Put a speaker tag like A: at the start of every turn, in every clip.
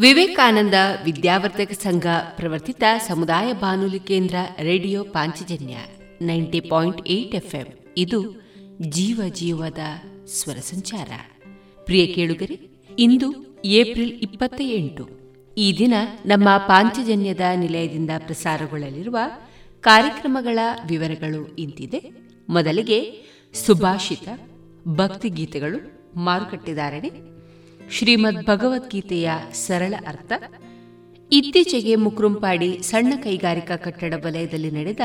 A: ವಿವೇಕಾನಂದ ವಿದ್ಯಾವರ್ಧಕ ಸಂಘ ಪ್ರವರ್ತಿತ ಸಮುದಾಯ ಬಾನುಲಿ ಕೇಂದ್ರ ರೇಡಿಯೋ ಪಾಂಚಜನ್ಯ ನೈಂಟಿ ಪಾಯಿಂಟ್ ಇದು ಜೀವ ಜೀವದ ಸ್ವರ ಸಂಚಾರ. ಪ್ರಿಯ ಕೇಳುಗರೆ, ಇಂದು ಏಪ್ರಿಲ್ ಇಪ್ಪತ್ತ ಎಂಟು. ಈ ದಿನ ನಮ್ಮ ಪಾಂಚಜನ್ಯದ ನಿಲಯದಿಂದ ಪ್ರಸಾರಗೊಳ್ಳಲಿರುವ ಕಾರ್ಯಕ್ರಮಗಳ ವಿವರಗಳು ಇಂತಿದೆ. ಮೊದಲಿಗೆ ಸುಭಾಷಿತ, ಭಕ್ತಿಗೀತೆಗಳು ಮಾರುಕಟ್ಟೆದಾರಣೆ ಶ್ರೀಮದ್ ಭಗವದ್ಗೀತೆಯ ಸರಳ ಅರ್ಥ? ಇತ್ತೀಚೆಗೆ ಮುಕ್ರುಂಪಾಡಿ ಸಣ್ಣ ಕೈಗಾರಿಕಾ ಕಟ್ಟಡ ವಲಯದಲ್ಲಿ ನಡೆದ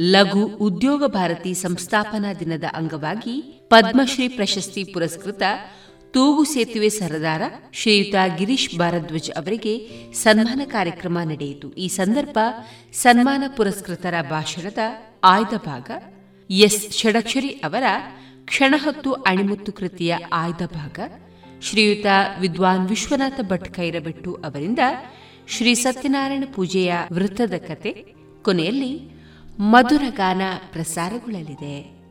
A: ಲಘು ಉದ್ಯೋಗ ಭಾರತಿ ಸಂಸ್ಥಾಪನಾ ದಿನದ ಅಂಗವಾಗಿ ಪದ್ಮಶ್ರೀ ಪ್ರಶಸ್ತಿ ಪುರಸ್ಕೃತ ತೂಗು ಸೇತುವೆ ಸರದಾರ ಶ್ರೀಯುತ ಗಿರೀಶ್ ಭಾರದ್ವಾಜ್ ಅವರಿಗೆ ಸನ್ಮಾನ ಕಾರ್ಯಕ್ರಮ ನಡೆಯಿತು. ಈ ಸಂದರ್ಭ ಸನ್ಮಾನ ಪುರಸ್ಕೃತರ ಭಾಷಣದ ಆಯ್ದ ಭಾಗ ಎಸ್. ಷಡಕ್ಷರಿ ಅವರ ಕ್ಷಣಹತ್ತು ಅಣಿಮುತ್ತು ಕೃತಿಯ ಆಯ್ದ ಭಾಗ ಶ್ರೀಯುತ ವಿದ್ವಾನ್ ವಿಶ್ವನಾಥ ಭಟ್ ಕೈರಬೆಟ್ಟು ಅವರಿಂದ ಶ್ರೀ ಸತ್ಯನಾರಾಯಣ ಪೂಜೆಯ ವೃತ್ತದ ಕತೆ, ಕೊನೆಯಲ್ಲಿ ಮಧುರ ಗಾನ ಪ್ರಸಾರಗೊಳ್ಳಲಿದೆ.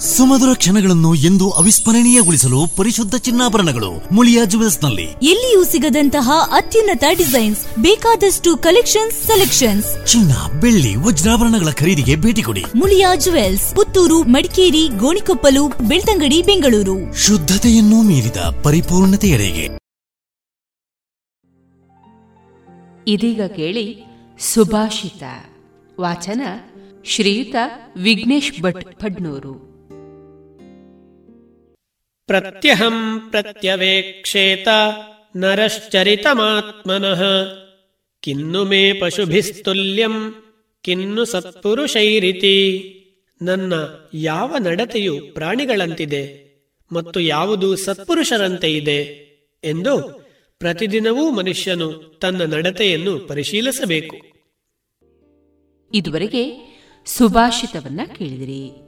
B: ಸುಮಧುರ ಕ್ಷಣಗಳನ್ನು ಎಂದು ಅವಿಸ್ಮರಣೀಯಗೊಳಿಸಲು ಪರಿಶುದ್ಧ ಚಿನ್ನಾಭರಣಗಳು ಮುಳಿಯಾ ಜುವೆಲ್ಸ್ನಲ್ಲಿ
C: ಎಲ್ಲಿಯೂ ಸಿಗದಂತಹ ಅತ್ಯುನ್ನತ ಡಿಸೈನ್ಸ್ ಬೇಕಾದಷ್ಟು ಕಲೆಕ್ಷನ್ಸ್ ಸೆಲೆಕ್ಷನ್ಸ್.
B: ಚಿನ್ನ ಬೆಳ್ಳಿ ವಜ್ರಾಭರಣಗಳ ಖರೀದಿಗೆ ಭೇಟಿ ಕೊಡಿ.
C: ಮುಳಿಯಾ ಜುವೆಲ್ಸ್ ಪುತ್ತೂರು ಮಡಿಕೇರಿ ಗೋಣಿಕೊಪ್ಪಲು ಬೆಳ್ತಂಗಡಿ ಬೆಂಗಳೂರು.
B: ಶುದ್ಧತೆಯನ್ನು ಮೀರಿದ ಪರಿಪೂರ್ಣತೆಯಡೆಗೆ.
A: ಇದೀಗ ಕೇಳಿ ಸುಭಾಷಿತ. ವಾಚನ ಶ್ರೀಯುತ ವಿಘ್ನೇಶ್ ಭಟ್ ಫಡ್ನೂರು
D: ಪ್ರತ್ಯಹಂ ಪ್ರತ್ಯವೇಕ್ಷೇತ ನರಶ್ಚರಿತಮಾತ್ಮನಃ ಕಿನ್ನು ಮೇ ಪಶುಭಿಸ್ತುಲ್ಯಂ ಕಿನ್ನು ಸತ್ಪುರುಷೈರಿತಿ ನನ್ನ ಯಾವ ನಡತೆಯು ಪ್ರಾಣಿಗಳಂತಿದೆ ಮತ್ತು ಯಾವುದು ಸತ್ಪುರುಷರಂತೆ ಇದೆ ಎಂದು ಪ್ರತಿದಿನವೂ ಮನುಷ್ಯನು ತನ್ನ ನಡತೆಯನ್ನು ಪರಿಶೀಲಿಸಬೇಕು.
A: ಇದುವರೆಗೆ ಸುಭಾಷಿತವನ್ನ ಕೇಳಿದಿರಿ.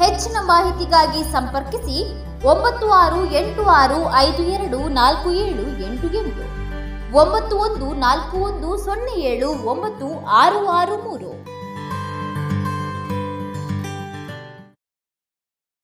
E: ಹೆಚ್ಚಿನ ಮಾಹಿತಿಗಾಗಿ ಸಂಪರ್ಕಿಸಿ ಒಂಬತ್ತು ಆರು ಎಂಟು ಆರು ಐದು ಎರಡು ನಾಲ್ಕು ಏಳು ಎಂಟು ಎಂಟು. ಒಂಬತ್ತು ಒಂದು ನಾಲ್ಕು ಒಂದು ಸೊನ್ನೆ ಏಳು ಒಂಬತ್ತು ಆರು ಆರು ಮೂರು.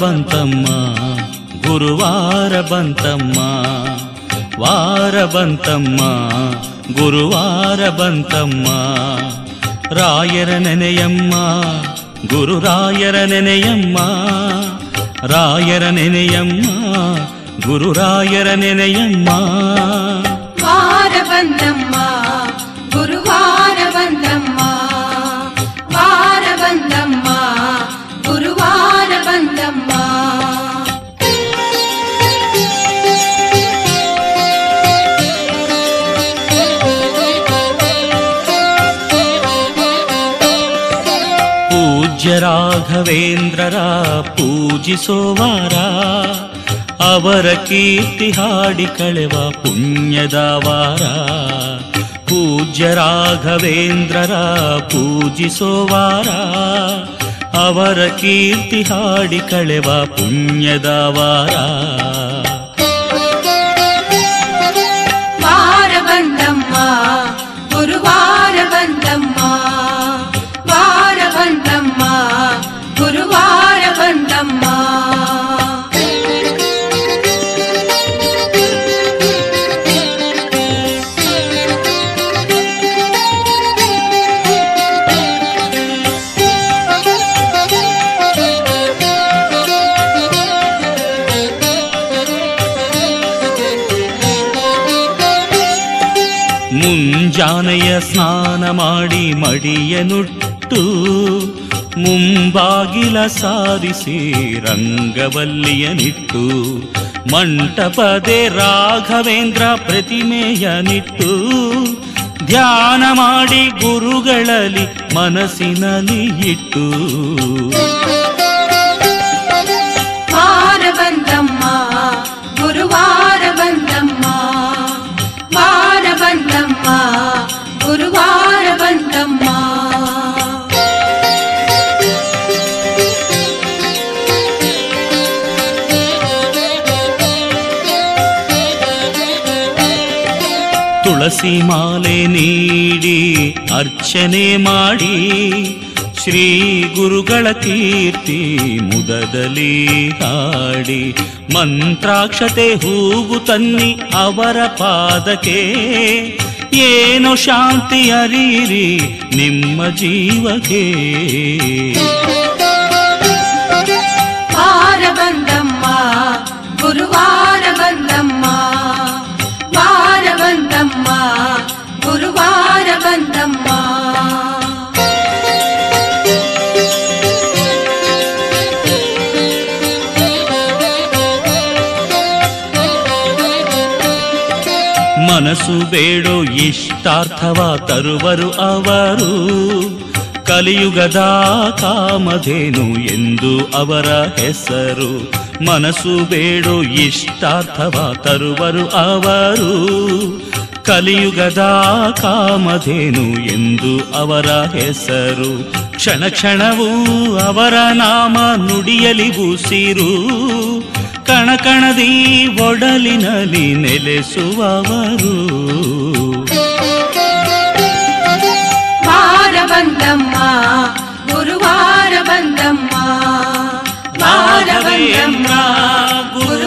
F: ಬಂತಮ್ಮ ಗುರುವಾರ ಬಂತಮ್ಮ ವಾರ ಬಂತಮ್ಮ ಗುರುವಾರ ಬಂತಮ್ಮ ರಾಯರ ನೆನೆಯಮ್ಮ ಗುರುರಾಯರ ನೆನೆಯಮ್ಮ ರಾಯರ ನೆನೆಯಮ್ಮ ಗುರುರಾಯರ ನೆನೆಯಮ್ಮ
G: ವಾರ ಬಂದಮ್ಮ
F: ಪೂಜ್ಯ ರಾಘವೇಂದ್ರರ ಪೂಜಿಸೋವಾರ. ಅವರ ಕೀರ್ತಿ ಹಾಡಿ ಕಳೆವ ಪುಣ್ಯದ ವಾರ. ಪೂಜ್ಯ ರಾಘವೇಂದ್ರರ ಪೂಜಿಸೋವಾರ. ಅವರ ಕೀರ್ತಿ ಹಾಡಿ ಕಳೆವ ಪುಣ್ಯದ ವಾರ.
G: ವಾರ ಬಂದಮ್ಮ, ಗುರುವಾರ
F: ಸ್ನಾನ ಮಾಡಿ ಮಡಿಯ ನುಟ್ಟು ಮುಂಬಾಗಿಲ ಸಾರಿಸಿ ರಂಗವಲ್ಲಿಯ ನಿಟ್ಟು ಮಂಟಪದೆ ರಾಘವೇಂದ್ರ ಪ್ರತಿಮೆಯ ನಿಟ್ಟು ಧ್ಯಾನ ಮಾಡಿ ಗುರುಗಳಲ್ಲಿ ಮನಸ್ಸಿನಲ್ಲಿ ಇಟ್ಟು ತುಳಸಿ ಮಾಲೆ ನೀಡಿ ಅರ್ಚನೆ ಮಾಡಿ ಶ್ರೀ ಗುರುಗಳ ಕೀರ್ತಿ ಮುದದಲ್ಲಿ ಹಾಡಿ ಮಂತ್ರಾಕ್ಷತೆ ಹೂಗು ತನ್ನಿ ಅವರ ಪಾದಕ್ಕೆ. ಏನು ಶಾಂತಿ ಅರೀರಿ ನಿಮ್ಮ ಜೀವಕ್ಕೆ. ಮನಸ್ಸು ಬೇಡೋ ಇಷ್ಟಾರ್ಥವ ತರುವರು ಅವರು. ಕಲಿಯುಗದ ಕಾಮಧೇನು ಎಂದು ಅವರ ಹೆಸರು. ಮನಸ್ಸು ಬೇಡೋ ಇಷ್ಟಾರ್ಥವ ತರುವರು ಅವರು. ಕಲಿಯುಗದ ಕಾಮಧೇನು ಎಂದು ಅವರ ಹೆಸರು. ಕ್ಷಣ ಕ್ಷಣವೂ ಅವರ ನಾಮ ನುಡಿಯಲಿ ಉಸಿರು ಕಣಕಣದಿ ಒಡಲಿನಲ್ಲಿ ನೆಲೆಸುವವರು.
G: ವಾರ ಬಂದಮ್ಮ ಗುರುವಾರ ಬಂದಮ್ಮ. ವಾರ ಬಂದಮ್ಮ
F: ಗುರು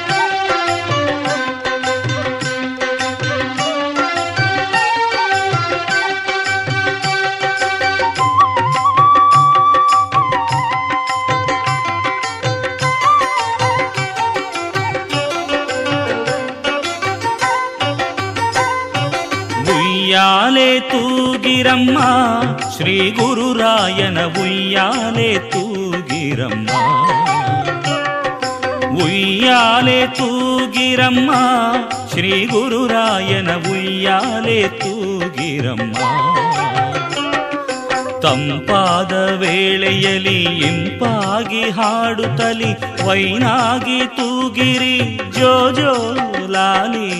F: ತೂಗಿರಮ್ಮ ಶ್ರೀ ಗುರುರಾಯನ ಉಯ್ಯಾಲೆ ತೂಗಿರಮ್ಮ ಉಯ್ಯಾಲೆ ತೂಗಿರಮ್ಮ ಶ್ರೀ ಗುರುರಾಯನ ಉಯ್ಯಾಲೆ ತೂಗಿರಮ್ಮ ತಂಪಾದ ವೇಳೆಯಲಿ ಇಂಪಾಗಿ ಹಾಡುತ್ತಲಿ ವೈನಾಗಿ ತೂಗಿರಿ ಜೋ ಜೋ ಲಾಲಿ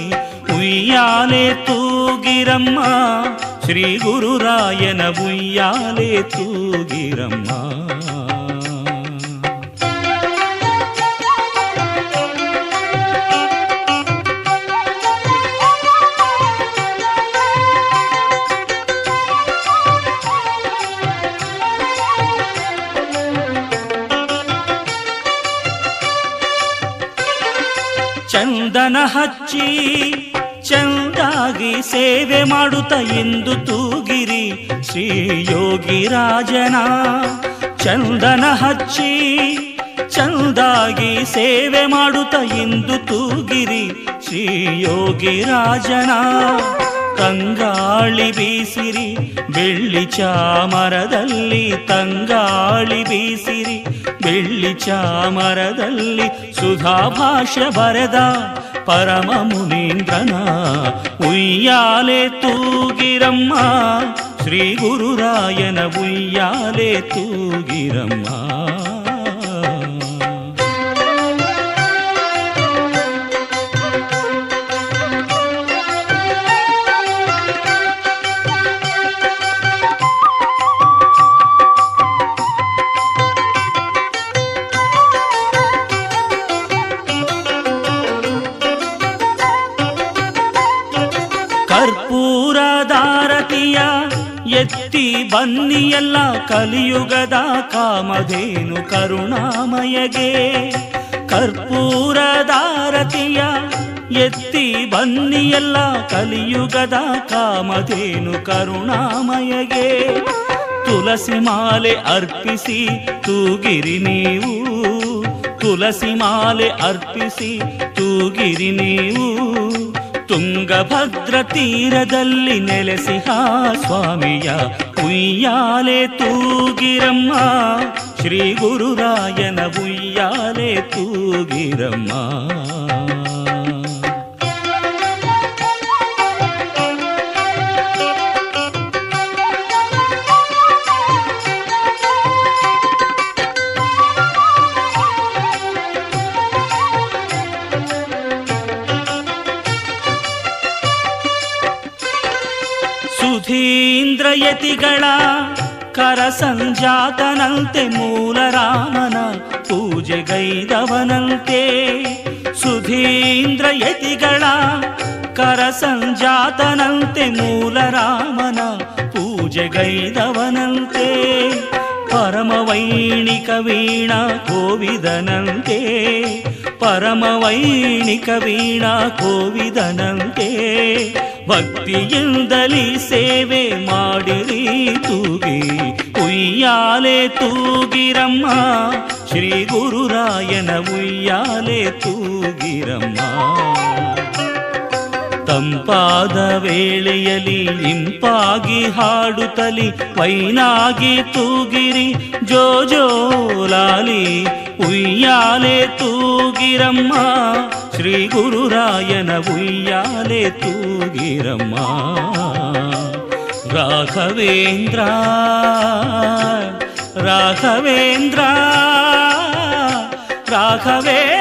F: ఉయ్యాలే తూగిరమ్మ. శ్రీ గురురాయన ఉయ్యాలే తూగిరమ్మ. చందన హచ్చి ಚಂದಾಗಿ ಸೇವೆ ಮಾಡುತ್ತ ಎಂದು ತೂಗಿರಿ. ಶ್ರೀ ಯೋಗಿ ರಾಜನ ಚಂದನ ಹಚ್ಚಿ, ಚಂದಾಗಿ ಸೇವೆ ಮಾಡುತ್ತ ಎಂದು ತೂಗಿರಿ. ಶ್ರೀ ಯೋಗಿ ರಾಜನ ತಂಗಾಳಿ ಬೀಸಿರಿ. ಬೆಳ್ಳಿ ಚಾಮರದಲ್ಲಿ ತಂಗಾಳಿ ಬೀಸಿರಿ. ಬೆಳ್ಳಿ ಚಾಮರದಲ್ಲಿ ಸುಧಾ ಭಾಷೆ ಬರೆದ పరమమునీంద్రన? ఉయ్యాలే తూగిరమ్మా. శ్రీ గురురాయన ఉయ్యాలే తూగిరమ్మా. ಎತ್ತಿ ಬನ್ನಿಯಲ್ಲ ಕಲಿಯುಗದ ಕಾಮಧೇನು ಕರುಣಾಮಯಗೆ. ಕರ್ಪೂರದಾರತಿಯ ಎತ್ತಿ ಬನ್ನಿಯಲ್ಲ ಕಲಿಯುಗದ ಕಾಮಧೇನು ಕರುಣಾಮಯಗೆ. ತುಳಸಿ ಮಾಲೆ ಅರ್ಪಿಸಿ ತೂಗಿರಿ ನೀವು. ತುಳಸಿ ಮಾಲೆ ಅರ್ಪಿಸಿ ತೂಗಿರಿ ನೀವು. ತುಂಗಭದ್ರ ತೀರದಲ್ಲಿ ನೆಲೆಸಿಹ ಸ್ವಾಮಿಯ ಉಯ್ಯಾಲೆ ತೂಗಿರಮ್ಮ ಶ್ರೀ ಗುರುರಾಯನ ಉಯ್ಯಾಲೆ ತೂಗಿರಮ್ಮ ಸುಧೀಂದ್ರಯತಿಗಳ ಕರ ಸಂಜಾತನಂತೆ ಮೂಲ ರಾಮನ ಪೂಜೆಗೈದವನಂತೆ ಸುಧೀಂದ್ರಯತಿಗಳ ಕರ ಸಂಜಾತನಂತೆ ಮೂಲ ರಾಮನ ಪೂಜೆಗೈದವನಂತೆ ಪರಮವೈಣಿಕ ವೀಣಾ ಕೋವಿದನಂತೆ ಪರಮವೈಣಿಕ ವೀಣಾ ಕೋವಿದನಂತೆ ಭಕ್ತಿಯಿಂದಲಿ ಸೇವೆ ಮಾಡಿರಿ ತೂಗಿ ಉಯ್ಯಾಲೆ ತೂಗಿರಮ್ಮ ಶ್ರೀ ಗುರುರಾಯನ ಉಯ್ಯಾಲೆ ತೂಗಿರಮ್ಮ ತಂಪಾದ ವೇಳೆಯಲಿ ಇಂಪಾಗಿ ಹಾಡುತ್ತಲಿ ವೈನಾಗಿ ತೂಗಿರಿ ಜೋ ಜೋ ಲಾಲಿ ಉಯ್ಯಾಲೆ ತೂಗಿರಮ್ಮ ಶ್ರೀ ಗುರುರಾಯನ ಉಯ್ಯಾಲೆ ತೂಗಿರಮ್ಮ ರಾಘವೇಂದ್ರ ರಾಘವೇಂದ್ರ ರಾಘವೇಂದ್ರ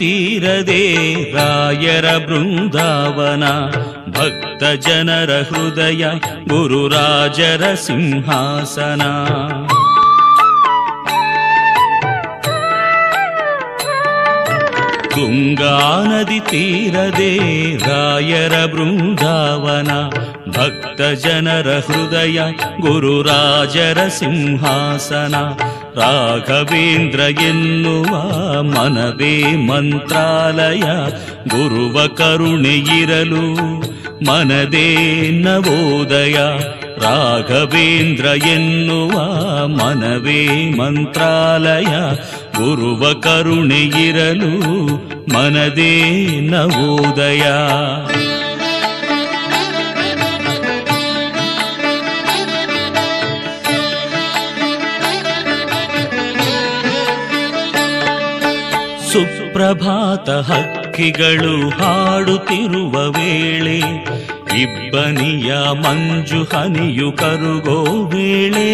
F: तीरदे रायर बृन्दावन भक्तजनर हृदय गुरुराजर सिंहासना। गङ्गानदी तीरदे रायर बृन्दावन भक्तजनर हृदय गुरुराजर सिंहासना। ರಾಘವೇಂದ್ರ ಎನ್ನುವ ಮನವೇ ಮಂತ್ರಾಲಯ, ಗುರುವ ಕರುಣೆ ಇರಲು ಮನದೇ ನವೋದಯ. ರಾಘವೇಂದ್ರ ಎನ್ನುವ ಮನವೇ ಮಂತ್ರಾಲಯ, ಗುರುವ ಕರುಣೆ ಇರಲು ಮನದೇ ನವೋದಯ. ಸುಪ್ರಭಾತ ಹಕ್ಕಿಗಳು ಹಾಡುತ್ತಿರುವ ವೇಳೆ, ಇಬ್ಬನಿಯ ಮಂಜು ಹನಿಯು ಕರುಗೋ ವೇಳೆ.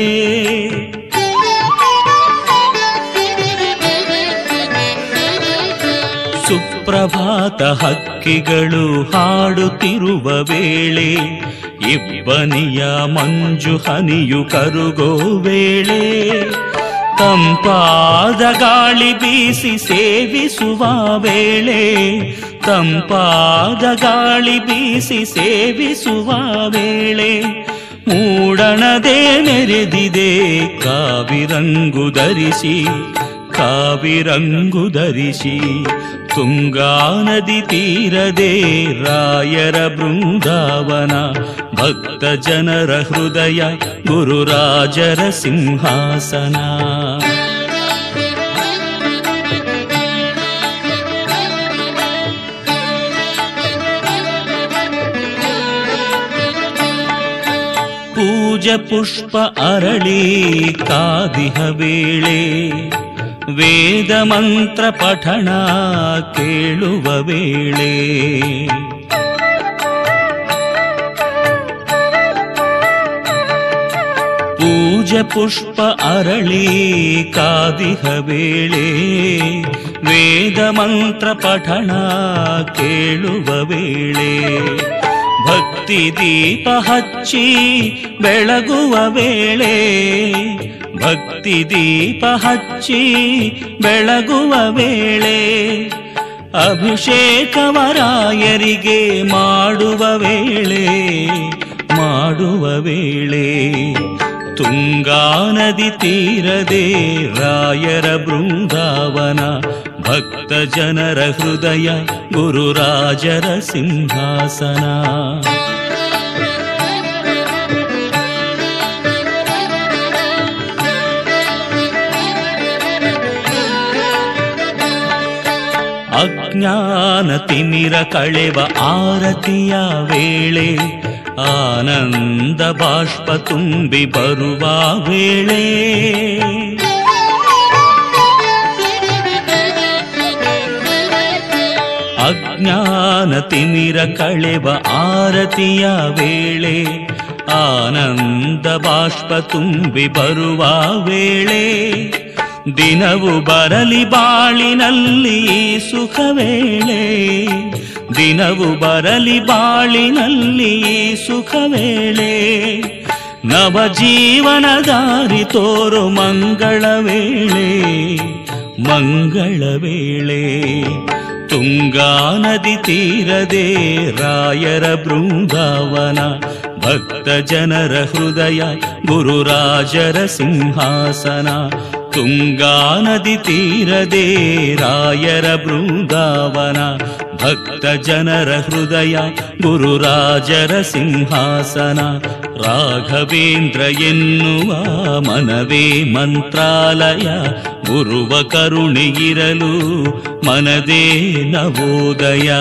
F: ಸುಪ್ರಭಾತ ಹಕ್ಕಿಗಳು ಹಾಡುತ್ತಿರುವ ವೇಳೆ, ಇಬ್ಬನಿಯ ಮಂಜು ಹನಿಯು ಕರುಗೋ ವೇಳೆ. ತಂಪಾದ ಗಾಳಿ ಬೀಸಿ ಸೇವಿಸುವ ವೇಳೆ, ತಂಪಾದ ಗಾಳಿ ಬೀಸಿ ಸೇವಿಸುವ ವೇಳೆ, ಮೂಡಣದೆ ನೆರೆದಿದೆ ಕಾವಿರಂಗು ಧರಿಸಿ ಕಾವಿರಂಗು ಧರಿಸಿ ತುಂಗಾ ನದಿ ತೀರದೆ ರಾಯರ ಬೃಂದಾವನ, ಭಕ್ತ ಜನರ ಹೃದಯ ಗುರುರಾಜರ ಸಿಂಹಾಸನ. ಪೂಜ ಪುಷ್ಪ ಅರಳಿ ಕಾದಿಹ ವೇಳೆ ವೇದ ಮಂತ್ರ ಪಠಣ ಕೇಳುವ ವೇಳೆ. ಪೂಜೆ ಪುಷ್ಪ ಅರಳಿ ಕಾದಿಹ ವೇಳೆ. ವೇದ ಮಂತ್ರ ಪಠಣ ಕೇಳುವ ವೇಳೆ. ಭಕ್ತಿ ದೀಪ ಹಚ್ಚಿ ಬೆಳಗುವ ವೇಳೆ. ಭಕ್ತಿ ದೀಪ ಹಚ್ಚಿ ಬೆಳಗುವ ವೇಳೆ ಅಭಿಷೇಕವರಾಯರಿಗೆ ಮಾಡುವ ವೇಳೆ ಮಾಡುವ ವೇಳೆ ತುಂಗಾ ನದಿ ತೀರದೆ ರಾಯರ ಬೃಂದಾವನ ಭಕ್ತ ಜನರ ಹೃದಯ ಗುರುರಾಜರ ಸಿಂಹಾಸನ. ಅಜ್ಞಾನ ತಿಮಿರ ಕಳೆವ ಆರತಿಯ ವೇಳೆ ಆನಂದ ಬಾಷ್ಪ ತುಂಬಿ ಬರುವ ವೇಳೆ. ಅಜ್ಞಾನ ತಿಮಿರ ಕಳೆವ ಆರತಿಯ ವೇಳೆ ಆನಂದ ಬಾಷ್ಪ ತುಂಬಿ ಬರುವ ವೇಳೆ. ದಿನವು ಬರಲಿ ಬಾಳಿನಲ್ಲಿ ಸುಖ ವೇಳೆ. ದಿನವು ಬರಲಿ ಬಾಳಿನಲ್ಲಿ ಸುಖ ವೇಳೆ. ನವ ಜೀವನದಾರಿ ತೋರು ಮಂಗಳ ವೇಳೆ. ಮಂಗಳ ವೇಳೆ. ತುಂಗಾ ನದಿ ತೀರದೆ ರಾಯರ ಬೃಂದಾವನ. ಭಕ್ತ ಜನರ ಹೃದಯ ಗುರುರಾಜರ ಸಿಂಹಾಸನ. ङ्गानदिरदेयर बृन्दावन भक्तजनर हृदय गुरुराजर सिंहासन राघवेन्द्र ए मनवे मन्त्रालय गुर्वकरुणिरल मनदे
A: नवोदया।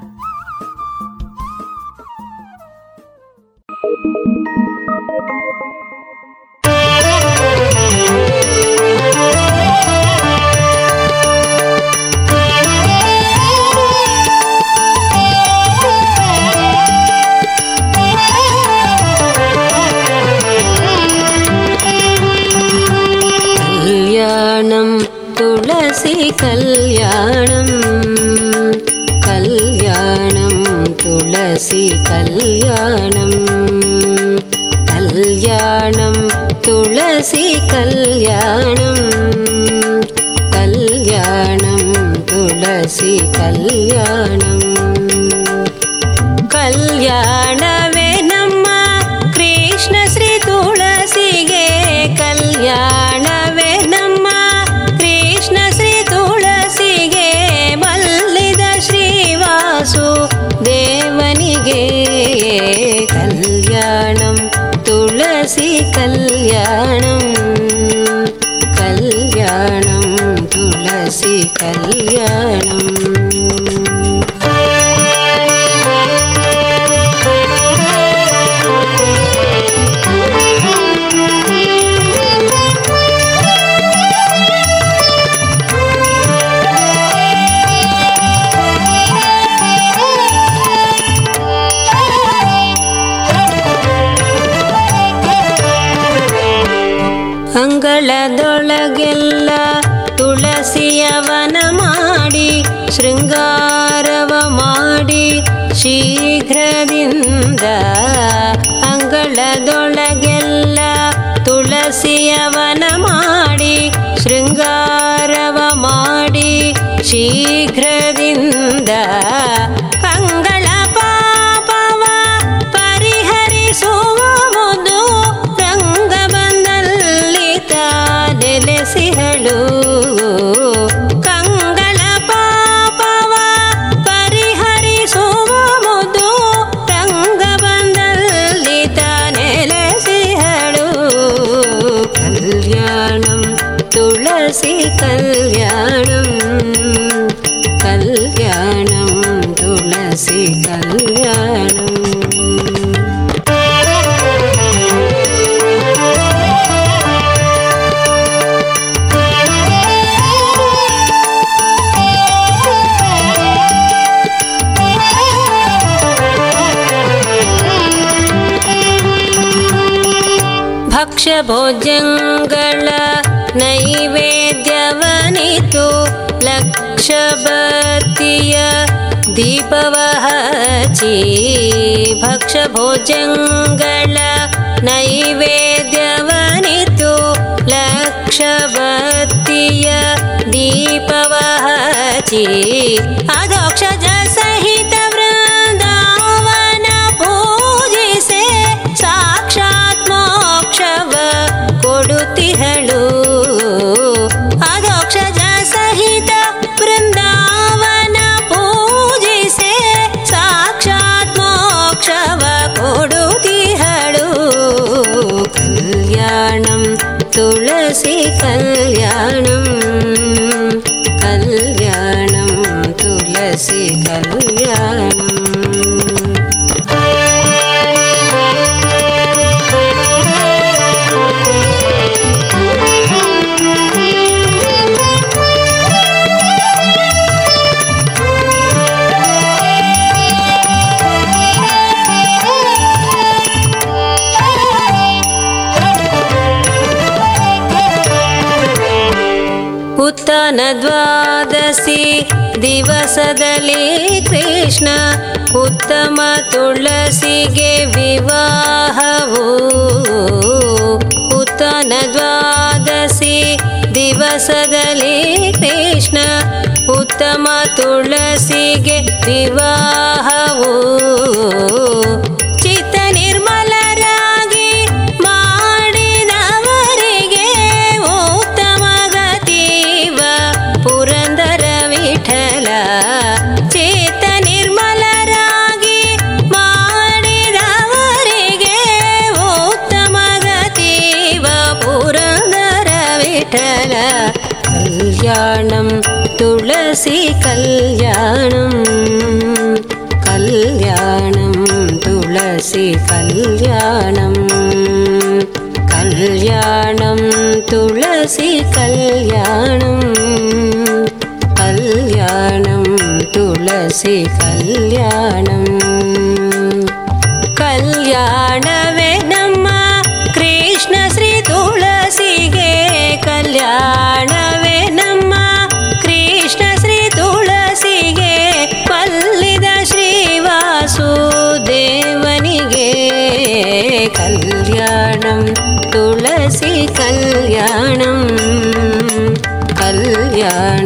H: कल्याणम् कल्याणं तुलसि कल्याणम् कल्याण वे कृष्णश्री तुलसिगे कल्याण वे कृष्णश्री तुलसिगे मल्लिद श्रीवासु देवनिगे। कल्याणं तुलसि कल्याणम् കല്യാണ ಹಚ್ಚಿ ಅದೋಕ್ಷಜ ದ್ವಾದಶಿ ದಿವಸದಲ್ಲಿ ಕೃಷ್ಣ ಉತ್ತಮ ತುಳಸಿಗೆ ವಿವಾಹವು ಉತ್ತನ ದ್ವಾದಶಿ ದಿವಸದಲ್ಲಿ ಕೃಷ್ಣ ಉತ್ತಮ ತುಳಸಿಗೆ ವಿವಾಹವು തുളസി കല്യാണം കല്യാണം തുളസി കല്യാണം കല്യാണം തുളസി കല്യാണം
F: കല്യാണം തുളസി കല്യാണം കല്യാണം கல்யாணம் கல்யாணம்.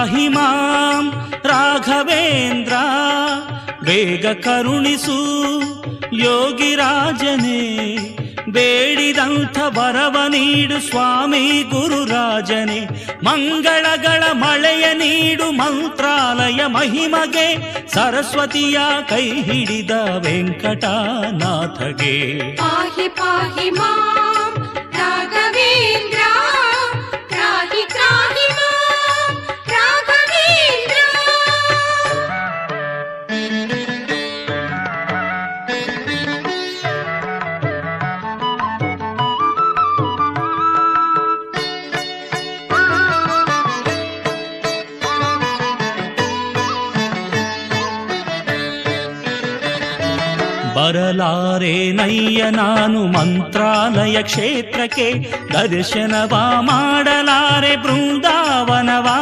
F: ಪಾಹಿ ರಾಘವೇಂದ್ರ ಬೇಗ ಕರುಣಿಸು ಯೋಗಿರಾಜನೇ ಬೇಡಿದಂಥ ಬರವ ನೀಡು ಸ್ವಾಮಿ ಗುರುರಾಜನೇ ಮಂಗಳಗಳ ಮಳೆಯ ನೀಡು ಮಂತ್ರಾಲಯ ಮಹಿಮಗೆ ಸರಸ್ವತಿಯ ಕೈ ಹಿಡಿದ ವೆಂಕಟನಾಥಗೆ.
G: ಪಾಹಿ ಪಾಹಿ ಮಾ
F: ಬರಲಾರೆ ನಯ್ಯ ನಾನು ಮಂತ್ರಾಲಯ ಕ್ಷೇತ್ರಕ್ಕೆ ದರ್ಶನವ ಮಾಡಲಾರೆ ಬೃಂದಾವನವಾ.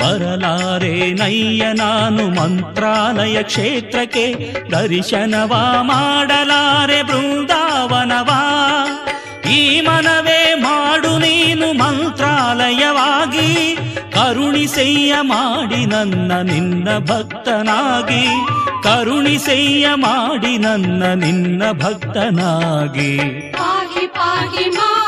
F: ಬರಲಾರೆ ನಯ್ಯ ನಾನು ಮಂತ್ರಾಲಯ ಕ್ಷೇತ್ರಕ್ಕೆ ದರ್ಶನವ ಮಾಡಲಾರೆ ಬೃಂದಾವನವಾ. ಈ ಮನವೇ ಮಾಡು ನೀನು ಮಂತ್ರಾಲಯವಾಗಿ ಕರುಣಿಸೆಯ್ಯ ಮಾಡಿ ನನ್ನ ನಿನ್ನ ಭಕ್ತನಾಗಿ. ಕರುಣಿಸೆಯ್ಯ ಮಾಡಿ ನನ್ನ ನಿನ್ನ ಭಕ್ತನಾಗಿ.
G: ಪಾಗಿ ಪಾಗಿ
F: ಮಾ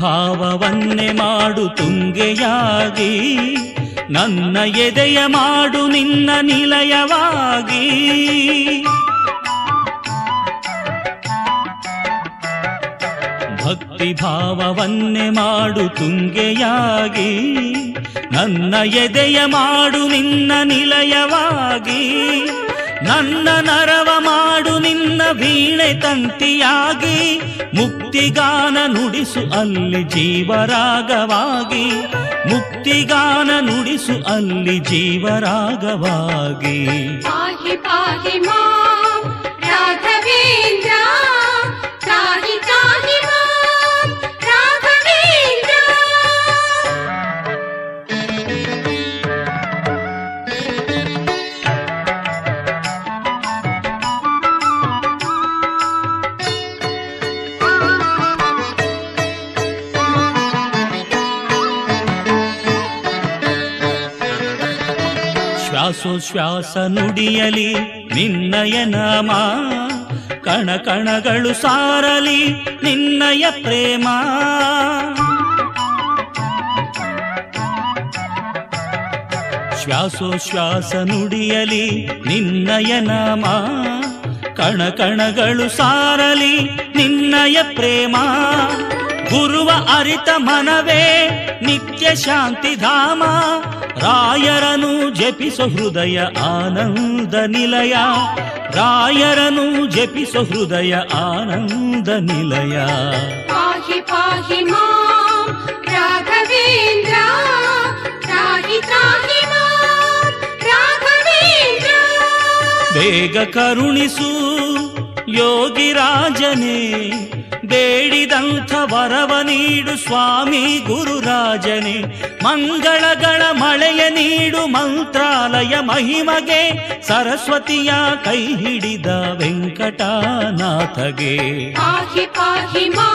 F: ಭಾವವನ್ನೇ ಮಾಡು ತುಂಗೆಯಾಗಿ, ನನ್ನ ಎದೆಯ ಮಾಡು ನಿನ್ನ ನಿಲಯವಾಗಿ. ಭಕ್ತಿ ಭಾವವನ್ನೇ ಮಾಡು ತುಂಗೆಯಾಗಿ, ನನ್ನ ಎದೆಯ ಮಾಡು ನಿನ್ನ ನಿಲಯವಾಗಿ. ನನ್ನ ನರವ ಮಾಡು ನಿನ್ನ ವೀಣೆ ತಂತಿಯಾಗಿ, ಮುಕ್ತಿಗಾನ ನುಡಿಸು ಅಲ್ಲಿ ಜೀವರಾಗವಾಗಿ, ಮುಕ್ತಿಗಾನ ನುಡಿಸು ಅಲ್ಲಿ ಜೀವರಾಗವಾಗಿ.
G: ಪಾಹಿ ಪಾಹಿ ಮಾ
F: ಶ್ವಾಸೋಶ್ವಾಸ ನುಡಿಯಲಿ ನಿನ್ನಯ ನಾಮ, ಕಣ ಕಣಗಳು ಸಾರಲಿ, ನಿನ್ನಯ ಪ್ರೇಮ. ಶ್ವಾಸೋಶ್ವಾಸ ನುಡಿಯಲಿ ನಿನ್ನಯ ನಾಮ, ಕಣ ಕಣಗಳು ಸಾರಲಿ, ನಿನ್ನಯ ಪ್ರೇಮ. ಗುರುವ ಅರಿತ ಮನವೇ ನಿತ್ಯ ಶಾಂತಿಧಾಮ ರಾಯರನು ಜಪಿಸೋ ಹೃದಯ ಆನಂದ ನಿಲಯ. ರಾಯರನು ಜಪಿಸೋ ಹೃದಯ ಆನಂದ ನಿಲಯ.
G: ಪಾಹಿ ಪಾಹಿ ಮಾಂ ರಾಘವೇಂದ್ರ. ತ್ರಾಹಿ ತ್ರಾಹಿ ಮಾಂ ರಾಘವೇಂದ್ರ.
F: ಬೇಗ ಕರುಣಿಸು ಯೋಗಿರಾಜನೇ ಬೇಡಿದಂಥ ವರವ ನೀಡು ಸ್ವಾಮಿ ಗುರುರಾಜನೇ. ಮಂಗಳಗಳ ಮಳೆಯ ನೀಡು ಮಂತ್ರಾಲಯ ಮಹಿಮಗೆ ಸರಸ್ವತಿಯ ಕೈ ಹಿಡಿದ ವೆಂಕಟನಾಥಗೆ.
G: ಪಾಹಿ
F: ಪಾಹಿ ಮಾ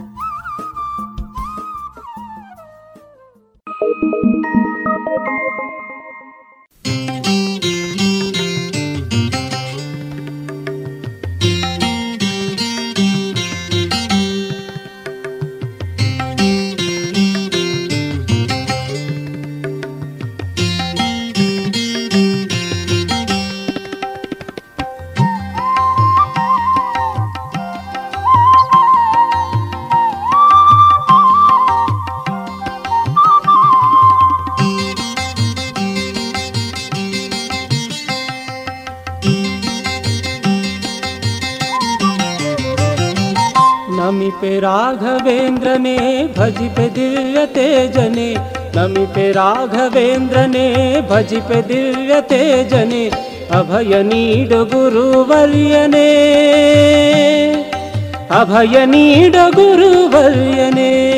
I: दिव्यते जने नमिते राघवेन्द्रने भजिपे दिव्यते जने अभयनीड गुरुवर्यने। अभयनीड गुरुवर्यने।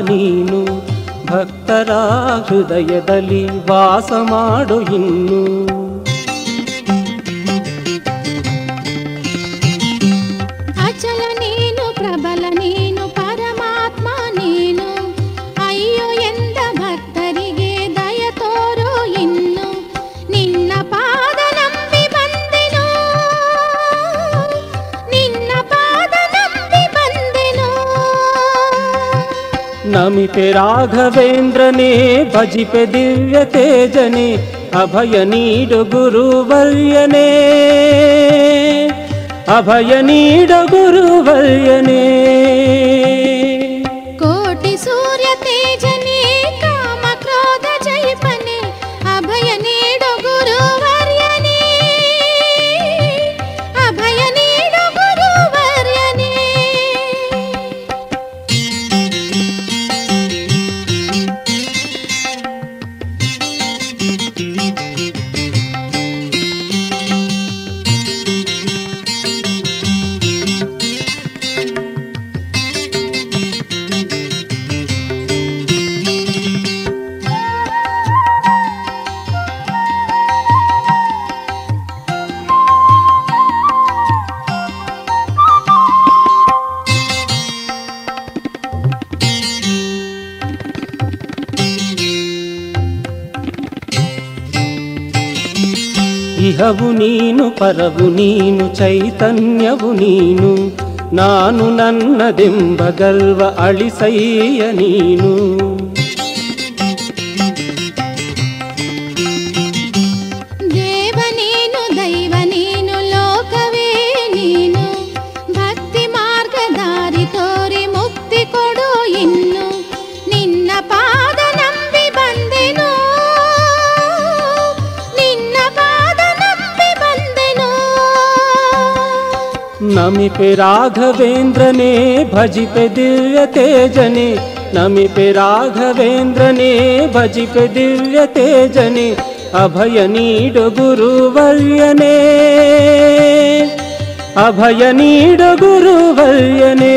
I: ನೀನು ಭಕ್ತರ ಹೃದಯದಲ್ಲಿ ವಾಸ ಮಾಡು ಇನ್ನು.
J: राघवेन्द्रने भजिपे दिव्यते जने अभयनीड गुरुवल्यने अभयनीड गुरुवल्यने
I: ಇಹವು ನೀನು ಪರವು ನೀನು ಚೈತನ್ಯವು ನೀನು ನಾನು ನನ್ನದೆಂಬ ಗರ್ವ ಅಳಿಸಯ್ಯ ನೀನು
J: राघवेन्द्रने भजिप दिव्यते जने नमिते राघवेन्द्रने भजिप दिव्यते जने अभयनीड गुरुवर्यने। अभयनीड गुरुवर्यने।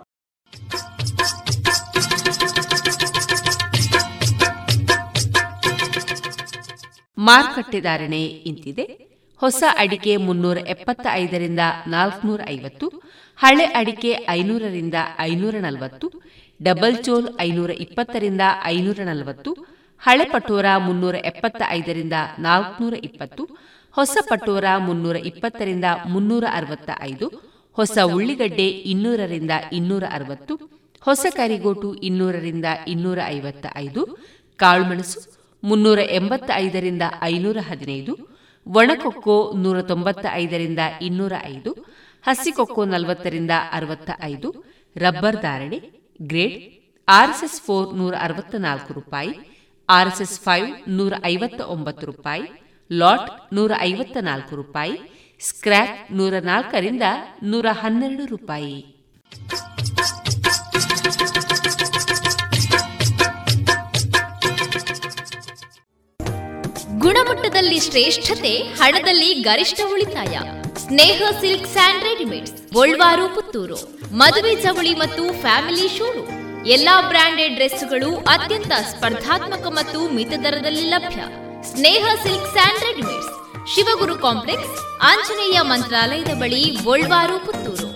A: ಮಾರುಕಟ್ಟೆ ಧಾರಣೆ ಇಂತಿದೆ. ಹೊಸ ಅಡಿಕೆ ಮುನ್ನೂರ ಎಪ್ಪತ್ತ ಐದರಿಂದ ನಾಲ್ಕುನೂರ ಐವತ್ತು ಹಳೆ ಅಡಿಕೆ ಐನೂರರಿಂದ ಐನೂರ ನಲವತ್ತು ಡಬಲ್ ಚೋಲ್ ಐನೂರ ಇಪ್ಪತ್ತರಿಂದ ಐನೂರ ನಲವತ್ತು ಹಳೆ ಪಟೋರ ಮುನ್ನೂರ ಎಪ್ಪತ್ತ ಐದರಿಂದ ನಾಲ್ಕುನೂರ ಇಪ್ಪತ್ತು ಹೊಸ ಪಟೋರ ಮುನ್ನೂರ ಇಪ್ಪತ್ತರಿಂದ ಮುನ್ನೂರ ಅರವತ್ತ ಐದು ಹೊಸ ಉಳ್ಳಿಗಡ್ಡೆ ಇನ್ನೂರರಿಂದ ಇನ್ನೂರ ಅರವತ್ತು ಹೊಸ ಕರಿಗೋಟು ಇನ್ನೂರರಿಂದ ಇನ್ನೂರ ಐವತ್ತ ಐದು ಕಾಳುಮೆಣಸು ಮುನ್ನೂರ ಎಂಬತ್ತ ಐದರಿಂದ ಐನೂರ ಹದಿನೈದು, ಒಣಕೊಕ್ಕೋ ನೂರ ತೊಂಬತ್ತ ಐದರಿಂದ ಇನ್ನೂರ ಐದು, ಹಸಿಕೊಕ್ಕೋ ನಲವತ್ತರಿಂದ ಅರವತ್ತ ಐದು ರಬ್ಬರ್ ಧಾರಣೆ, ಗ್ರೇಡ್ ಆರ್ಎಸ್ಎಸ್ ಫೋರ್ ನೂರ ಅರವತ್ತ ನಾಲ್ಕು ರೂಪಾಯಿ ಆರ್ಎಸ್ಎಸ್ ಫೈವ್ ನೂರ ಐವತ್ತ ಒಂಬತ್ತು ರೂಪಾಯಿ, ಲಾಟ್ ನೂರ ಐವತ್ತ ನಾಲ್ಕು ರೂಪಾಯಿ ಸ್ಕ್ರ್ಯಾಪ್ ನೂರ ನಾಲ್ಕರಿಂದ ನೂರ ಹನ್ನೆರಡು ರೂಪಾಯಿ.
E: ಗುಣಮಟ್ಟದಲ್ಲಿ ಶ್ರೇಷ್ಠತೆ, ಹಣದಲ್ಲಿ ಗರಿಷ್ಠ ಉಳಿತಾಯ. Sneha silk and readymades, Golwaru, Puttur. ಮದುವೆ ಚವಳಿ ಮತ್ತು ಫ್ಯಾಮಿಲಿ ಶೋರೂಮ್. ಎಲ್ಲಾ ಬ್ರಾಂಡೆಡ್ ಡ್ರೆಸ್ಗಳು ಅತ್ಯಂತ ಸ್ಪರ್ಧಾತ್ಮಕ ಮತ್ತು ಮಿತ ದರದಲ್ಲಿ ಲಭ್ಯ. Sneha silks and readymades. Shivaguru complex, Anjaneya ಮಂತ್ರಾಲಯದ ಬಳಿ ಗೋಲ್ವಾರು, ಪುತ್ತೂರು.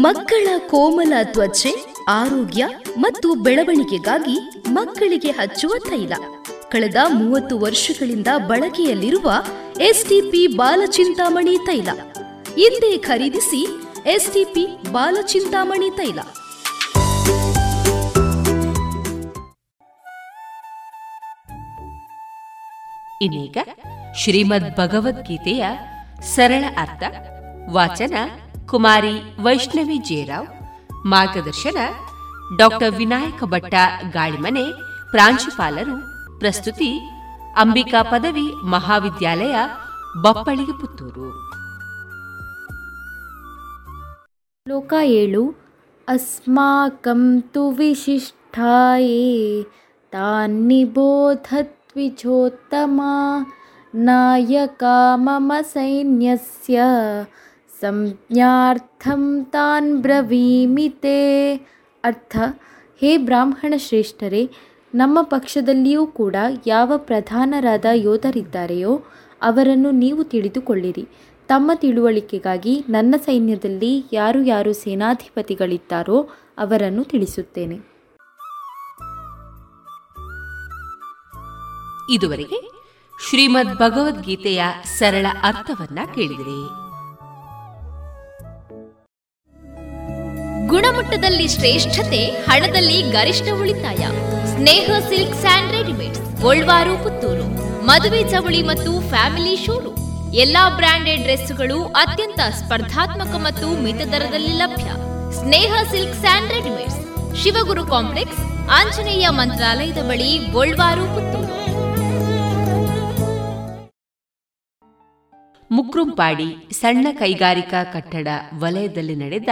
K: ಮಕ್ಕಳ ಕೋಮಲ ತ್ವಚೆ, ಆರೋಗ್ಯ ಮತ್ತು ಬೆಳವಣಿಗೆಗಾಗಿ ಮಕ್ಕಳಿಗೆ ಹಚ್ಚುವ ತೈಲ. ಕಳೆದ ಮೂವತ್ತು ವರ್ಷಗಳಿಂದ ಬಳಕೆಯಲ್ಲಿರುವ ಎಸ್ಟಿಪಿ ಬಾಲಚಿಂತಾಮಣಿ ತೈಲ. ಹಿಂದೆ ಖರೀದಿಸಿ ಎಸ್ಟಿಪಿ ಬಾಲಚಿಂತಾಮಣಿ ತೈಲ.
A: ಇನ್ನೀಗ ಶ್ರೀಮದ್ ಭಗವದ್ಗೀತೆಯ ಸರಳ ಅರ್ಥ. ವಾಚನ ಕುಮಾರಿ ವೈಷ್ಣವಿ ಜೇರಾವ್ ಮಾರ್ಗದರ್ಶನ ಡಾಕ್ಟರ್ ವಿನಾಯಕ ಭಟ್ಟ ಗಾಳಿಮನೆ ಪ್ರಾಂಶುಪಾಲರು, ಪ್ರಸ್ತುತಿ ಅಂಬಿಕಾ ಪದವಿ ಮಹಾವಿದ್ಯಾಲಯ ಬಪ್ಪಳಿಗೆ ಪುತ್ತೂರು
L: ಲೋಕ ಏಳು, ಅಸ್ಮಾಕಂ ತು ವಿಶಿಷ್ಟಾಯೇ ತಾನ್ನಿಬೋಧತ್ವಿಜೋತ್ತಮ ನಾಯಕ ಮಮ ಸೈನ್ಯಸ್ಯ, ಸಂಜ್ಞಾರ್ಥಂ ತಾನ್ ಬ್ರವೀಮಿತೆ ಅರ್ಥ, ಹೇ ಬ್ರಾಹ್ಮಣ ಶ್ರೇಷ್ಠರೇ, ನಮ್ಮ ಪಕ್ಷದಲ್ಲಿಯೂ ಕೂಡ ಯಾವ ಪ್ರಧಾನರಾದ ಯೋಧರಿದ್ದಾರೆಯೋ ಅವರನ್ನು ನೀವು ತಿಳಿದುಕೊಳ್ಳಿರಿ. ತಮ್ಮ ತಿಳುವಳಿಕೆಗಾಗಿ ನನ್ನ ಸೈನ್ಯದಲ್ಲಿ ಯಾರು ಯಾರು ಸೇನಾಧಿಪತಿಗಳಿದ್ದಾರೋ ಅವರನ್ನು ತಿಳಿಸುತ್ತೇನೆ.
A: ಇದುವರೆಗೆ ಶ್ರೀಮದ್ ಭಗವದ್ಗೀತೆಯ ಸರಳ ಅರ್ಥವನ್ನ ಕೇಳಿದಿರಿ.
E: ಗುಣಮಟ್ಟದಲ್ಲಿ ಶ್ರೇಷ್ಠತೆ, ಹಣದಲ್ಲಿ ಗರಿಷ್ಠ ಉಳಿತಾಯ. Sneha silk and readymade Golwaru, Puttur. ಮದುವೆ ಚವಳಿ ಮತ್ತು ಫ್ಯಾಮಿಲಿ ಶೋರೂಮ್. ಎಲ್ಲಾ ಬ್ರಾಂಡೆಡ್ ಡ್ರೆಸ್ಗಳು ಅತ್ಯಂತ ಸ್ಪರ್ಧಾತ್ಮಕ ಮತ್ತು ಮಿತ ದರದಲ್ಲಿ ಲಭ್ಯ. Sneha silks and readymade Shivaguru complex, Anjaneya ಮಂತ್ರಾಲಯದ ಬಳಿ ಗೋಲ್ವಾರು, ಪುತ್ತೂರು.
A: ಮುಕ್ರುಂಪಾಡಿ ಸಣ್ಣ ಕೈಗಾರಿಕಾ ಕಟ್ಟಡ ವಲಯದಲ್ಲಿ ನಡೆದ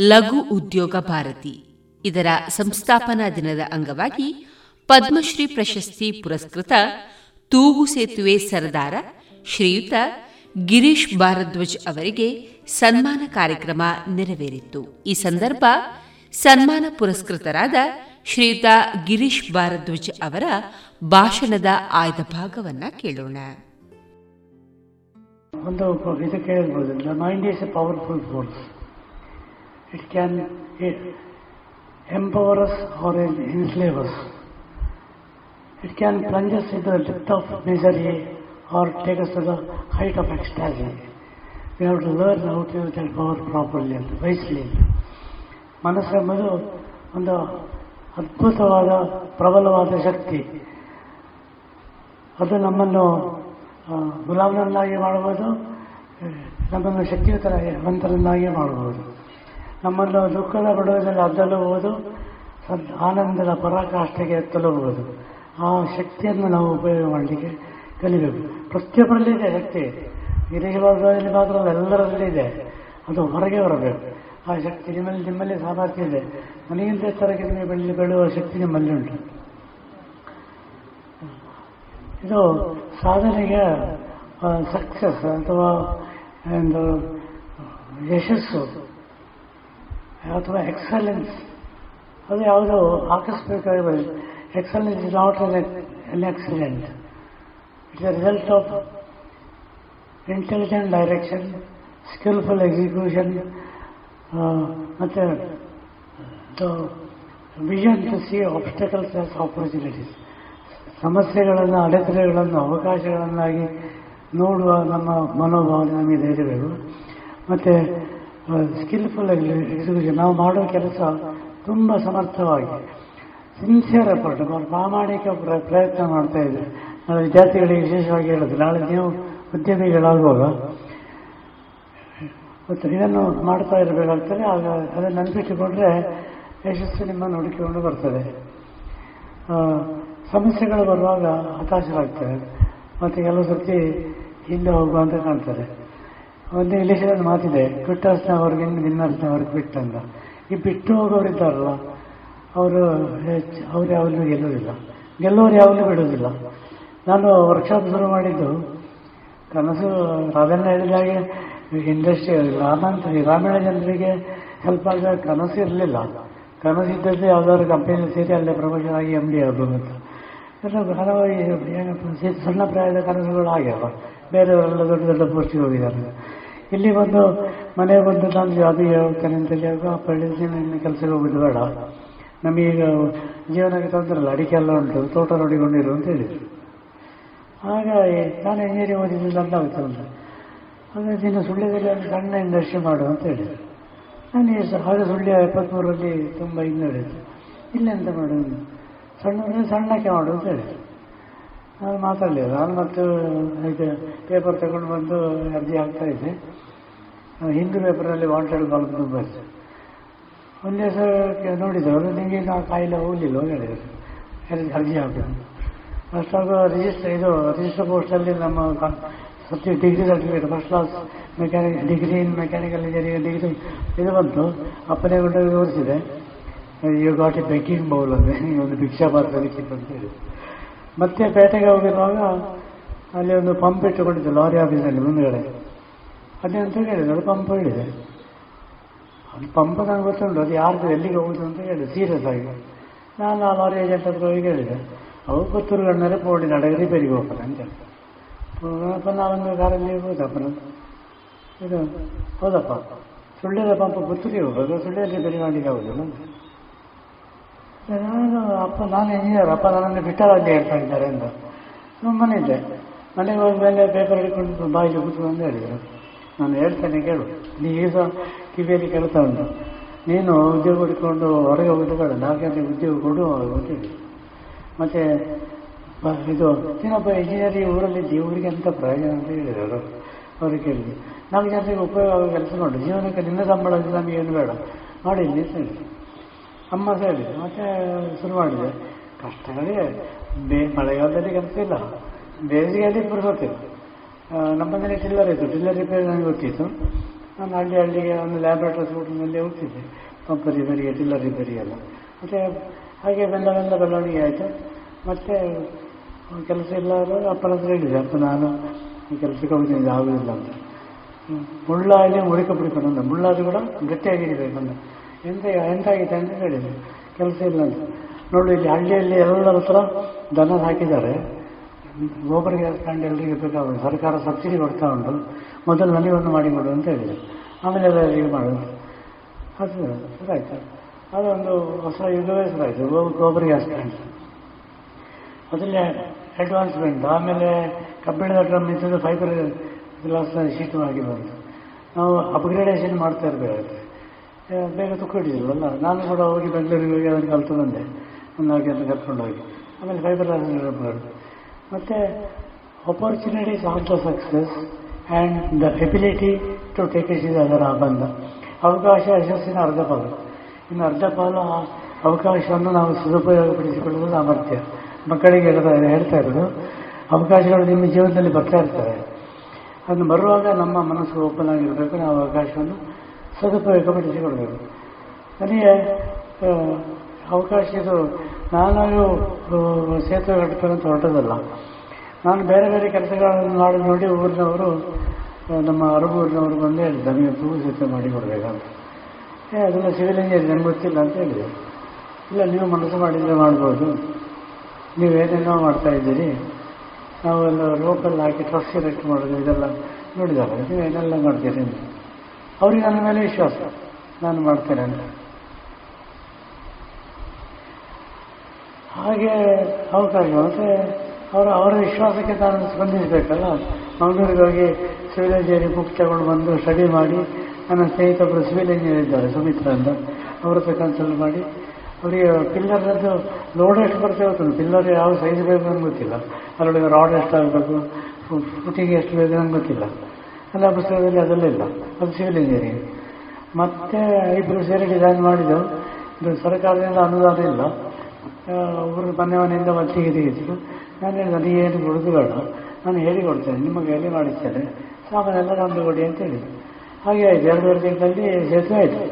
A: ಲಘು ಉದ್ಯೋಗ ಭಾರತಿ. ಇದರ ಸಂಸ್ಥಾಪನಾ ದಿನದ ಅಂಗವಾಗಿ ಪದ್ಮಶ್ರೀ ಪ್ರಶಸ್ತಿ ಪುರಸ್ಕೃತ ತೂಗು ಸೇತುವೆ ಸರದಾರ ಶ್ರೀಯುತ ಗಿರೀಶ್ ಭಾರದ್ವಾಜ್ ಅವರಿಗೆ ಸನ್ಮಾನ ಕಾರ್ಯಕ್ರಮ ನೆರವೇರಿತ್ತು ಈ ಸಂದರ್ಭ ಸನ್ಮಾನ ಪುರಸ್ಕೃತರಾದ ಶ್ರೀಯುತ ಗಿರೀಶ್ ಭಾರದ್ವಾಜ್ ಅವರ ಭಾಷಣದ ಆಯ್ದ ಭಾಗವನ್ನ ಕೇಳೋಣ.
M: ಒಂದು ಇದಕ್ಕೆ ಹೇಳ್ಬೋದು the mind is a powerful force It can empower us or enslave us. It can plunge us into the depth of misery or take us to the height of ecstasy. We have to learn how to use that power properly and wisely. ಮನಸ್ಸೆಂಬುದು ಒಂದು ಅದ್ಭುತವಾದ ಪ್ರಬಲವಾದ ಶಕ್ತಿ ಅದು ನಮ್ಮನ್ನು ಗುಲಾಮನನ್ನಾಗಿ ಮಾಡಬಹುದು ನಮ್ಮನ್ನು ಶಕ್ತಿಯುತರಾಗಿ ಮಂತ್ರನ್ನಾಗಿ ಮಾಡಬಹುದು ನಮ್ಮನ್ನು ದುಃಖದ ಬಡವದಲ್ಲಿ ಅದ್ದಲಬಹುದು ಆನಂದದ ಪರಾಕಾಷ್ಠೆಗೆ ತಲುಪಬಹುದು ಆ ಶಕ್ತಿಯನ್ನು ನಾವು ಉಪಯೋಗ ಮಾಡಲಿಕ್ಕೆ ಕಲಿಬೇಕು. ಪ್ರತಿಯೊಬ್ಬರಲ್ಲಿ ಇದೆ ಶಕ್ತಿ. ಹಿರಿಯಲ್ಲಿ ಮಾತ್ರ ಎಲ್ಲರಲ್ಲಿ ಇದೆ. ಅದು ಹೊರಗೆ ಬರಬೇಕು. ಆ ಶಕ್ತಿ ನಿಮ್ಮಲ್ಲಿ ನಿಮ್ಮಲ್ಲಿ ಸಾಮರ್ಥ್ಯ ಇದೆ. ಮನೆಯಿಂದ ಎತ್ತರಕ್ಕೆ ನಿಮಗೆ ಬೆಳ್ಳಿ ಬೆಳೆಯುವ ಶಕ್ತಿ ನಿಮ್ಮಲ್ಲಿ ಉಂಟು. ಇದು ಸಾಧನೆಗೆ ಸಕ್ಸಸ್ ಅಥವಾ ಒಂದು ಯಶಸ್ಸು. ಅಥವಾ ಎಕ್ಸಲೆನ್ಸ್ ಅದು ಯಾವುದು ಆಕಸ್ಮಿಕವಾಗಿ excellence is not an accident it's a result of intelligent direction skillful execution ಮತ್ತು vision to see obstacles as opportunities ಸಮಸ್ಯೆಗಳನ್ನು, ಅಡೆತಡೆಗಳನ್ನು, ಅವಕಾಶಗಳನ್ನಾಗಿ ನೋಡುವ ನಮ್ಮ ಮನೋಭಾವನೆ ನಮಗೆ ಧೈರ್ಯಬೇಕು ಮತ್ತು ಸ್ಕಿಲ್ಫುಲ್ ಎಕ್ಸಿಕ್ಯೂಷನ್ ನಾವು ಮಾಡೋ ಕೆಲಸ ತುಂಬ ಸಮರ್ಥವಾಗಿ. ಸಿನ್ಸಿಯರ್ ಎಫರ್ಟ್ ಪ್ರಾಮಾಣಿಕ ಪ್ರ- ಪ್ರಯತ್ನ ಮಾಡ್ತಾ ಇದ್ದಾರೆ ನಾವು ವಿದ್ಯಾರ್ಥಿಗಳಿಗೆ ವಿಶೇಷವಾಗಿ ಹೇಳೋದು, ನಾಳೆ ನೀವು ಉದ್ಯಮಿಗಳಾಗುವಾಗ ಮತ್ತು ಇದನ್ನು ಮಾಡ್ತಾ ಇರಬೇಕಾಗ್ತದೆ, ಆಗ ಅದನ್ನು ನೆನಪಿಟ್ಟುಕೊಂಡ್ರೆ ಯಶಸ್ಸು ನಿಮ್ಮನ್ನು ಹುಡುಕಿಕೊಂಡು ಬರ್ತದೆ. ಸಮಸ್ಯೆಗಳು ಬರುವಾಗ ಹತಾಶರಾಗ್ತವೆ. ಮತ್ತು ಕೆಲವು ಸರ್ತಿ ಹಿಂದೆ ಹೋಗುವಂತ ಕಾಣ್ತಾರೆ ಒಂದು ಇಂಗ್ಲೀಷಲ್ಲಿ ಮಾತಿದೆ ಕ್ವಿಟ್ಟರ್ಸ್ನ ಅವ್ರಿಗೆ ವಿನ್ನರ್ಸ್ನ ಅವ್ರಿಗೆ ಬಿಟ್ ಅಂತ. ಈ ಬಿಟ್ಟು ಹೋಗೋರಿದ್ದಾರಲ್ಲ ಅವರು ಹೆಚ್ಚು, ಅವ್ರು ಯಾವಾಗಲೂ ಗೆಲ್ಲೋದಿಲ್ಲ ಗೆಲ್ಲೋರು ಯಾವಾಗಲೂ ಬಿಡೋದಿಲ್ಲ ನಾನು ವರ್ಕ್ಶಾಪ್ ಶುರು ಮಾಡಿದ್ದು, ಕನಸು ಅದನ್ನ ಹೇಳಿದಾಗೆ ಇಂಡಸ್ಟ್ರಿ ಗ್ರಾಮಾಂತ ಗ್ರಾಮೀಣ ಜನರಿಗೆ ಹೆಲ್ಪ್ ಆಗ ಕನಸು ಇರಲಿಲ್ಲ. ಕನಸು ಇದ್ದದ್ದು ಯಾವ್ದಾದ್ರು ಕಂಪನಿ ಸೇರಿ ಅಲ್ಲೇ ಪ್ರಮೋಷನ್ ಆಗಿ ಎಂ ಡಿ ಆಗ್ಬೋದು ಅಂತ. ಎಲ್ಲ ಹಲವು ಏನಪ್ಪ, ಸಣ್ಣ ಪ್ರಾಯದ ಕನಸುಗಳು ಆಗ್ಯಾವ. ಬೇರೆಯವರೆಲ್ಲ ದೊಡ್ಡ ದೊಡ್ಡ ಪೋಸ್ಟಿಗೆ ಹೋಗಿದ್ದಾರೆ. ಇಲ್ಲಿ ಬಂದು ಮನೆಗೆ ಬಂದು ನಾನು ಅದು ಹೇಳ್ತೇನೆ ಅಂತ ಹೇಳುವಾಗ ಆ ಇನ್ನು ಕೆಲಸಕ್ಕೆ ಹೋಗೋದು ಬೇಡ. ನಮಗೀಗ ಜೀವನಕ್ಕೆ ತೊಂದರೆ ಇಲ್ಲ ಅಡಿಕೆ ಎಲ್ಲ ಉಂಟು, ತೋಟ ನೋಡಿಕೊಂಡಿರು ಅಂತ ಹೇಳಿದ್ರು ಆಗ ನಾನು ಇಂಜಿನಿಯರಿಂಗ್ ಓದಿದ್ದು ಅಂತ ಆಗುತ್ತೆ ಅಂತ. ಅಂದರೆ ದಿನ ಸುಳ್ಳ್ಯದಲ್ಲಿ ಒಂದು ಸಣ್ಣ ಇಂಡಸ್ಟ್ರಿ ಮಾಡು ಅಂತ ಹೇಳಿದ್ರು ನಾನು ಆಗ ಸುಳ್ಯ ಎಪ್ಪತ್ತ್ಮೂರರಲ್ಲಿ ತುಂಬ ಹಿನ್ನಡೆಯಿತು ಇಲ್ಲೆಂತ ಮಾಡೋದು? ಸಣ್ಣ ಅಂದ್ರೆ ಸಣ್ಣಕ್ಕೆ ಮಾಡು ಅಂತ ಹೇಳಿದ್ರು ನಾನು ಮಾತಾಡಲಿಲ್ಲ ನಾನು ಮತ್ತು ಇದು ಪೇಪರ್ ತಗೊಂಡು ಬಂದು ಅರ್ಜಿ ಹಾಕ್ತಾ ಇದ್ದೆ. ಆ, ಹಿಂದೂ ಪೇಪರಲ್ಲಿ ವಾಂಟೆಡ್ ಬಂದು ಬಂತು. ಒಂದು ದಿವಸ ನೋಡಿದ್ರು ನಿಮಗೆ ನಾವು ಕಾಯಿಲೆ ಹೋಗಲಿಲ್ಲ ಹೇಳಿದ್ರು ಅರ್ಜಿ- ಹಾಕಿದ್ರು ಅಷ್ಟಾಗ ರಿಜಿಸ್ಟರ್ ಇದು ರಿಜಿಸ್ಟರ್ ಪೋಸ್ಟಲ್ಲಿ ನಮ್ಮ Satya degree certificate first class mechanic degree in mechanical engineering degree ಇದು ಬಂತು. ಅಪ್ಪನೇ ಗುಡ್ಡ ತೋರಿಸಿದೆ you got a begging bowl ಅಂದರೆ ಒಂದು ಭಿಕ್ಷಾ ಪಾತ್ರ ಲಿಖಿತ ಅಂತ ಮತ್ತೆ ಪೇಟೆಗೆ ಹೋಗಿರುವಾಗ ಅಲ್ಲಿ ಒಂದು ಪಂಪ್ ಇಟ್ಟುಕೊಂಡಿದ್ದೆ, ಲಾರಿ ಆಫೀಸಲ್ಲಿ ಮುಂದುಗಡೆ. ಅದೇ ಅಂತ ಹೇಳಿದೆ ಅದು ಪಂಪ್ ಹೇಳಿದೆ. ಅದು ಪಂಪ್ ನನಗೆ ಗೊತ್ತುಂಟು, ಅದು ಯಾರ್ದು, ಎಲ್ಲಿಗೆ ಹೋಗುದು ಅಂತ ಹೇಳಿದೆ ಸೀರಿಯಸ್ ಆಗಿ. ನಾನು ಆ ಲಾರಿ ಏಜೆಂಟ್ ಹತ್ರ ಹೋಗಿ ಹೇಳಿದೆ ಅವ್ರು ಗಣ್ಣರೆ ಪೋಡಿ ನಡಗ ರಿಪೇರಿಗೆ ಹೋಗ್ತಾರೆ ಅಂತ ಹೇಳ್ತಾರೆ ಅಪ್ಪ ನಾವೊಂದು ಕಾರಲ್ಲಿ ಹೋದಪ್ಪ ಇದು, ಹೌದಪ್ಪ. ಸುಳ್ಳ್ಯದ ಪಾಪ ಪುತ್ತೂರಿಗೆ ಹೋಗೋದು ಸುಳ್ಳೆ ರಿಪೇರಿ ಮಾಡಲಿಕ್ಕೆ ಆಗೋದಿಲ್ಲ ನಾನು ಅಪ್ಪ, ನಾನು ಇಂಜಿನಿಯರ್ ಅಪ್ಪ ನನ್ನನ್ನು ಬಿಟ್ಟರಾಗಿ ಹೇಳ್ತಾ ಇದ್ದಾರೆ ಅಂತ ಸುಮ್ಮನೆ ಇದ್ದೆ ಮನೆಗೆ ಹೋದ ಮೇಲೆ ಪೇಪರ್ ಹಿಡ್ಕೊಂಡು ಬಾಯಿಗೆ ಕೂತ್ಕೊಂಡು ಅಂತ ಹೇಳಿದರು. ನಾನು ಹೇಳ್ತೇನೆ, ಕೇಳು. ನೀ ಈಗ ಕಿವಿಯಲ್ಲಿ ಕೆಲಸ ಉಂಟು. ನೀನು ಉದ್ಯೋಗ ಹುಡ್ಕೊಂಡು ಹೊರಗೆ ಹೋಗೋದು ಬೇಡ. ನಾಲ್ಕು ಉದ್ಯೋಗ ಕೊಡು ಅಂತ ಹೇಳಿ ಮತ್ತೆ ಇದು ಇಂಜಿನಿಯರ್ ಇಂಜಿನಿಯರಿಂಗ್ ಊರಲ್ಲಿ ಊರಿಗೆ ಎಂತ ಪ್ರಯೋಜನ ಅಂತ ಹೇಳಿದರು ಅವರು. ಕೇಳಿದೆ ನಾಲ್ಕು ಜನರಿಗೆ ಉಪಯೋಗ ಕೆಲಸ ಮಾಡು ಜೀವನಕ್ಕೆ ನಿನ್ನ ಸಂಬಳದಿಂದ ನಮಗೇನು ಬೇಡ. ಮಾಡಿ ಇಲ್ಲಿ ಅಂತ ಅಮ್ಮ ಹೇಳಿ ಮತ್ತೆ ಶುರು ಮಾಡಿದೆ. ಕಷ್ಟಗಳಿಗೆ ಬೇ, ಮಳೆಗಾಲದಲ್ಲಿ ಕೆಲಸ ಇಲ್ಲ. ಬೇಸಿಗೆಯಲ್ಲಿ ಪುರುಸೊತ್ತಿಲ್ಲ ನಮ್ಮ ಮನೇಲಿ ಟಿಲ್ಲರ್ ಇತ್ತು. ಟಿಲ್ಲರ್ ರಿಪೇರಿ ನನಗೆ ಗೊತ್ತಿತ್ತು. ನಾನು ಹಳ್ಳಿ ಹಳ್ಳಿಗೆ ಒಂದು ಲ್ಯಾಬ್ರೇಟರಿ ಸ್ಕೂಟ್ನಲ್ಲಿ ಹೋಗ್ತಿದ್ದೆ. ಪಂಪ್ ರಿಪೇರಿಗೆ, ಟಿಲ್ಲರ್ ರಿಪೇರಿಗೆ ಎಲ್ಲ ಮತ್ತು ಹಾಗೆ ಬೆಲ್ಲ ಬೆಲ್ಲ ಬೆಳವಣಿಗೆ ಆಯಿತು. ಮತ್ತೆ ಕೆಲಸ ಇಲ್ಲ ಅಪ್ಪನ ಹತ್ರ ಹೇಳಿದೆ. ಅಪ್ಪ, ನಾನು ಈ ಕೆಲಸಕ್ಕೆ ಹೋಗ್ತೀನಿ. ಆಗೋದಿಲ್ಲ ಅಂತ. ಮುಳ್ಳ ಇಲ್ಲಿ ಮುರಿಕ ಬಿಡ್ಕೊಂಡು ಮುಳ್ಳಾದ್ರು ಕೂಡ ಗಟ್ಟಿಯಾಗಿರಬೇಕು ಅಂದ. ಎಂತ ಎಂತಾಗಿದೆ ಅಂತ ಹೇಳಿದೆ? ಕೆಲಸ ಇಲ್ಲ ಅಂತ. ನೋಡಿ, ಇಲ್ಲಿ ಹಳ್ಳಿಯಲ್ಲಿ ಎಲ್ಲರ ಹತ್ರ ದನ ಹಾಕಿದ್ದಾರೆ. ಗೋಬರ್ ಗ್ಯಾಸ್ ಕಂಡು ಎಲ್ಲರಿಗೆ ಬೇಕಾಗುತ್ತೆ ಸರ್ಕಾರ ಸಬ್ಸಿಡಿ ಕೊಡ್ತಾ ಉಂಟು. ಮೊದಲು ನನಗೊಂದು ಮಾಡಿಕೊಡು ಅಂತ ಹೇಳಿದೆ. ಆಮೇಲೆ ಎಲ್ಲರಿಗೆ ಮಾಡೋದು. ಅದು ಶುರುವಾಯ್ತು ಅದೊಂದು ಹೊಸ ಯುಗವೇ ಗೋ- ಗೋಬರ್ ಗ್ಯಾಸ್ ಮೊದಲೇ ಅದಲ್ಲೇ ಅಡ್ವಾನ್ಸ್ಮೆಂಟ್ ಆಮೇಲೆ ಕಬ್ಬಿಣದ ಡ್ರಮ್ ಇದ್ದದ್ದು ಫೈಬರ್ ಗ್ಲಾಸ್ ಶೀಟು ಆಗಿ ಬಂತು. ನಾವು ಅಪ್ಗ್ರೇಡೇಷನ್ ಮಾಡ್ತಾ ಇರಬೇಕಾಗುತ್ತೆ ಬೇಗ ತುಕ್ಕ ಅಲ್ಲ ನಾನು ಕೂಡ ಹೋಗಿ ಬೆಂಗಳೂರಿಗೆ ಹೋಗಿ ಅದನ್ನು ಕಲ್ತು ಬಂದೆ ಒಂದು ನಾಲ್ಕು ಜನ ಕರ್ಕೊಂಡು ಹೋಗಿ. ಆಮೇಲೆ ಫೈಬರ್ ಮಾಡೋದು ಮತ್ತು opportunities of the success and the ability to take is is ಅದರ ಬಂದ ಅವಕಾಶ ಯಶಸ್ಸಿನ ಅರ್ಧ ಪಾಲು. ಇನ್ನು ಅರ್ಧ ಪಾಲು ಅವಕಾಶವನ್ನು ನಾವು ಸದುಪಯೋಗಪಡಿಸಿಕೊಳ್ಳುವುದು ಸಾಮರ್ಥ್ಯ ಮಕ್ಕಳಿಗೆ ಹೇಳ್ತಾ ಹೇಳ್ತಾ ಇರೋದು, ಅವಕಾಶಗಳು ನಿಮ್ಮ ಜೀವನದಲ್ಲಿ ಬರ್ತಾ ಇರ್ತವೆ. ಅದನ್ನು ಬರುವಾಗ ನಮ್ಮ ಮನಸ್ಸು ಓಪನ್ ಆಗಿರಬೇಕು. ನಾವು ಅವಕಾಶವನ್ನು ಸದುಪಯೋಗಪಡಿಸಿಕೊಳ್ಬೇಕು ನನಗೆ ಅವಕಾಶ ಇದು, ನಾನು ಸೇತುವೆ ಅಂತ ಹೊರಟದಲ್ಲ. ನಾನು ಬೇರೆ ಬೇರೆ ಕೆಲಸಗಳನ್ನು ಮಾಡಿ ನೋಡಿ ಊರಿನವರು ನಮ್ಮ ಅರಬೂರಿನವರು ಬಂದು ಹೇಳಿದ್ದೆ ನಮಗೆ ತೂಗು ಸೇತುವೆ ಮಾಡಿ ಕೊಡಬೇಕಂತ. ಏ ಅದನ್ನು ಸಿವಿಲ್ ಇಂಜಿನಿಯರ್ ನಂಗೆ ಗೊತ್ತಿಲ್ಲ ಅಂತ ಹೇಳಿದೆ ಇಲ್ಲ, ನೀವು ಮನಸ್ಸು ಮಾಡಿದರೆ ಮಾಡ್ಬೋದು. ನೀವೇನೇನೋ ಮಾಡ್ತಾ ಇದ್ದೀರಿ. ನಾವೆಲ್ಲ ರೋಪಲ್ಲಿ ಹಾಕಿ ಟ್ರಸ್ ಸೆಲೆಕ್ಟ್ ಮಾಡೋದು ಇದೆಲ್ಲ ನೋಡಿದ್ದಾರೆ. ನೀವು ಏನೆಲ್ಲ ಮಾಡ್ತೀರಿ ಅಂತ. ಅವ್ರಿಗೆ ನನ್ನ ಮೇಲೆ ವಿಶ್ವಾಸ. ನಾನು ಮಾಡ್ತೇನೆ ಅಂತ. ಹಾಗೆ ಅವಕಾಶ ಮತ್ತೆ ಅವರ ಅವರ ವಿಶ್ವಾಸಕ್ಕೆ ತಾನು ಸ್ಪಂದಿಸಬೇಕಲ್ಲ? ಮಂಗಳೂರಿಗೆ ಹೋಗಿ ಸಿವಿಲ್ ಇಂಜಿನಿಯರಿಂಗ್ ಬುಕ್ ತಗೊಂಡು ಬಂದು ಸ್ಟಡಿ ಮಾಡಿ, ನನ್ನ ಸ್ನೇಹಿತೊಬ್ಬರು ಸಿವಿಲ್ ಇಂಜಿನಿಯರ್ ಇದ್ದಾರೆ, ಸುಮಿತ್ರ ಅಂತ. ಅವ್ರ ಹತ್ರ ಕನ್ಸಲ್ಟ್ ಮಾಡಿ. ಅವರಿಗೆ ಪಿಲ್ಲರ್ದು ಲೋಡ್ ಎಷ್ಟು ಬರ್ತೇವೆ ಗೊತ್ತಿಲ್ಲ ಪಿಲ್ಲರ್ ಯಾವ ಸೈಜ್ ಬೇಕು ನಂಗೆ ಗೊತ್ತಿಲ್ಲ. ಅದರೊಳಗೆ ರಾಡ್ ಎಷ್ಟಾಗಬೇಕು? ಫುಟಿಂಗ್ ಎಷ್ಟು ಬೇಕು ಗೊತ್ತಿಲ್ಲ. ಎಲ್ಲ ಪುಸ್ತಕದಲ್ಲಿ ಅದೆಲ್ಲ ಇಲ್ಲ ಅದು ಸಿವಿಲ್ ಇಂಜಿನಿಯರಿಂಗ್ ಮತ್ತೆ ಇಬ್ಬರು ಸೇರಿ ಡಿಸೈನ್ ಮಾಡಿದ್ದು. ಇದು ಸರ್ಕಾರದಿಂದ ಅನುದಾನ ಇಲ್ಲ. ಒಬ್ಬರು ಮನೆ ಮನೆಯಿಂದ ಒತ್ತಿಗೆ ತೆಗೆದ್ರು ನಾನು ಹೇಳಿದೆ ನನಗೆ ಏನು ಕೊಡೋದು ಬೇಡ ನಾನು ಹೇಳಿಕೊಡ್ತೇನೆ. ನಿಮಗೆ ಕೈಯಲ್ಲಿ ಮಾಡಿಸ್ತೇನೆ? ಸಾಮಾನೆಲ್ಲ ನಂದು ಕೊಡಿ ಅಂತ ಹೇಳಿದೆ ಹಾಗೆ ಆಯಿತು. ಎರಡೂವರೆ ತಿಂಗಳಲ್ಲಿ ಸೇತುವೆ ಆಯಿತು.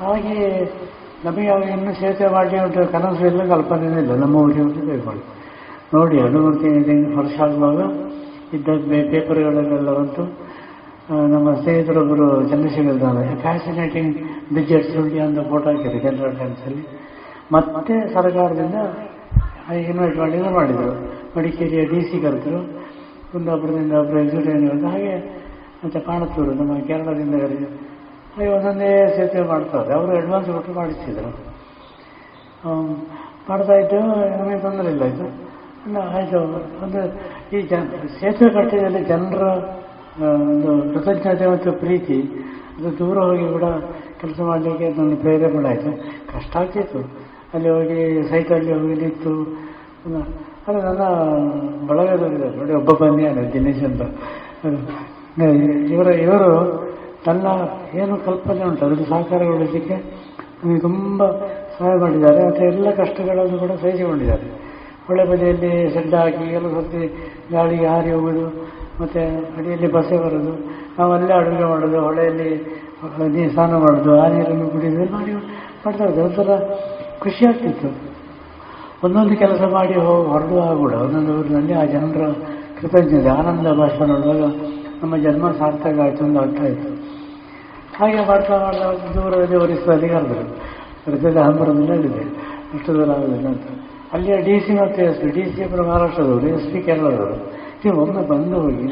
M: ಹಾಗೆ ನಮಗೆ ಅವಾಗ ಇನ್ನೂ ಸೇತುವೆ ಮಾಡಿ ಉಂಟು ಕನಸು ಇಲ್ಲ, ಕಲ್ಪನೆ ಇಲ್ಲ. ನಮ್ಮ ಊರಿಗೆ ಉಂಟು ತಿಳ್ಕೊಳ್ಳಿ ನೋಡಿ, ಎರಡು ಮೂರು ತಿಂಗಳು ವರ್ಷ ಆಗುವಾಗ ಇದ್ದದ್ದು ಪೇಪರ್ಗಳಲ್ಲೆಲ್ಲ ಬಂತು ನಮ್ಮ ಸ್ನೇಹಿತರೊಬ್ಬರು ಚಂದ್ರಶೇಖರ್ ದಾವೆ ಫ್ಯಾಸಿನೇಟಿಂಗ್ ಬಿಜೆಟ್ ಸುಳ್ಳಿ ಅಂತ ಫೋಟೋ ಹಾಕಿದ್ರು ಕೆನರಾ ಟೈಮ್ಸಲ್ಲಿ ಮತ್ತೆ ಸರ್ಕಾರದಿಂದ ಇನ್ವೈಟ್ ಮಾಡಿ ಮಾಡಿದರು. ಮಡಿಕೇರಿಯ ಡಿ ಸಿ ಕರೆತರು, ಕುಂದಾಪುರದಿಂದ ಒಬ್ಬರು ಎಕ್ಸಿಕ್ಯೂಟಿವ್ ಹಾಗೆ ಮತ್ತು ಕಾಣುತ್ತೂರು ನಮ್ಮ ಕೇರಳದಿಂದ ಕರೆದು, ಹಾಗೆ ಒಂದೊಂದೇ ಸೇತುವೆ ಮಾಡ್ತಾರೆ ಅವರು ಅಡ್ವಾನ್ಸ್ ಕೊಟ್ಟು ಮಾಡಿಸಿದರು. ಮಾಡ್ತಾ ಇದ್ದು ನಮಗೆ ತೊಂದರೆ ಇಲ್ಲ ಇದು. ಆಯಿತು, ಒಂದು ಈ ಜನ ಸೇತುವೆ ಕಟ್ಟಿದಲ್ಲಿ ಜನರ ಒಂದು ಕೃತಜ್ಞತೆ ಮತ್ತು ಪ್ರೀತಿ, ಅದು ದೂರ ಹೋಗಿ ಕೂಡ ಕೆಲಸ ಮಾಡಲಿಕ್ಕೆ ನನ್ನ ಪ್ರೇರೇಪಣೆ ಆಯಿತು. ಕಷ್ಟ ಆಗ್ತಿತ್ತು. ಅಲ್ಲಿ ಹೋಗಿ ಸೈಕಲ್ಲಿ ಹೋಗಿ ನಿಂತು ಅದು ನನ್ನ ಬಳಗದಲ್ಲಿದೆ ನೋಡಿ, ಒಬ್ಬ ಬನ್ನಿ ದಿನೇಶ್ ಅಂತ. ಇವರ, ಇವರು ತನ್ನ ಏನು ಕಲ್ಪನೆ ಉಂಟು ಅದನ್ನು ಸಹಕಾರಗೊಳಿಸಲಿಕ್ಕೆ ನಮಗೆ ತುಂಬ ಸಹಾಯ ಮಾಡಿದ್ದಾರೆ. ಮತ್ತು ಎಲ್ಲ ಕಷ್ಟಗಳನ್ನು ಕೂಡ ಸಹಿಸಿಕೊಂಡಿದ್ದಾರೆ. ಹೊಳೆ ಬದಿಯಲ್ಲಿ ಸೆಡ್ಡ ಹಾಕಿ ಎಲ್ಲ ಸರ್ತಿ ಗಾಳಿಗೆ ಹಾರಿ ಹೋಗೋದು, ಮತ್ತು ಅಡಿಯಲ್ಲಿ ಬಸೆ ಬರೋದು ನಾವು ಅಲ್ಲೇ ಅಡುಗೆ ಮಾಡೋದು, ಹೊಳೆಯಲ್ಲಿ ನೀರು ಸ್ನಾನ ಮಾಡೋದು, ಆ ನೀರನ್ನು ಕುಡಿಯೋದು ಮಾಡಿ ಮಾಡ್ತಾ ಇದ್ದೆ. ಒಂಥರ ಖುಷಿ ಆಗ್ತಿತ್ತು. ಒಂದೊಂದು ಕೆಲಸ ಮಾಡಿ ಹೋಗಿ ಹೊರಡುವಾಗ ಕೂಡ ಒಂದೊಂದು ಊರಿನಲ್ಲಿ ಆ ಜನರ ಕೃತಜ್ಞತೆ, ಆನಂದ ಭಾಷ ನೋಡುವಾಗ ನಮ್ಮ ಜನ್ಮ ಸಾರ್ಥಕ ಆಯಿತು ಅಂತ ಅರ್ಥ ಆಯಿತು ಹಾಗೆ ಮಾಡ್ತಾ ಮಾಡ್ತಾ ದೂರದಲ್ಲಿ ಒರಿಸ್ಸಲ್ಲಿ ಕರೆದರು ಒರಿಸ್ಸಲ್ಲಿ ಹಂಬರದಲ್ಲಿ ಹೇಳಿದೆ ಅಷ್ಟು ದೂರ ಆಗೋದಿಲ್ಲ ಅಂತ. ಅಲ್ಲಿಯ ಡಿ ಸಿ ಮತ್ತು ಎಸ್ ಪಿ ಡಿ ಸಿ ಒಬ್ಬರು ಮಹಾರಾಷ್ಟ್ರದವರು ಎಸ್ ಪಿ ಕೇರಳದವರು ನೀವು ಒಮ್ಮೆ ಬಂದು ಹೋಗಿ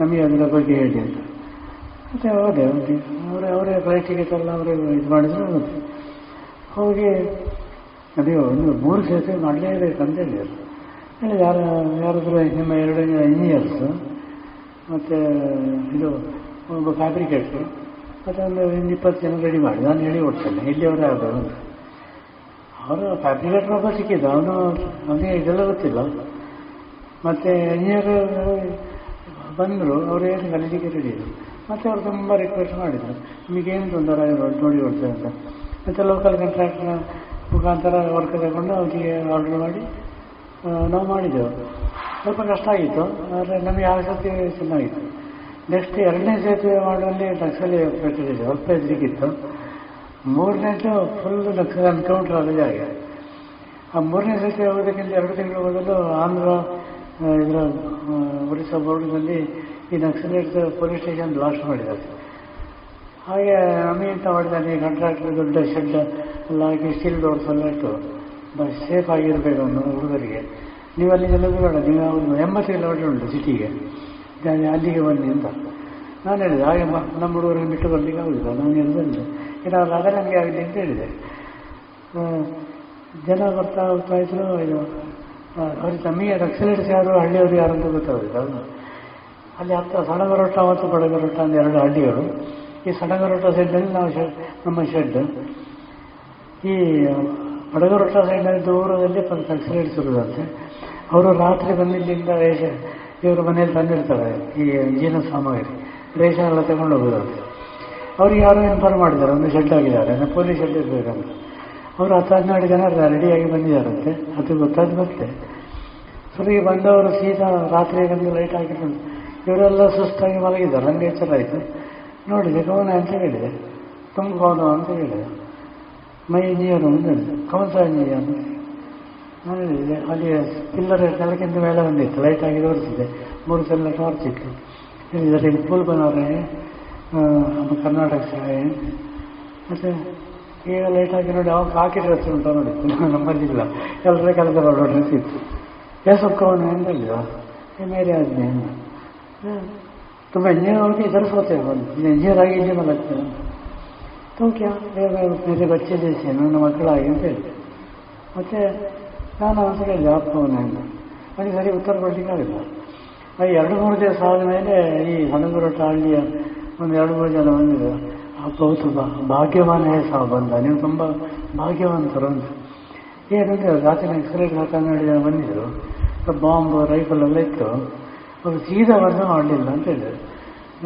M: ನಮಗೆ ಅದರ ಬಗ್ಗೆ ಹೇಳಿ ಅಂತ. ಮತ್ತೆ ಹೋದೆ ಅವರೇ ಅವರೇ ಫ್ಲೈಟ್ ಟಿಕೆಟ್ ಎಲ್ಲ ಅವರೇ ಇದು ಮಾಡಿದ್ರು ಹೋಗಿ, ಅದೇ ಒಂದು ಮೂರು ಸೇತುವೆ ಮಾಡಲೇಬೇಕಂತ ಹೇಳಿದರು ಹೇಳಿ ಯಾರು ಯಾರಾದರೂ ನಿಮ್ಮ ಎರಡು ಇಂಜಿನಿಯರ್ಸು ಮತ್ತು ಇದು ಒಬ್ಬ ಫ್ಯಾಬ್ರಿಕೇಟ್ರು ಮತ್ತು ಒಂದು ಇಪ್ಪತ್ತು ಜನ ರೆಡಿ ಮಾಡಿ. ನಾನು ಹೇಳಿ ಕೊಡ್ತೇನೆ ಇಲ್ಲಿಯವರೇ ಅಂತ. ಅವರು ಫ್ಯಾಬ್ರಿಕೇಟ್ರ್ ಒಬ್ಬ ಸಿಕ್ಕಿದ್ದ. ಅವನು ಅವನಿಗೆ ಇದೆಲ್ಲ ಗೊತ್ತಿಲ್ಲ. ಮತ್ತು ಇಂಜಿನಿಯರ್ ಬಂದರು, ಅವರು ಏನು ಕಲೀಲಿಕ್ಕೆ ರೆಡಿ ಇದ್ರು ಮತ್ತು ಅವರು ತುಂಬ ರಿಕ್ವೆಸ್ಟ್ ಮಾಡಿದರು. ನಿಮಗೇನು ತೊಂದರೆ ನೋಡಿ ಕೊಡ್ತೇವೆ ಅಂತ. ಮತ್ತೆ ಲೋಕಲ್ ಕಾಂಟ್ರಾಕ್ಟ್ನ ಮುಖಾಂತರ ವರ್ಕ್ ತಗೊಂಡು ಅವರಿಗೆ ಆರ್ಡರ್ ಮಾಡಿ ನಾವು ಮಾಡಿದೆವು. ಸ್ವಲ್ಪ ಕಷ್ಟ ಆಗಿತ್ತು, ಆದರೆ ನಮಗೆ ಆ ಸತಿ ಚೆನ್ನಾಗಿತ್ತು. ನೆಕ್ಸ್ಟ್ ಎರಡನೇ ಸೇತುವೆ ಮಾಡುವಲ್ಲಿ ನಕ್ಸಲಿ ಪೆಟ್ಟಿದೆ ಸ್ವಲ್ಪ ಹೆದರಿಕಿತ್ತು ಮೂರನೇದು ಫುಲ್ ಎನ್ಕೌಂಟರ್ ಜಾಗ. ಆ ಮೂರನೇ ಸತಿ ಹೋಗೋದಕ್ಕಿಂತ ಎರಡು ತಿಂಗಳು ಮೊದಲು ಆಂಧ್ರ ಇದರ ಒಡಿಶಾ ಬೋರ್ಡ್ನಲ್ಲಿ ಈ ನಕ್ಸಲೇಟ್ ಪೊಲೀಸ್ ಸ್ಟೇಷನ್ ಬ್ಲಾಸ್ಟ್ ಮಾಡಿದ್ದಾರೆ. ಹಾಗೆ ನಮಗೆ ಅಂತ ಮಾಡಿದ್ದಾನೆ ಕಾಂಟ್ರಾಕ್ಟರ್ ದೊಡ್ಡ ಶೆಡ್ ಎಲ್ಲ ಹಾಕಿ ಸ್ಟೀಲ್ ಡೋರ್ಸ್ ಎಲ್ಲ ಇಟ್ಟು ಸೇಫ್ ಆಗಿರಬೇಕು ಅನ್ನೋ ಹುಡುಗರಿಗೆ. ನೀವು ಅಲ್ಲಿ ಬೇಡ ನೀವು ಒಂದು ಎಂಬತ್ತು ಕಿಲೋಮೀಟರ್ ಉಂಟು ಸಿಟಿಗೆ. ಅಲ್ಲಿಗೆ ಬನ್ನಿ ಅಂತ. ನಾನು ಹೇಳಿದೆ, ಹಾಗೆ ನಮ್ಮ ಹುಡುಗರಿಗೆ ಬಿಟ್ಟು ಬರಲಿಕ್ಕೆ ಆಗುದಿಲ್ಲ, ನಾನು ಹೇಳಿದೆ ಏನಾದ್ರು ಆದರೆ ನನಗೆ ಆಗಲಿ ಅಂತ ಹೇಳಿದೆ. ಜನ ಬರ್ತಾ ಹೋಗ್ತಾ ಇದ್ರು, ಇದು ಅವ್ರಿಗೆ ನಮಗೆ ನಕ್ಸಲೇಟ್ಸ್ ಯಾರು, ಹಳ್ಳಿಯವರು ಯಾರು ಅಂತ ಗೊತ್ತಾಗುತ್ತೆ ಅವನು ಅಲ್ಲಿ ಹತ್ತ ಸಡಗರೊಟ್ಟ ಮತ್ತು ಬಡಗರೋಟ ಅಂತ ಎರಡು ಹಳ್ಳಿಗಳು. ಈ ಸಡಗರೊಟ್ಟ ಸೈಡ್ನಲ್ಲಿ ನಾವು ಶೆಡ್ ನಮ್ಮ ಶೆಡ್. ಈ ಬಡಗರೋಟ ಸೈಡ್ನಲ್ಲಿ ದೂರದಲ್ಲಿ ನಕ್ಸಲೇಟ್ಸ್ ಇರುವುದಂತೆ ಅವರು ರಾತ್ರಿ ಬಂದು ರೇಷ, ಇವರು ಮನೆಯಲ್ಲಿ ತಂದಿರ್ತಾರೆ, ಈ ಜೀರ್ಣ ಸಾಮಗ್ರಿ. ರೇಷನ್ ಎಲ್ಲ ತಗೊಂಡು ಹೋಗೋದಂತೆ. ಅವ್ರಿಗೆ ಯಾರೋ ಇನ್ಫಾರ್ಮ್ ಮಾಡಿದ್ದಾರೆ, ಒಂದು ಶೆಡ್ ಆಗಿದ್ದಾರೆ ಪೊಲೀಸ್ ಶೆಡ್ ಇರಬೇಕಂತ. ಅವರು ಹತ್ತು ಹನ್ನೆರಡು ಜನ ರೆಡಿಯಾಗಿ ಬಂದಿದ್ದಾರಂತೆ, ಅದು ಗೊತ್ತಾದ ಮತ್ತೆ. ಸರಿ, ಬಂದವರು ಸೀದಾ ರಾತ್ರಿ ಬಂದು ಲೈಟ್ ಹಾಕಿಕೊಂಡು ಇವರೆಲ್ಲ ಸುಸ್ತಾಗಿ ಮಲಗಿದ್ದಾರೆ ನನಗೆ ಎಚ್ಚರ ಆಯಿತು ನೋಡಿದೆ ಕವನ ಅಂತ ಹೇಳಿದೆ ತುಂಬ ಕವನ ಅಂತ ಹೇಳಿದೆ. ಮೈ ನೀರು ಅಂತ ಹೇಳಿದೆ ಕವನ ನೀರು ಅಂತ ಹೇಳಿದೆ. ಅಲ್ಲಿ ಪಿಲ್ಲರ್ ನೆಲಕ್ಕಿಂತ ಮೇಲೆ ಬಂದಿತ್ತು ಲೈಟ್ ಆಗಿ ತೋರಿಸಿದೆ, ಮೂರು ಸಲ ಟಾರ್ಚ್ ಇತ್ತು. ಹೇಳಿದರೆ ಇಲ್ಲಿ ಫುಲ್ ಬನವರೇ ನಮ್ಮ ಕರ್ನಾಟಕ ಸಹಾಯ ಮತ್ತು ಈಗ ಲೈಟ್ ಹಾಕಿ ನೋಡಿ ಅವಾಗ ಹಾಕಿ ಡ್ರೆಸ್ ಉಂಟು ನೋಡಿತ್ತು ನಮ್ಮಲ್ಲಿಲ್ಲ ಎಲ್ಲರ ಕೆಲಸ ಮಾಡೋ ಡ್ರೆಸ್ ಇತ್ತು ಏಸಕ್ಕವನು ಅಂತ ಹೇಳಿದ ये मेरे आदमी हैं तो मैं इंजीनियर होकर इधर सोते हो इंजीनियर आगे इंजीनियर में लगते हैं तो क्या मेरे बच्चे जैसे ನನ್ನ ಮಕ್ಕಳಾಗಿ ಅಂತ ಹೇಳಿದೆ ಮತ್ತೆ ನಾನು ಅಂತ ಹೇಳಿದೆ ಅಪ್ಪವನೇ ಅಂತ ನನಗೆ ಸರಿ ಉತ್ತರ ಕೊಡಲಿಕ್ಕಾಗಿಲ್ಲ ಆ ಎರಡು ಮೂರು ದಿವಸ ಆದಮೇಲೆ ಈ ಹಣಗುರಟ ಹಳ್ಳಿಯ ಒಂದು ಎರಡು ಮೂರು ಜನ ಬಂದಿದೆ. ಅಪ್ಪ ಭಾಗ್ಯವಾನೇ ಸಹ ಬಂದ. ನೀವು ತುಂಬ ಭಾಗ್ಯವಂತರು ಅಂತ. ಏನಂದ್ರೆ ರಾತ್ರಿ ಎಕ್ಸ್ರೇ ನೋಡಿ ಜನ ಬಂದಿದ್ರು. ಬಾಂಬ್ ರೈಫಲ್ ಎಲ್ಲ ಇತ್ತು. ಅವರು ಸೀದಾ ಬಂದು ಮಾಡಲಿಲ್ಲ ಅಂತ ಹೇಳಿದ್ರು.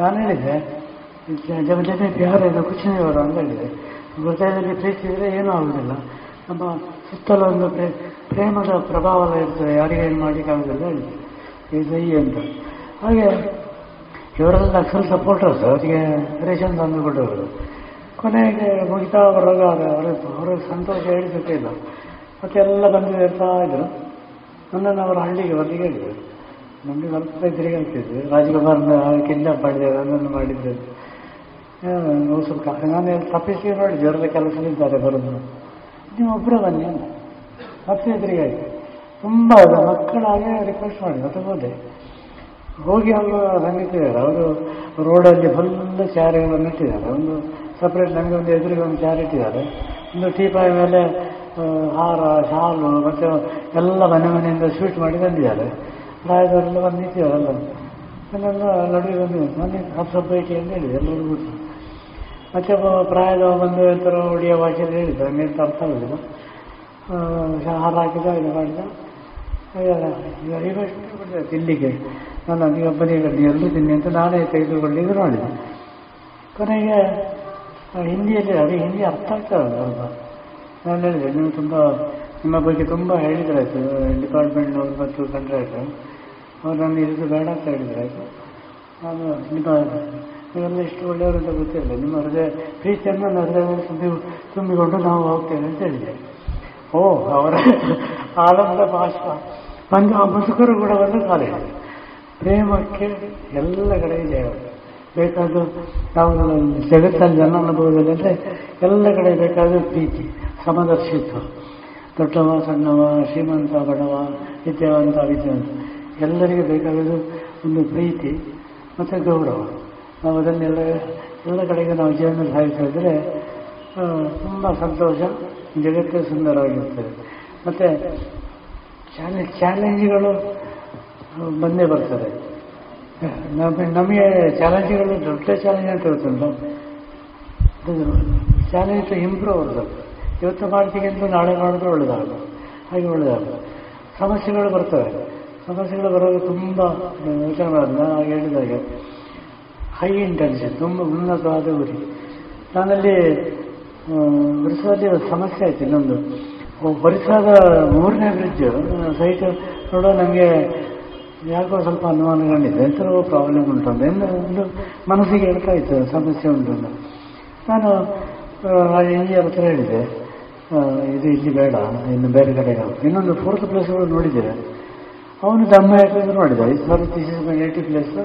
M: ನಾನು ಹೇಳಿದೆ ಜನ ಜನ ಪ್ಯಾರ ಇದು ಕುಚಿನವರು ಅಂತ ಹೇಳಿದೆ. ಹೃದಯದಲ್ಲಿ ಪ್ರೀತಿ ಇದ್ರೆ ಏನೂ ಆಗುದಿಲ್ಲ. ನಮ್ಮ ಸುತ್ತಲ ಒಂದು ಪ್ರೇ, ಪ್ರೇಮದ ಪ್ರಭಾವ ಇರ್ತದೆ. ಯಾರಿಗೇನು ಮಾಡಲಿಕ್ಕಾಗೋದಿಲ್ಲ ಹೇಳಿದೆ ಈ ಅಂತ. ಹಾಗೆ ಇವರೆಲ್ಲ ಫುಲ್ ಸಪೋರ್ಟರ್ಸ್ ಅವರಿಗೆ ರೇಷನ್ ತಂದು ಕೊಟ್ಟವರು ಕೊನೆಗೆ ಮುಗಿತಾ ಬರುವಾಗ ಅವರು ಅವ್ರಿಗೆ ಸಂತೋಷ ಇಲ್ಲ ಮತ್ತೆ ಎಲ್ಲ ಬಂದು ಇರ್ತಾ ಇದ್ರು. ನನ್ನನ್ನು ಅವರ ಹಳ್ಳಿಗೆ ಬರ್ಲಿಕ್ಕೆ ಹೇಳಿದ್ರು. ನಮಗೆ ಸ್ವಲ್ಪ ಎದುರಿಗೆ ಆಗ್ತಿದ್ವಿ ರಾಜಕುಮಾರ್ನ ಕಿಡ್ನಾಪ್ ಮಾಡಿದೆ ನನ್ನನ್ನು ಮಾಡಿದ್ದೆ ಸ್ವಲ್ಪ ನಾನು ತಪ್ಪಿಸಿ ನೋಡಿ ಅವರೆಲ್ಲ ಕೆಲಸದಿದ್ದಾರೆ ಬರೋದು. ನೀವು ಒಬ್ಬರೇ ಬನ್ನಿ ಅಂತ. ಮತ್ತೆ ಎದುರಿಗೆ ಆಯಿತು. ತುಂಬ ಮಕ್ಕಳಾಗೆ ರಿಕ್ವೆಸ್ಟ್ ಮಾಡಿ ಮತ್ತೆ ಹೋದೆ. ಹೋಗಿ ಅಲ್ಲ ಸಂಗೀತಿದ್ದಾರೆ ಅವರು ರೋಡಲ್ಲಿ ಫುಲ್ಲು ಚಾರಿಗಳನ್ನು ಇಟ್ಟಿದ್ದಾರೆ. ಒಂದು ಸಪ್ರೇಟ್ ನಮಗೆ ಒಂದು ಎದುರಿಗೆ ಒಂದು ಚಾರ್ ಇಟ್ಟಿದ್ದಾರೆ. ಒಂದು ಟೀಪಾಯಿ ಮೇಲೆ ಹಾರ, ಶಾಲು, ಮತ್ತು ಎಲ್ಲ ಮನೆ ಮನೆಯಿಂದ ಸ್ವೀಟ್ ಮಾಡಿ ತಂದಿದ್ದಾರೆ ಪ್ರಾಯದವರೆಲ್ಲ ಬಂದು ನಿಂತಿದ್ದಾರಲ್ಲ ನನ್ನೆಲ್ಲ ನಡುವೆ ಬಂದು ಮನೆ ಹತ್ತು ಬೈಟಿ ಅಂತ ಹೇಳಿದೆ ಎಲ್ಲರೂ ಕೂತು ಮತ್ತೆ ಪ್ರಾಯದವ ಬಂದು ಒಂಥರ ಒಡಿಯ ಭಾಷೆಯಲ್ಲಿ ಹೇಳಿದ ನೀರು ಅರ್ಥ ಆಗಲಿಲ್ಲ ಹಾರ ಹಾಕಿದ ಇದು ಮಾಡಿದ ಈಗ ತಿಲ್ಲಿಗೆ ನಾನು ಅದೀಗ ಒಬ್ಬನಿಗೆ ಎಲ್ಲರೂ ತಿನ್ನಿ ಅಂತ ನಾನೇ ತೆಗೆದುಕೊಳ್ಳಿದ್ದು ನೋಡಿದೆ ಕೊನೆಗೆ ಹಿಂದಿಯಲ್ಲಿ, ಅದು ಹಿಂದಿ ಅರ್ಥ ಆಗ್ತದೆ ಸ್ವಲ್ಪ. ನಾನು ಹೇಳಿದೆ, ನೀವು ತುಂಬ, ನಿಮ್ಮ ಬಗ್ಗೆ ತುಂಬ ಹೇಳಿದ್ರಾಯ್ತು ಡಿಪಾರ್ಟ್ಮೆಂಟ್ನವರು ಮತ್ತು ಕಂಡ್ರಾಯ್ತು ಅವ್ರು ನಾನು ಇರೋದು ಬೇಡ ಅಂತ ಹೇಳಿದ್ರಾಯ್ತು ನಾನು ನಿಮ್ಮ, ನೀವೆಲ್ಲ ಇಷ್ಟು ಒಳ್ಳೆಯವರು ಅಂತ ಗೊತ್ತಿಲ್ಲ. ನಿಮ್ಮ ಹೃದಯ, ಪ್ರೀತಿಯನ್ನು ನನ್ನ ತುಂಬಿ ತುಂಬಿಕೊಂಡು ನಾವು ಹೋಗ್ತೇವೆ ಅಂತ ಹೇಳಿದೆ. ಓ, ಅವರ ಆಳಂದ ಭಾಷಾ. ನನಗೆ ಆ ಮುಸುಕರು ಕೂಡ ಒಂದು ಪ್ರೇಮಕ್ಕೆ ಎಲ್ಲ ಕಡೆ ಇದೆ ಬೇಕಾದ ನಾವು ಜಗತ್ತಲ್ಲಿ ಜನ ಅನುಭವದಲ್ಲಿ ಅಂದರೆ ಎಲ್ಲ ಕಡೆ ಬೇಕಾದ ಪ್ರೀತಿ, ಸಮದರ್ಶಿತ್ವ. ದೊಡ್ಡವ, ಸಣ್ಣವ, ಶ್ರೀಮಂತ, ಬಡವ, ವಿದ್ಯಾವಂತ ವಿದ್ಯಾವಂತ ಎಲ್ಲರಿಗೂ ಬೇಕಾಗೋದು ಒಂದು ಪ್ರೀತಿ ಮತ್ತು ಗೌರವ. ನಾವು ಅದನ್ನೆಲ್ಲ ಎಲ್ಲ ಕಡೆಗೆ ನಾವು ಜೀವನದಲ್ಲಿ ಸಾಗಿಸಿದ್ರೆ ತುಂಬ ಸಂತೋಷ. ಜಗತ್ತೇ ಸುಂದರವಾಗಿರ್ತದೆ ಮತ್ತು ಚಾಲೆ, ಚಾಲೆಂಜ್ಗಳು ಬಂದೇ ಬರ್ತದೆ. ನಮಗೆ ಚಾಲೆಂಜ್ಗಳು ದೊಡ್ಡ ಚಾಲೆಂಜ್ ಅಂತ ಗೊತ್ತುಂಟ ಚಾಲೆಂಜ್ ಟು ಇಂಪ್ರೂವ್ ಅವ್ರದ್ದು. ಇವತ್ತು ಮಾಡ್ತೀವಿ ಅಂತ ನಾಳೆ ಮಾಡಿದ್ರೆ ಒಳ್ಳೇದಾಗಲ್ಲ ಹಾಗೆ ಒಳ್ಳೆಯದಾಗ ಸಮಸ್ಯೆಗಳು ಬರ್ತವೆ. ಸಮಸ್ಯೆಗಳು ಬರೋದು ತುಂಬ ಯೋಚನೆ ಆಗ ಹೇಳಿದಾಗೆ. ಹೈ ಇಂಟೆನ್ಷನ್ ತುಂಬ ಉನ್ನತವಾದ ಗುರಿ. ನಾನಲ್ಲಿ ಒರಿಸ್ಸಾದಲ್ಲಿ ಸಮಸ್ಯೆ ಆಯ್ತು ಇನ್ನೊಂದು. ಒರಿಸ್ಸಾದ ಮೂರನೇ ಬ್ರಿಡ್ಜ್ ಸೈಟ್ ನೋಡೋ, ನಮಗೆ ಯಾಕೋ ಸ್ವಲ್ಪ ಅನುಮಾನಗಳಿದೆ ಎಂಥರೋ ಪ್ರಾಬ್ಲಮ್ ಉಂಟು ಅಂತ. ಎಂದು ಒಂದು ಮನಸ್ಸಿಗೆ ಹೇಳ್ತಾ ಇತ್ತು, ಸಮಸ್ಯೆ ಉಂಟು ನಾನು ಇಂಜಿನಿಯರ್ ಹತ್ರ ಹೇಳಿದೆ ಇದು ಇಲ್ಲಿ ಬೇಡ, ಇನ್ನು ಬೇರೆ ಕಡೆ ಇನ್ನೊಂದು ಫೋರ್ತ್ ಪ್ಲೇಸ್ಗಳು ನೋಡಿದ್ದೇನೆ. ಅವನು ದಮ್ಮ ಯಾಕಂದ್ರೆ ನೋಡಿದೆ ಈ sir this is my native place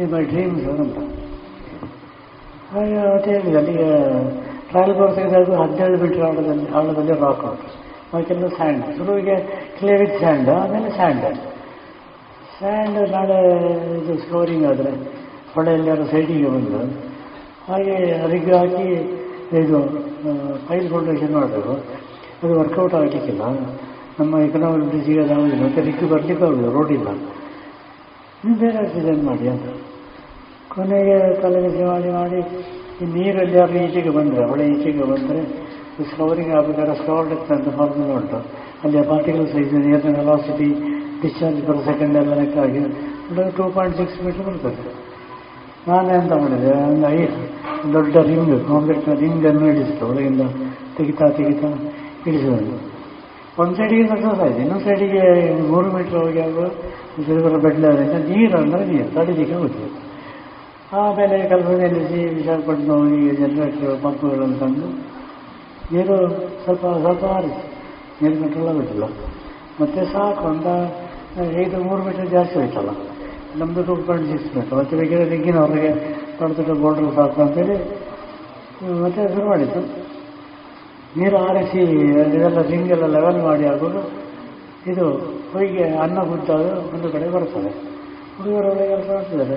M: ಈ ಮೈ ಡ್ರೀಮ್ ಸರ್ ಅಂತ. ಹಾಗೆ ಮತ್ತೆ ಹೇಳಿದೆ, ಅಲ್ಲಿಗೆ ಟ್ರಯಲ್ ಬೋರ್ ಅದು ಹದಿನೇಳು ಮೀಟರ್ ಆಳದಲ್ಲಿ ಆಳದಲ್ಲಿ ರಾಕ್ ಔಟ್ ಅದಕ್ಕೆಲ್ಲ ಸ್ಯಾಂಡ್ ಶುರುವಿಗೆ ಕ್ಲೇ ವಿತ್ ಸ್ಯಾಂಡ್ ಆಮೇಲೆ ಸ್ಯಾಂಡ್ ಸ್ಯಾಂಡ್ ನಾಳೆ ಇದು ಸ್ಕೋರಿಂಗ್ ಆದರೆ ಹೊಳೆಯಲ್ಲಿ ಸೈಡಿಗೆ ಬಂದು ಹಾಗೆ ರಿಗ್ ಹಾಕಿ ಇದು ಫೈಲ್ ಫೌಂಡೇಶನ್ ಮಾಡಬೇಕು ಅದು ವರ್ಕೌಟ್ ಆಗಲಿಕ್ಕಿಲ್ಲ. ನಮ್ಮ ಎಕನಾಮಿಕ್ ಬ್ರಿಡ್ಜಿಗೆ ಆಗೋದಿಲ್ಲ ಮತ್ತು ರಿಗ್ ಬರಲಿಕ್ಕೆ ಆಗೋದು ರೋಡ್ ಇಲ್ಲ. ಬೇರೆ ಡಿಸೈನ್ ಮಾಡಿ ಅಂತ. ಕೊನೆಗೆ ತಲೆಗೆ ಮಾಡಿ ಮಾಡಿ ಈ ನೀರಲ್ಲಿ ಯಾರು ಈಚೆಗೆ ಬಂದರೆ ಹೊಳೆ ಈಚೆಗೆ ಬಂದರೆ ಸ್ಲೋರಿಗೆ ಆಗಬೇಕಾದ್ರೆ ಸ್ಕವರ್ ಡೆಪ್ತ್ ಅಂತ ಫಾರ್ಮುಲ ಉಂಟು. ಅಲ್ಲಿ ಪಾರ್ಟಿಕಲ್ ಸೈಜ್ ನೀರಿನ ವೆಲಾಸಿಟಿ ಡಿಸ್ಚಾರ್ಜ್ ಪರ್ ಸೆಕೆಂಡ್ ಎಲ್ಲ ಲೆಕ್ಕ ಆಗಿ ಟೂ ಪಾಯಿಂಟ್ ಸಿಕ್ಸ್ ಮೀಟರ್ ಬರ್ತದೆ. ನಾನೇ ಅಂತ ಮಾಡಿದೆ? ಒಂದು ಐ, ದೊಡ್ಡ ರಿಂಗ್ ಕಾಂಕ್ರೀಟ್ನ ರಿಂಗನ್ನು ಇಳಿಸಿತು. ಒಳಗಿಂದ ತೆಗಿತಾ ತೆಗಿತಾ ಇಳಿಸಿದ್ರು ಒಂದು ಸೈಡಿಗೆ ಸಕ್ಸಸ್ ಇನ್ನೊಂದು ಸೈಡಿಗೆ ಮೂರು ಮೀಟರ್ ಹೋಗಿ ಆಗುವ ಸಿಲ್ವರ್ ನೀರು ಅಂದರೆ ನೀರು, ತಡಿಲಿಕ್ಕೆ ಹೋಗ್ತದೆ. ಆಮೇಲೆ ಕಲ್ಪನೆ ನಿಲ್ಲಿಸಿ ವಿಶಾಖಪಟ್ಟಣ ಈ ಜನರೇಟರ್ ಪಂಪ್ಗಳನ್ನು ತಂದು ನೀರು ಸ್ವಲ್ಪ ಸ್ವಲ್ಪ ಆರಿಸಿ ನೀರು ಕಂಟ್ರೋಲ್ ಆಗೋದಿಲ್ಲ. ಮತ್ತೆ ಸಾಕು ಅಂತ, ಐದು ಮೂರು ಮೀಟರ್ ಜಾಸ್ತಿ ಆಯ್ತಲ್ಲ ನಮ್ಮದು ಟೂ ಪಾಯಿಂಟ್ ಸಿಕ್ಸ್ ಮೀಟರ್, ಮತ್ತೆ ಬೇಕಿದ್ರೆ ರಿಗ್ಗಿನ ಹೊರಗೆ ದೊಡ್ಡ ದೊಡ್ಡ ಸಾಕು ಅಂತೇಳಿ, ಮತ್ತೆ ಶುರು ಮಾಡಿತ್ತು ನೀರು ಆರಿಸಿ, ಇದೆಲ್ಲ ಸಿಂಗೆಲ್ಲ ಲೆವೆಲ್ ಮಾಡಿ ಆಗುವಾಗ ಇದು ಹೊಯ್ಗೆ ಅನ್ನ ಗುದ್ದಾದ ಒಂದು ಕಡೆ ಬರ್ತದೆ. ಹುಡುಗರು ಒಳಗೆ ಕೆಲಸ ಮಾಡ್ತಿದ್ದಾರೆ.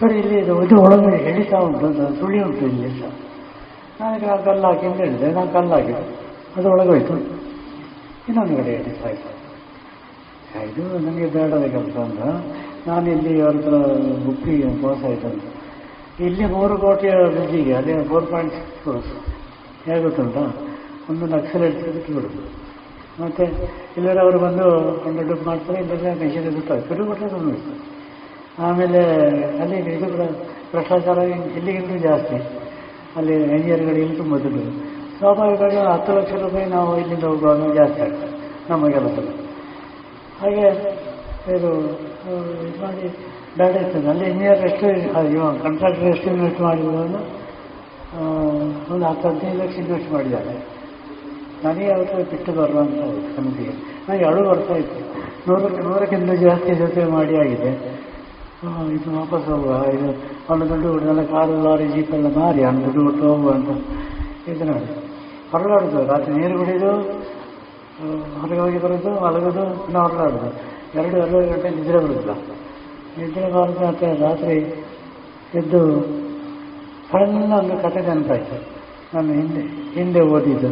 M: ಸರಿ ಇಲ್ಲಿ ಇದು ಇದು ಒಳಗೆ ಎಳಿತಾ ಉಂಟು ಸುಳಿ ಉಂಟು ಇಲ್ಲಿ ಸಹ ನಾನು ಆ ಕಲ್ಲು ಹಾಕಿ ಅಂತ ಹೇಳಿದೆ, ನಾನು ಕಲ್ಲು ಹಾಕಿದೆ ಅದು ಒಳಗೆ ಹೋಯ್ತು ಇನ್ನೊಂದು ಕಡೆ ಎಳಿತಾ ಇತ್ತು ಇದು ನನಗೆ ಬೇಡದ ಕೆಲಸ ಅಂತ. ನಾನು ಇಲ್ಲಿ ಅವ್ರ ಹತ್ರ ಬುಕ್ಕಿ ಆಯ್ತು ಅಂತ. ಇಲ್ಲಿ ಮೂರು ಕೋಟಿಯ ಬ್ರಿಡ್ಜಿಗೆ ಅದೇ ಫೋರ್ ಪಾಯಿಂಟ್ ಸಿಕ್ಸ್ ಕ್ರೋಸ್ ಹೇಗೆ ಒಂದು ಹೇಳ್ತಿದ್ದಕ್ಕೆ ಬಿಡುದು. ಮತ್ತೆ ಇಲ್ಲರೂ ಅವರು ಬಂದು ಒಂದು ಡುಪ್ ಮಾಡ್ತಾರೆ, ಇಲ್ಲದ್ರೆ ಮೆಷಿನ್ ಗೊತ್ತಾಗ್ತದೆ. ಸುಮ್ಮನೆ ಆಮೇಲೆ ಅಲ್ಲಿ ಇದು ಭ್ರಷ್ಟಾಚಾರ ಇಲ್ಲಿಗಿಂತ ಜಾಸ್ತಿ. ಅಲ್ಲಿ ಎಂಜಿನಿಯರ್ಗಳಿಗೆ ತುಂಬ ದುಡ್ಡು. ಸ್ವಾಭಾವಿಕವಾಗಿ ಹತ್ತು ಲಕ್ಷ ರೂಪಾಯಿ ನಾವು ಇಲ್ಲಿಂದ ಹೋಗುವಾಗ ಜಾಸ್ತಿ ಆಗ್ತದೆ ನಮ್ಮ ಕೆಲಸದಲ್ಲಿ ಹಾಗೆ ಇದು ಇದು ಮಾಡಿ ಬೇಡ ಇರ್ತದೆ. ಅಲ್ಲಿ ಇಂಜಿನಿಯರ್ ಎಷ್ಟು ಇವ ಕಂಟ್ರಾಕ್ಟರ್ ಎಷ್ಟು ಇನ್ವೆಸ್ಟ್ ಮಾಡಿದ್ರು ಒಂದು ಹತ್ತು ಹದಿನೈದು ಲಕ್ಷ ಇನ್ವೆಸ್ಟ್ ಮಾಡಿದ್ದಾರೆ. ನನಗೆ ಅವತ್ತು ಬಿಟ್ಟು ಬರುವಂಥ ಸಮಿತಿಗೆ. ನನಗೆ ಅಳು ಬರ್ತಾ ಇತ್ತು ನೂರಕ್ಕೆ, ನೂರಕ್ಕಿಂತ ಜಾಸ್ತಿ ಜೊತೆ ಮಾಡಿ ಆಗಿದೆ. ಇದು ವಾಪಸ್ ಹೋಗುವ ಇದು ಒಂದು ದುಡ್ಡು ಕೊಟ್ಟು ಕಾರು ಲಾರಿ ಜೀಪ್ ಎಲ್ಲ ಮಾರಿ ಅವನು ದುಡ್ಡು ಕೊಟ್ಟು ಹೋಗುವ ಅಂತ ಇದು ನೋಡಿ ಹೊರಗಾಡುದು ರಾತ್ರಿ ನೀರು ಕುಡಿದು ಹೊರಗೆ ಹೋಗಿ ಬರೋದು ಮಲಗೋದು ಇನ್ನೂ ಹೊರಗಾಡುದು ಎರಡು ಎರಡು ಗಂಟೆ ನಿದ್ರೆ ಬರುದಿಲ್ಲ ನಿದ್ರೆ ಬರೋದು ಮತ್ತೆ ರಾತ್ರಿ ಎದ್ದು ಸಣ್ಣ ಒಂದು ಕತೆ ನೆನಪಾಯ್ತು ನಾನು ಹಿಂದೆ ಹಿಂದೆ ಓದಿದ್ದು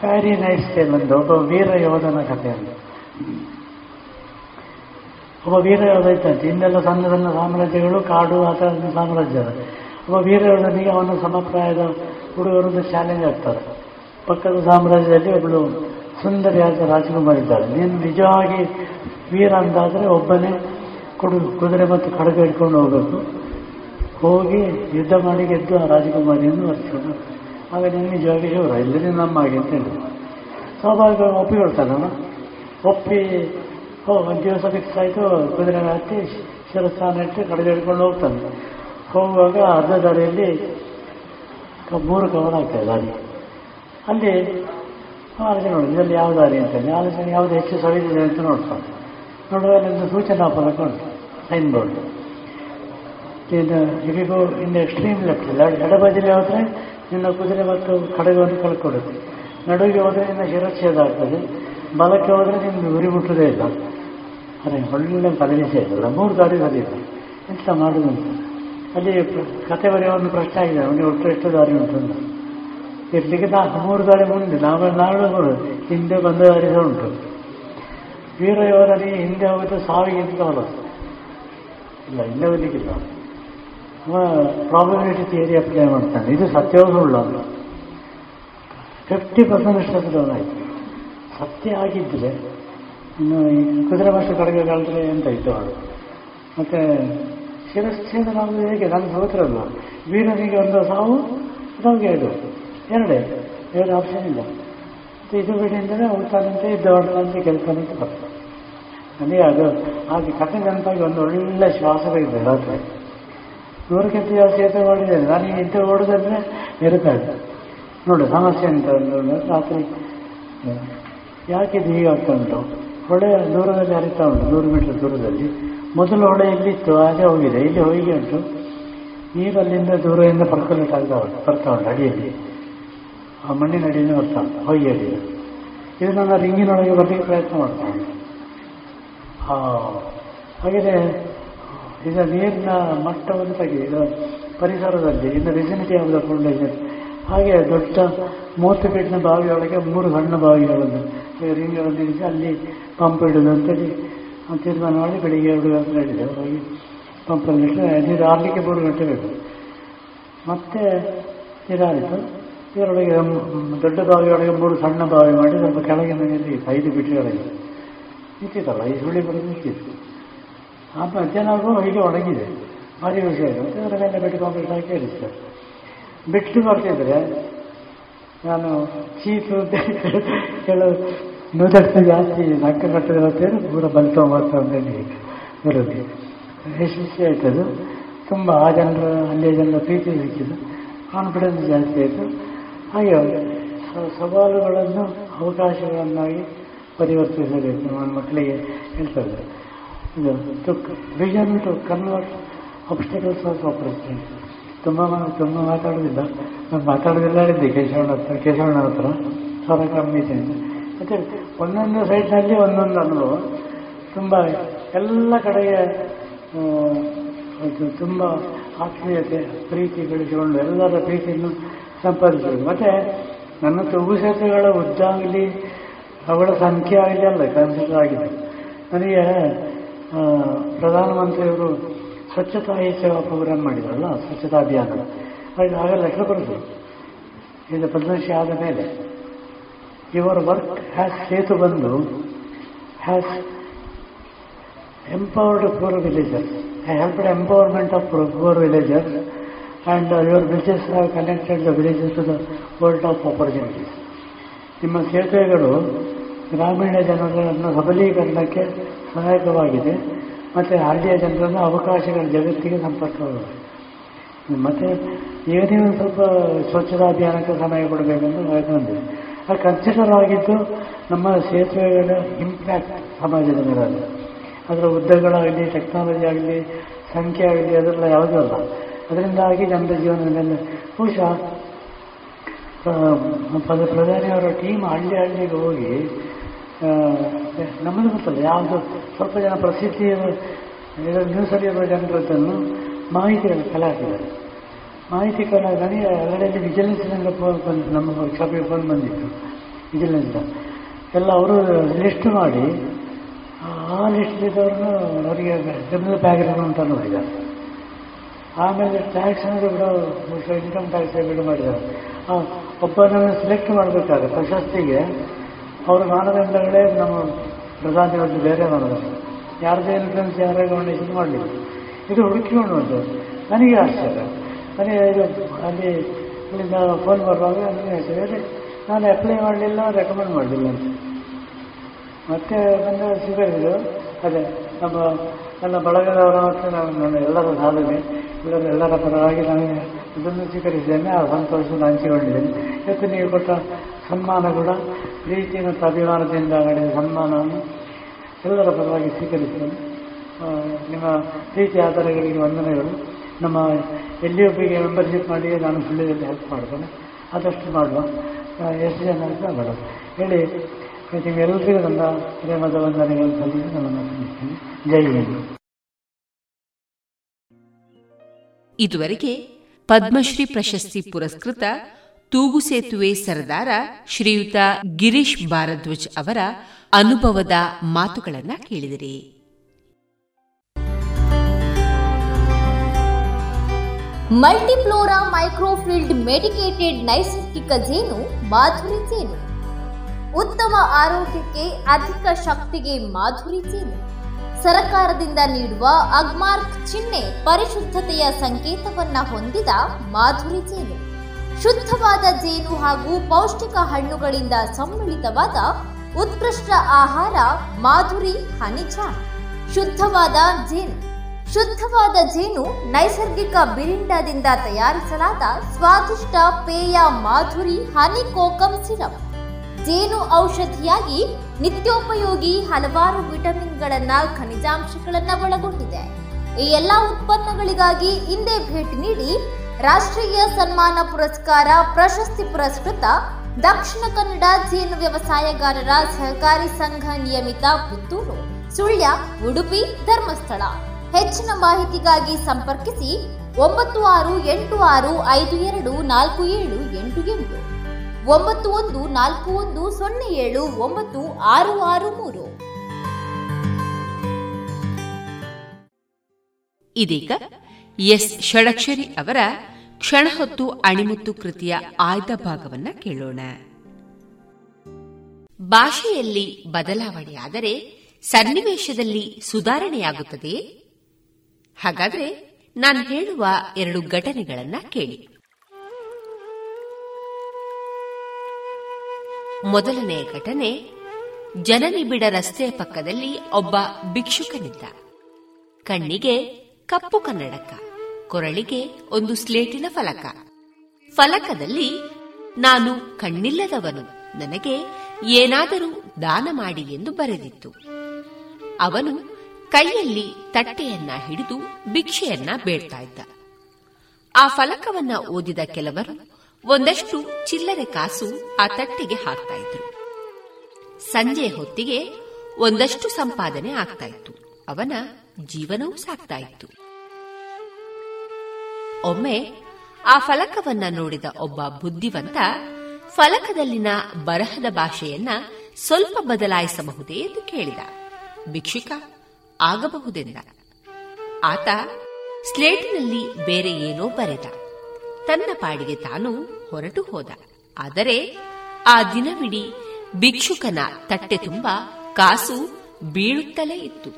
M: ಪ್ಯಾರಿ ನೈಸ್ ಟೇಲ್ ಒಂದು ಒಬ್ಬ ವೀರ ಯೋಧನ ಕಥೆ ಅಂತ ಒಬ್ಬ ವೀರ ಇತ್ತಂತೆ ಹಿಂದೆಲ್ಲ ಸಣ್ಣ ಸಣ್ಣ ಸಾಮ್ರಾಜ್ಯಗಳು, ಕಾಡು ಆ ಸಾಮ್ರಾಜ್ಯ ಅದು. ಒಬ್ಬ ವೀರ ಯೋಧನಿಗೆ ಅವನ ಸಮಪ್ರಾಯದ ಹುಡುಗರೊಂದು ಚಾಲೆಂಜ್ ಆಗ್ತಾರೆ ಪಕ್ಕದ ಸಾಮ್ರಾಜ್ಯದಲ್ಲಿ ಒಬ್ಬಳು ಸುಂದರಿಯಾದ ರಾಜಕುಮಾರಿ ಇದ್ದಾಳೆ. ನೀನು ನಿಜವಾಗಿ ವೀರ ಅಂತಾದರೆ ಒಬ್ಬನೇ ಕುಡು, ಕುದುರೆ ಮತ್ತು ಖಡ್ಗ ಇಟ್ಕೊಂಡು ಹೋಗಬೇಕು. ಹೋಗಿ ಯುದ್ಧ ಮಾಡಿ ಗೆದ್ದು ಆ ರಾಜಕುಮಾರಿಯನ್ನು ವರ್ತಿಸೋದು. ಆಗ ನಿನ್ನ ನಿಜವಾಗಿ ಶಿವರ ಇಲ್ಲದೇ ನಮ್ಮ ಹಾಗೆ ಅಂತ ಹೇಳಿ. ಸ್ವಾಭಾವಿಕವಾಗಿ ಒಪ್ಪಿಕೊಳ್ತಾನಲ್ಲ ಒಪ್ಪಿ ಒಂದು ದಿವಸ ಫಿಕ್ಸ್ ಆಯಿತು ಕುದುರೆ ಹತ್ತಿ ಶಿರಸ್ಥಾನ ಇಟ್ಟು ಕಡಲೆ ಹಿಡ್ಕೊಂಡು ಹೋಗ್ತಾನೆ. ಹೋಗುವಾಗ ಅರ್ಧ ದಾರಿಯಲ್ಲಿ ಮೂರು ಕವನ ಆಗ್ತದೆ ದಾರಿ. ಅಲ್ಲಿ ಆಲೋಚನೆ ನೋಡಿ, ಇದರಲ್ಲಿ ಯಾವ ದಾರಿ ಅಂತೇಳಿ ಆಲೋಚನೆ ಯಾವುದು ಹೆಚ್ಚು ಸವಿದಿದೆ ಅಂತ ನೋಡ್ತಾನೆ ನೋಡುವಾಗ ನಿಮ್ಮದು ಸೂಚನಾ ಫಲಕ ಉಂಟು ಸೈನ್ ಬೋರ್ಡ್ ಇದು ಇವಿಗೂ ಇನ್ನು ಎಕ್ಸ್ಟ್ರೀಮ್ ಲೆಫ್ಟ್ ಎಡಬದಿಲಿ ಹೋದರೆ ನಿನ್ನ ಕುದುರೆ ಮತ್ತು ಕಡಗವನ್ನು ಕಳ್ಕೊಡುತ್ತೆ ನಡುವಿಗೆ ಹೋದರೆ ನಿನ್ನ ಶಿರಚ್ಛೇದ ಆಗ್ತದೆ. ಬಲಕ್ಕೆ ಹೋದರೆ ನಿಮ್ಗೆ ಉರಿ ಮುಟ್ಟದೇ ಇಲ್ಲ. ಅದೇ ಒಳ್ಳೆ ಕದಲಿಸೇ ಇಲ್ಲ ಮೂರು ದಾರಿ ಸರಿಯಿಲ್ಲ ಎಂತ ಮಾಡುವುದಂತ ಅಲ್ಲಿ ಕತೆ ಬರೆಯೋ ಒಂದು ಪ್ರಶ್ನೆ ಆಗಿದೆ ಅವನಿಗೆ ಒಟ್ಟು ಎಷ್ಟು ದಾರಿ ಉಂಟು ಇರ್ಲಿಕ್ಕೆ ನಾ ಮೂರು ದಾರಿ ಮುಂದೆ. ನಾವು ನಾಳೆ ಮೂರು ಹಿಂದೆ ಬಂದ ದಾರಿ ಸಹ ಉಂಟು. ವೀರಯೋಧನಿಗೆ ಹಿಂದೆ ಹೋಗಿದ್ದು ಸಾವಿಗಿಂತ ಹೊಲಸು ಇಲ್ಲ, ಹಿಂದೆ ಹೋಗ್ಲಿಕ್ಕಿಲ್ಲ. ಪ್ರಾಬಬಿಲಿಟಿ ಥಿಯರಿ ಅಪ್ಲೈ ಮಾಡ್ತಾನೆ. ಇದು ಸತ್ಯವೂ ಸುಳ್ಳು ಫಿಫ್ಟಿ ಪರ್ಸೆಂಟ್ ಅಷ್ಟು ಆಯಿತು ಸತ್ಯ ಆಗಿದ್ದರೆ ಇನ್ನು ಕುದುರೆ ಮತ್ತು ಕಡೆಗೆ ಅಂತ ಇತ್ತು ಅದು ಮತ್ತೆ ಶಿರಚ್ಛೇದ ನಾವು ಹೇಗೆ, ನಾನು ಸಹೋದರಲ್ಲ. ವೀರನಿಗೆ ಒಂದು ಸಾವು, ನಮಗೆ ಇದು. ಎರಡೇ, ಎರಡು ಆಪ್ಷನ್ ಇಲ್ಲ. ಮತ್ತೆ ಇದು ಬಿಡಿ ಅಂದರೆ ಉಳ್ತಾನಂತೆ ಇದ್ದವಳಂತೆ ಅಂತ ಬರ್ತದೆ ನನಗೆ ಅದು, ಹಾಗೆ ಕಥೆ ನೆನಪಾಗಿ ಒಂದು ಒಳ್ಳೆ ಶ್ವಾಸಗಳಿದೆ ರಾತ್ರಿ. ನೂರಕ್ಕಿಂತ ಜಾಸ್ತಿ ಎತ್ತ ಮಾಡಿದ್ದೇನೆ ನನಗೆ ಇಂಥ ಓಡೋದಂದ್ರೆ ಇರುತ್ತೆ ನೋಡು, ಸಮಸ್ಯೆ ಅಂತ ರಾತ್ರಿ. ಯಾಕೆ ಇದು ಹೀಗೆ ಆಗ್ತಾ ಉಂಟು ಹೊಳೆ ದೂರದಲ್ಲಿ ಹರಿತಾ ಉಂಟು, ನೂರು ಮೀಟರ್ ದೂರದಲ್ಲಿ. ಮೊದಲು ಹೊಳೆ ಇಲ್ಲಿತ್ತು ಹಾಗೆ ಹೋಗಿದೆ. ಇಲ್ಲಿ ಹೋಗಿ ಉಂಟು. ನೀರಲ್ಲಿಂದ ದೂರದಿಂದ ಪರ್ಕೊಲೇಟ್ ಆಗ್ತಾ ಉಂಟು, ಬರ್ತಾ ಉಂಟು ಅಡಿಯಲ್ಲಿ. ಆ ಮಣ್ಣಿನ ಅಡಿಯಿಂದ ಬರ್ತಾ ಉಂಟು ಹೊಯ್ಯಲ್ಲಿ ಇದು ನನ್ನ ರಿಂಗಿನೊಳಗೆ ಬರಲಿಕ್ಕೆ ಪ್ರಯತ್ನ ಮಾಡ್ತಾ ಉಂಟು. ಹಾಗೆ ಈಗ ನೀರಿನ ಮಟ್ಟವನ್ನು ತೆಗೆದು, ಇದು ಪರಿಸರದಲ್ಲಿ, ಇನ್ನು ರಿಸಿನಿಟಿ ಆಫ್ ದ ಹಾಗೆ ದೊಡ್ಡ ಮೂವತ್ತು ಫೀಟ್ನ ಬಾವಿಯೊಳಗೆ ಮೂರು ಸಣ್ಣ ಬಾವಿಗಳನ್ನು ಇರಿಸಿ ಅಲ್ಲಿ ಪಂಪ್ ಇಡೋದು ಅಂತೇಳಿ. ತೀರ್ಮಾನ ಮಾಡಿ ಬೆಳಿಗ್ಗೆ ಎರಡು ಗಂಟೆ ಹೇಳಿದೆ ಹೋಗಿ ಪಂಪಲ್ಲಿ ಇಟ್ಟರೆ ನೀರು ಆರಲಿಕ್ಕೆ ಮೂರು ಗಂಟೆ ಬೇಕು. ಮತ್ತೆ ನೀರಾರಿತು ಇದರೊಳಗೆ ದೊಡ್ಡ ಬಾವಿಯೊಳಗೆ ಮೂರು ಸಣ್ಣ ಬಾವಿ ಮಾಡಿ ಸ್ವಲ್ಪ ಕೆಳಗೆ ಮನೆಯಲ್ಲಿ ಐದು ಬಿಟ್ಟಿಗಳಿಗೆ ನಿಂತಿತ್ತಲ್ಲ ಈ ಸುಳಿ ಬರೋದು ನಿಂತಿತ್ತು ಆ ಮಧ್ಯಾಹ್ನ ಆಗುವ ಹೀಗೆ ಒಣಗಿದೆ. ಭಾರಿ ವಿಷಯ ಇದೆ ಮತ್ತೆ ಅದರ ಮೇಲೆ ಬೆಟ್ಟು ಕಾಂಕ್ರೀಟ್ ಹಾಕಿ ಇರಿಸ್ತಾರೆ ಬಿಟ್ಟು ಬರ್ತಿದ್ರೆ ನಾನು ಚೀಸು ಅಂತ ಕೆಲವು ನೂತನ ಜಾಸ್ತಿ ನಕ್ಕ ಕಟ್ಟದಿರತ್ತೇನು ಪೂರ ಅಂತ ಅಂತೇಳಿ ಬರುತ್ತೆ ಯಶಸ್ವಿ ಆಯ್ತದು ತುಂಬ ಆ ಜನರ, ಅಲ್ಲಿಯ ಜನರ ಪ್ರೀತಿ ಸಿಕ್ಕಿದ್ದು ಕಾನ್ಫಿಡೆನ್ಸ್ ಜಾಸ್ತಿ ಆಯಿತು. ಹಾಗೆ ಸವಾಲುಗಳನ್ನು, ಅವಕಾಶಗಳನ್ನಾಗಿ ಪರಿವರ್ತಿಸಬೇಕು ನನ್ನ ಮಕ್ಕಳಿಗೆ ಹೇಳ್ತಾರೆ. ಇದು to vision to convert obstacles of opportunity ತುಂಬ ತುಂಬಾ ಮಾತಾಡೋದಿಲ್ಲ. ನಾನು ಮಾತಾಡೋದಿಲ್ಲ ಹೇಳಿದ್ದೆ ಕೇಶವಣ್ಣ ಹತ್ರ ಕೇಶವಣ್ಣ ಹತ್ರ. ಸ್ವರ ಕಮ್ಮಿ ಇದೆ ಅಂತ. ಮತ್ತು ಒಂದೊಂದು ಸೈಟ್ನಲ್ಲಿ ಒಂದೊಂದು ಅನುಭವ. ತುಂಬ ಎಲ್ಲ ಕಡೆಗೆ ತುಂಬ ಆತ್ಮೀಯತೆ, ಪ್ರೀತಿ ಬೆಳೆಸಿಕೊಂಡು ಎಲ್ಲರ ಪ್ರೀತಿಯನ್ನು ಸಂಪಾದಿಸಬೇಕು ಮತ್ತು ನನ್ನ ತೂಗು ಸೇತುವೆಗಳ ಉದ್ದ ಆಗಲಿ, ಅವಳ ಸಂಖ್ಯೆ ಆಗಲಿ ಅಲ್ಲ ಕನ್ಸಿಡರ್ ಆಗಿದೆ. ನನಗೆ ಪ್ರಧಾನಮಂತ್ರಿಯವರು ಸ್ವಚ್ಛತಾ ಈ ಸೇವಾ ಪ್ರೋಗ್ರಾಮ್ ಮಾಡಿದ್ರಲ್ಲ, ಸ್ವಚ್ಛತಾ ಅಭಿಯಾನ. ಅಲ್ಲಿ ಆಗ ಲೆಕ್ಕ ಬರೋದು ಇಲ್ಲಿ ಪ್ರದರ್ಶಿ ಆದ ಮೇಲೆ ಯುವರ್ ವರ್ಕ್ ಹ್ಯಾಸ್ ಸೇತು ಬಂದು, has empowered poor villager I help empowerment of poor villagers and your business are connected the villages to the world of opportunities. ನಿಮ್ಮ ಸೇತುವೆಗಳು ಗ್ರಾಮೀಣ ಜನಗಳನ್ನು ಸಬಲೀಕರಣಕ್ಕೆ ಸಹಾಯಕವಾಗಿದೆ. ಮತ್ತು ಹಳ್ಳಿಯ ಜನರನ್ನು ಅವಕಾಶಗಳ ಜಗತ್ತಿಗೆ ಸಂಪರ್ಕವಾಗಿದೆ ಮತ್ತು ಏನೇ ಒಂದು ಸ್ವಲ್ಪ ಸ್ವಚ್ಛತಾ ಅಭಿಯಾನಕ್ಕೆ ಸಮಯ ಕೊಡಬೇಕೆಂದು ಬಂದಿದೆ ಆ ಕನ್ಸಿಡರ್ ಆಗಿದ್ದು ನಮ್ಮ ಸೇತುವೆಗಳ ಇಂಪ್ಯಾಕ್ಟ್ ಸಮಾಜದ ಮೇಲೆ ಅದು. ಅದರ ಉದ್ದಗಳಾಗಲಿ ಟೆಕ್ನಾಲಜಿ ಆಗಲಿ ಸಂಖ್ಯೆ ಆಗಲಿ ಅದೆಲ್ಲ ಯಾವುದೂ ಅಲ್ಲ. ಅದರಿಂದಾಗಿ ಜನರ ಜೀವನದಲ್ಲಿ ಬಹುಶಃ ಆ, ಪದ ಪ್ರಧಾನಿಯವರ ಟೀಮ್ ಹಳ್ಳಿ ಹಳ್ಳಿಗೆ ಹೋಗಿ ನಮ್ಮದು ಗೊತ್ತಲ್ಲ, ಯಾವುದು ಸ್ವಲ್ಪ ಜನ ಪ್ರಸಿದ್ಧಿ ನ್ಯೂಸಲ್ಲಿ ಇರುವ ಜನರದ್ದನ್ನು ಮಾಹಿತಿ ಕಲೆ ಮಾಹಿತಿ ಕಲೆ ನನಗೆ ಎಲ್ಲರಲ್ಲಿ ವಿಜಿಲೆನ್ಸ್ನಿಂದ ಫೋನ್ ಬಂದು, ನಮ್ಮ ಸಭೆಗೆ ಫೋನ್ ಬಂದಿತ್ತು ವಿಜಿಲೆನ್ಸ್ ಎಲ್ಲ ಅವರು ಲಿಸ್ಟ್ ಮಾಡಿ, ಆ ಲಿಸ್ಟ್ಲಿದ್ದವ್ರನ್ನ ಅವರಿಗೆ ಕ್ರಿಮಿನಲ್ ಬ್ಯಾಕ್ಗ್ರೌಂಡ್ ಅಂತ ನೋಡಿದ್ದಾರೆ. ಆಮೇಲೆ ಟ್ಯಾಕ್ಸ್ ಅನ್ನೋದು ಬಿಡೋ ಇನ್ಕಮ್ ಟ್ಯಾಕ್ಸ್ ಬಿಡು ಮಾಡಿದ್ದಾರೆ. ಒಬ್ಬನನ್ನು ಸೆಲೆಕ್ಟ್ ಮಾಡಬೇಕಾದ್ರೆ ಪ್ರಶಸ್ತಿಗೆ ಅವರ ಮಾನದಂಡಗಳೇ ನಮ್ಮ ಪ್ರಧಾನಿಯವ್ರದ್ದು ಬೇರೆ ಮಾಡೋದು. ಯಾರದೇ ಇನ್ಫ್ಲುಯೆನ್ಸ್ ಯಾರೇ ಇದು ಮಾಡಲಿಲ್ಲ ಇದು ಹುಡುಕಿಕೊಂಡು ನನಗೆ ಆಶ್ಚರ್ಯ. ನನಗೆ ಇದು ಅಲ್ಲಿ ಇಲ್ಲಿಂದ ಫೋನ್ ಬರುವಾಗ ನನಗೆ ಹೇಳಿ, ನಾನು ಅಪ್ಲೈ ಮಾಡಲಿಲ್ಲ ರೆಕಮೆಂಡ್ ಮಾಡಲಿಲ್ಲ ಅಂತ. ಮತ್ತೆ ಬಂದ ಇದು ಅದೇ, ನಮ್ಮ ನನ್ನ ಬಳಗದವರ ಮತ್ತು ನಾನು ನನ್ನ ಎಲ್ಲರ ಸಾಧನೆ ಎಲ್ಲರ ಎಲ್ಲರ ಪರವಾಗಿ ನಾನು ಇದನ್ನು ಸ್ವೀಕರಿಸಿದ್ದೇನೆ, ಆ ಸಂತೋಷವನ್ನು ಹಂಚಿಕೊಂಡಿದ್ದೇನೆ ಇವತ್ತು ನೀವು ಕೊಟ್ಟ ಸನ್ಮಾನ ಕೂಡ ಪ್ರೀತಿ ಮತ್ತು ಅಭಿಮಾನದಿಂದ ನಡೆದ ಸನ್ಮಾನವನ್ನು ಎಲ್ಲರ ಪರವಾಗಿ ಸ್ವೀಕರಿಸಿದರು. ನಿಮ್ಮ ಪ್ರೀತಿ ಆಧಾರಗಳಿಗೆ ವಂದನೆಗಳು. ನಮ್ಮ ಎಲ್ಲಿಯೊಬ್ಬಿಗೆ ಮೆಂಬರ್ಶಿಪ್ ಮಾಡಿ ನಾನು ಸುಳ್ಳ್ಯದಲ್ಲಿ ಹೆಲ್ಪ್ ಮಾಡ್ತೇನೆ. ಆದಷ್ಟು ಮಾಡುವ ಎಷ್ಟು ಜನ ಅಂತ ಬೇಡ ಹೇಳಿ ನಿಮ್ಗೆಲ್ಲರಿಗೂ ನನ್ನ ಪ್ರೇಮದ ವಂದನೆಗಳನ್ನು ಸಲ್ಲಿಸಿ ನಮ್ಮನ್ನು ಸಲ್ಲಿಸ್ತೀನಿ ಜೈ ಹಿಂದ್.
A: ಇದುವರೆಗೆ ಪದ್ಮಶ್ರೀ ಪ್ರಶಸ್ತಿ ಪುರಸ್ಕೃತ ತೂಗು ಸೇತುವೆ ಸರದಾರ ಶ್ರೀಯುತ ಗಿರೀಶ್ ಭಾರದ್ವಾಜ್ ಅವರ ಅನುಭವದ ಮಾತುಗಳನ್ನು ಕೇಳಿದಿರಿ.
E: ಮಲ್ಟಿಫ್ಲೋರಾ ಮೈಕ್ರೋಫಿಲ್ಡ್ ಮೆಡಿಕೇಟೆಡ್ ನೈಸರ್ಗಿಕ ಜೇನು, ಮಾಧುರಿ ಜೇನು. ಉತ್ತಮ ಆರೋಗ್ಯಕ್ಕೆ ಅಧಿಕ ಶಕ್ತಿಗೆ ಮಾಧುರಿ ಜೇನು. ಸರಕಾರದಿಂದ ನೀಡುವ ಅಗ್ಮಾರ್ಕ್ ಚಿಹ್ನೆ ಪರಿಶುದ್ಧತೆಯ ಸಂಕೇತವನ್ನ ಹೊಂದಿದ ಮಾಧುರಿ ಜೇನು. ಶುದ್ಧವಾದ ಜೇನು ಹಾಗೂ ಪೌಷ್ಟಿಕ ಹಣ್ಣುಗಳಿಂದ ಸಮ್ಮಿಳಿತವಾದ ಉತ್ಕೃಷ್ಟ ಆಹಾರ ಮಾಧುರಿ ಹನಿ ಚಾ ಶುದ್ಧವಾದ ಜೇನು. ಶುದ್ಧವಾದ ಜೇನು ನೈಸರ್ಗಿಕ ಬಿರಿಂಡದಿಂದ ತಯಾರಿಸಲಾದ ಸ್ವಾದಿಷ್ಟ ಪೇಯ ಮಾಧುರಿ ಹನಿ ಕೋಕಂ ಸಿರಪ್. ಜೇನು ಔಷಧಿಯಾಗಿ ನಿತ್ಯೋಪಯೋಗಿ ಹಲವಾರು ವಿಟಮಿನ್ಗಳನ್ನ, ಖನಿಜಾಂಶಗಳನ್ನ ಒಳಗೊಂಡಿದೆ. ಈ ಎಲ್ಲಾ ಉತ್ಪನ್ನಗಳಿಗಾಗಿ ಹಿಂದೆ ಭೇಟಿ ನೀಡಿ ರಾಷ್ಟ್ರೀಯ ಸನ್ಮಾನ ಪುರಸ್ಕಾರ ಪ್ರಶಸ್ತಿ ಪುರಸ್ಕೃತ ದಕ್ಷಿಣ ಕನ್ನಡ ಜೇನು ವ್ಯವಸಾಯಗಾರರ ಸಹಕಾರಿ ಸಂಘ ನಿಯಮಿತ ಪುತ್ತೂರು, ಸುಳ್ಯ, ಉಡುಪಿ ಧರ್ಮಸ್ಥಳ. ಹೆಚ್ಚಿನ ಮಾಹಿತಿಗಾಗಿ ಸಂಪರ್ಕಿಸಿ ಒಂಬತ್ತು ಆರು ಎಂಟು ಆರು ಐದು ಎರಡು ನಾಲ್ಕು ಏಳು ಎಂಟು ಎಂಟು. ಒಂಬತ್ತು ಒಂದು ನಾಲ್ಕು ಒಂದು ಸೊನ್ನೆ ಏಳು ಒಂಬತ್ತು ಆರು ಆರು ಮೂರು.
A: ಇದೀಗ ಎಸ್ ಷಡಕ್ಷರಿ ಅವರ ಕ್ಷಣಹೊತ್ತು ಅಣಿಮುತ್ತು ಕೃತಿಯ ಆಯ್ದ ಭಾಗವನ್ನ ಕೇಳೋಣ. ಭಾಷೆಯಲ್ಲಿ ಬದಲಾವಣೆಯಾದರೆ ಸನ್ನಿವೇಶದಲ್ಲಿ ಸುಧಾರಣೆಯಾಗುತ್ತದೆ? ಹಾಗಾದ್ರೆ ನಾನು ಹೇಳುವ ಎರಡು ಘಟನೆಗಳನ್ನ ಕೇಳಿ. ಮೊದಲನೆಯ ಘಟನೆ ಜನನಿಬಿಡ ರಸ್ತೆಯ ಪಕ್ಕದಲ್ಲಿ ಒಬ್ಬ ಭಿಕ್ಷುಕನಿದ್ದ. ಕಣ್ಣಿಗೆ ಕಪ್ಪು ಕನ್ನಡಕ. ಕೊರಳಿಗೆ ಒಂದು ಸ್ಲೇಟಿನ ಫಲಕ. ಫಲಕದಲ್ಲಿ ನಾನು ಕಣ್ಣಿಲ್ಲದವನು, ನನಗೆ ಏನಾದರೂ ದಾನ ಮಾಡಿ ಎಂದು ಬರೆದಿತ್ತು. ಅವನು ಕೈಯಲ್ಲಿ ತಟ್ಟೆಯನ್ನ ಹಿಡಿದು ಭಿಕ್ಷೆಯನ್ನ ಬೇಡ್ತಾ ಇದ್ದ. ಆ ಫಲಕವನ್ನ ಓದಿದ ಕೆಲವರು ಒಂದಷ್ಟು ಚಿಲ್ಲರೆ ಕಾಸು ಆ ತಟ್ಟೆಗೆ ಹಾಕ್ತಾ ಇದ್ರು. ಸಂಜೆ ಹೊತ್ತಿಗೆ ಒಂದಷ್ಟು ಸಂಪಾದನೆ ಆಗ್ತಾ ಇತ್ತು. ಅವನ ಜೀವನವೂ ಸಾಕ್ತಾ ಒಮ್ಮೆ ಆ ಫಲಕವನ್ನ ನೋಡಿದ ಒಬ್ಬ ಬುದ್ಧಿವಂತ ಫಲಕದಲ್ಲಿನ ಬರಹದ ಭಾಷೆಯನ್ನ ಸ್ವಲ್ಪ ಬದಲಾಯಿಸಬಹುದೇ ಎಂದು ಕೇಳಿದ. ಭಿಕ್ಷುಕ, ಆಗಬಹುದೆಂದ. ಆತ ಸ್ಲೇಟಿನಲ್ಲಿ ಬೇರೆ ಏನೋ ಬರೆದ. ತನ್ನ ಪಾಡಿಗೆ ತಾನು ಹೊರಟು ಹೋದ. ಆದರೆ ಆ ದಿನವಿಡೀ ಭಿಕ್ಷುಕನ ತಟ್ಟೆ ತುಂಬ ಕಾಸು ಬೀಳುತ್ತಲೇ ಇತ್ತು.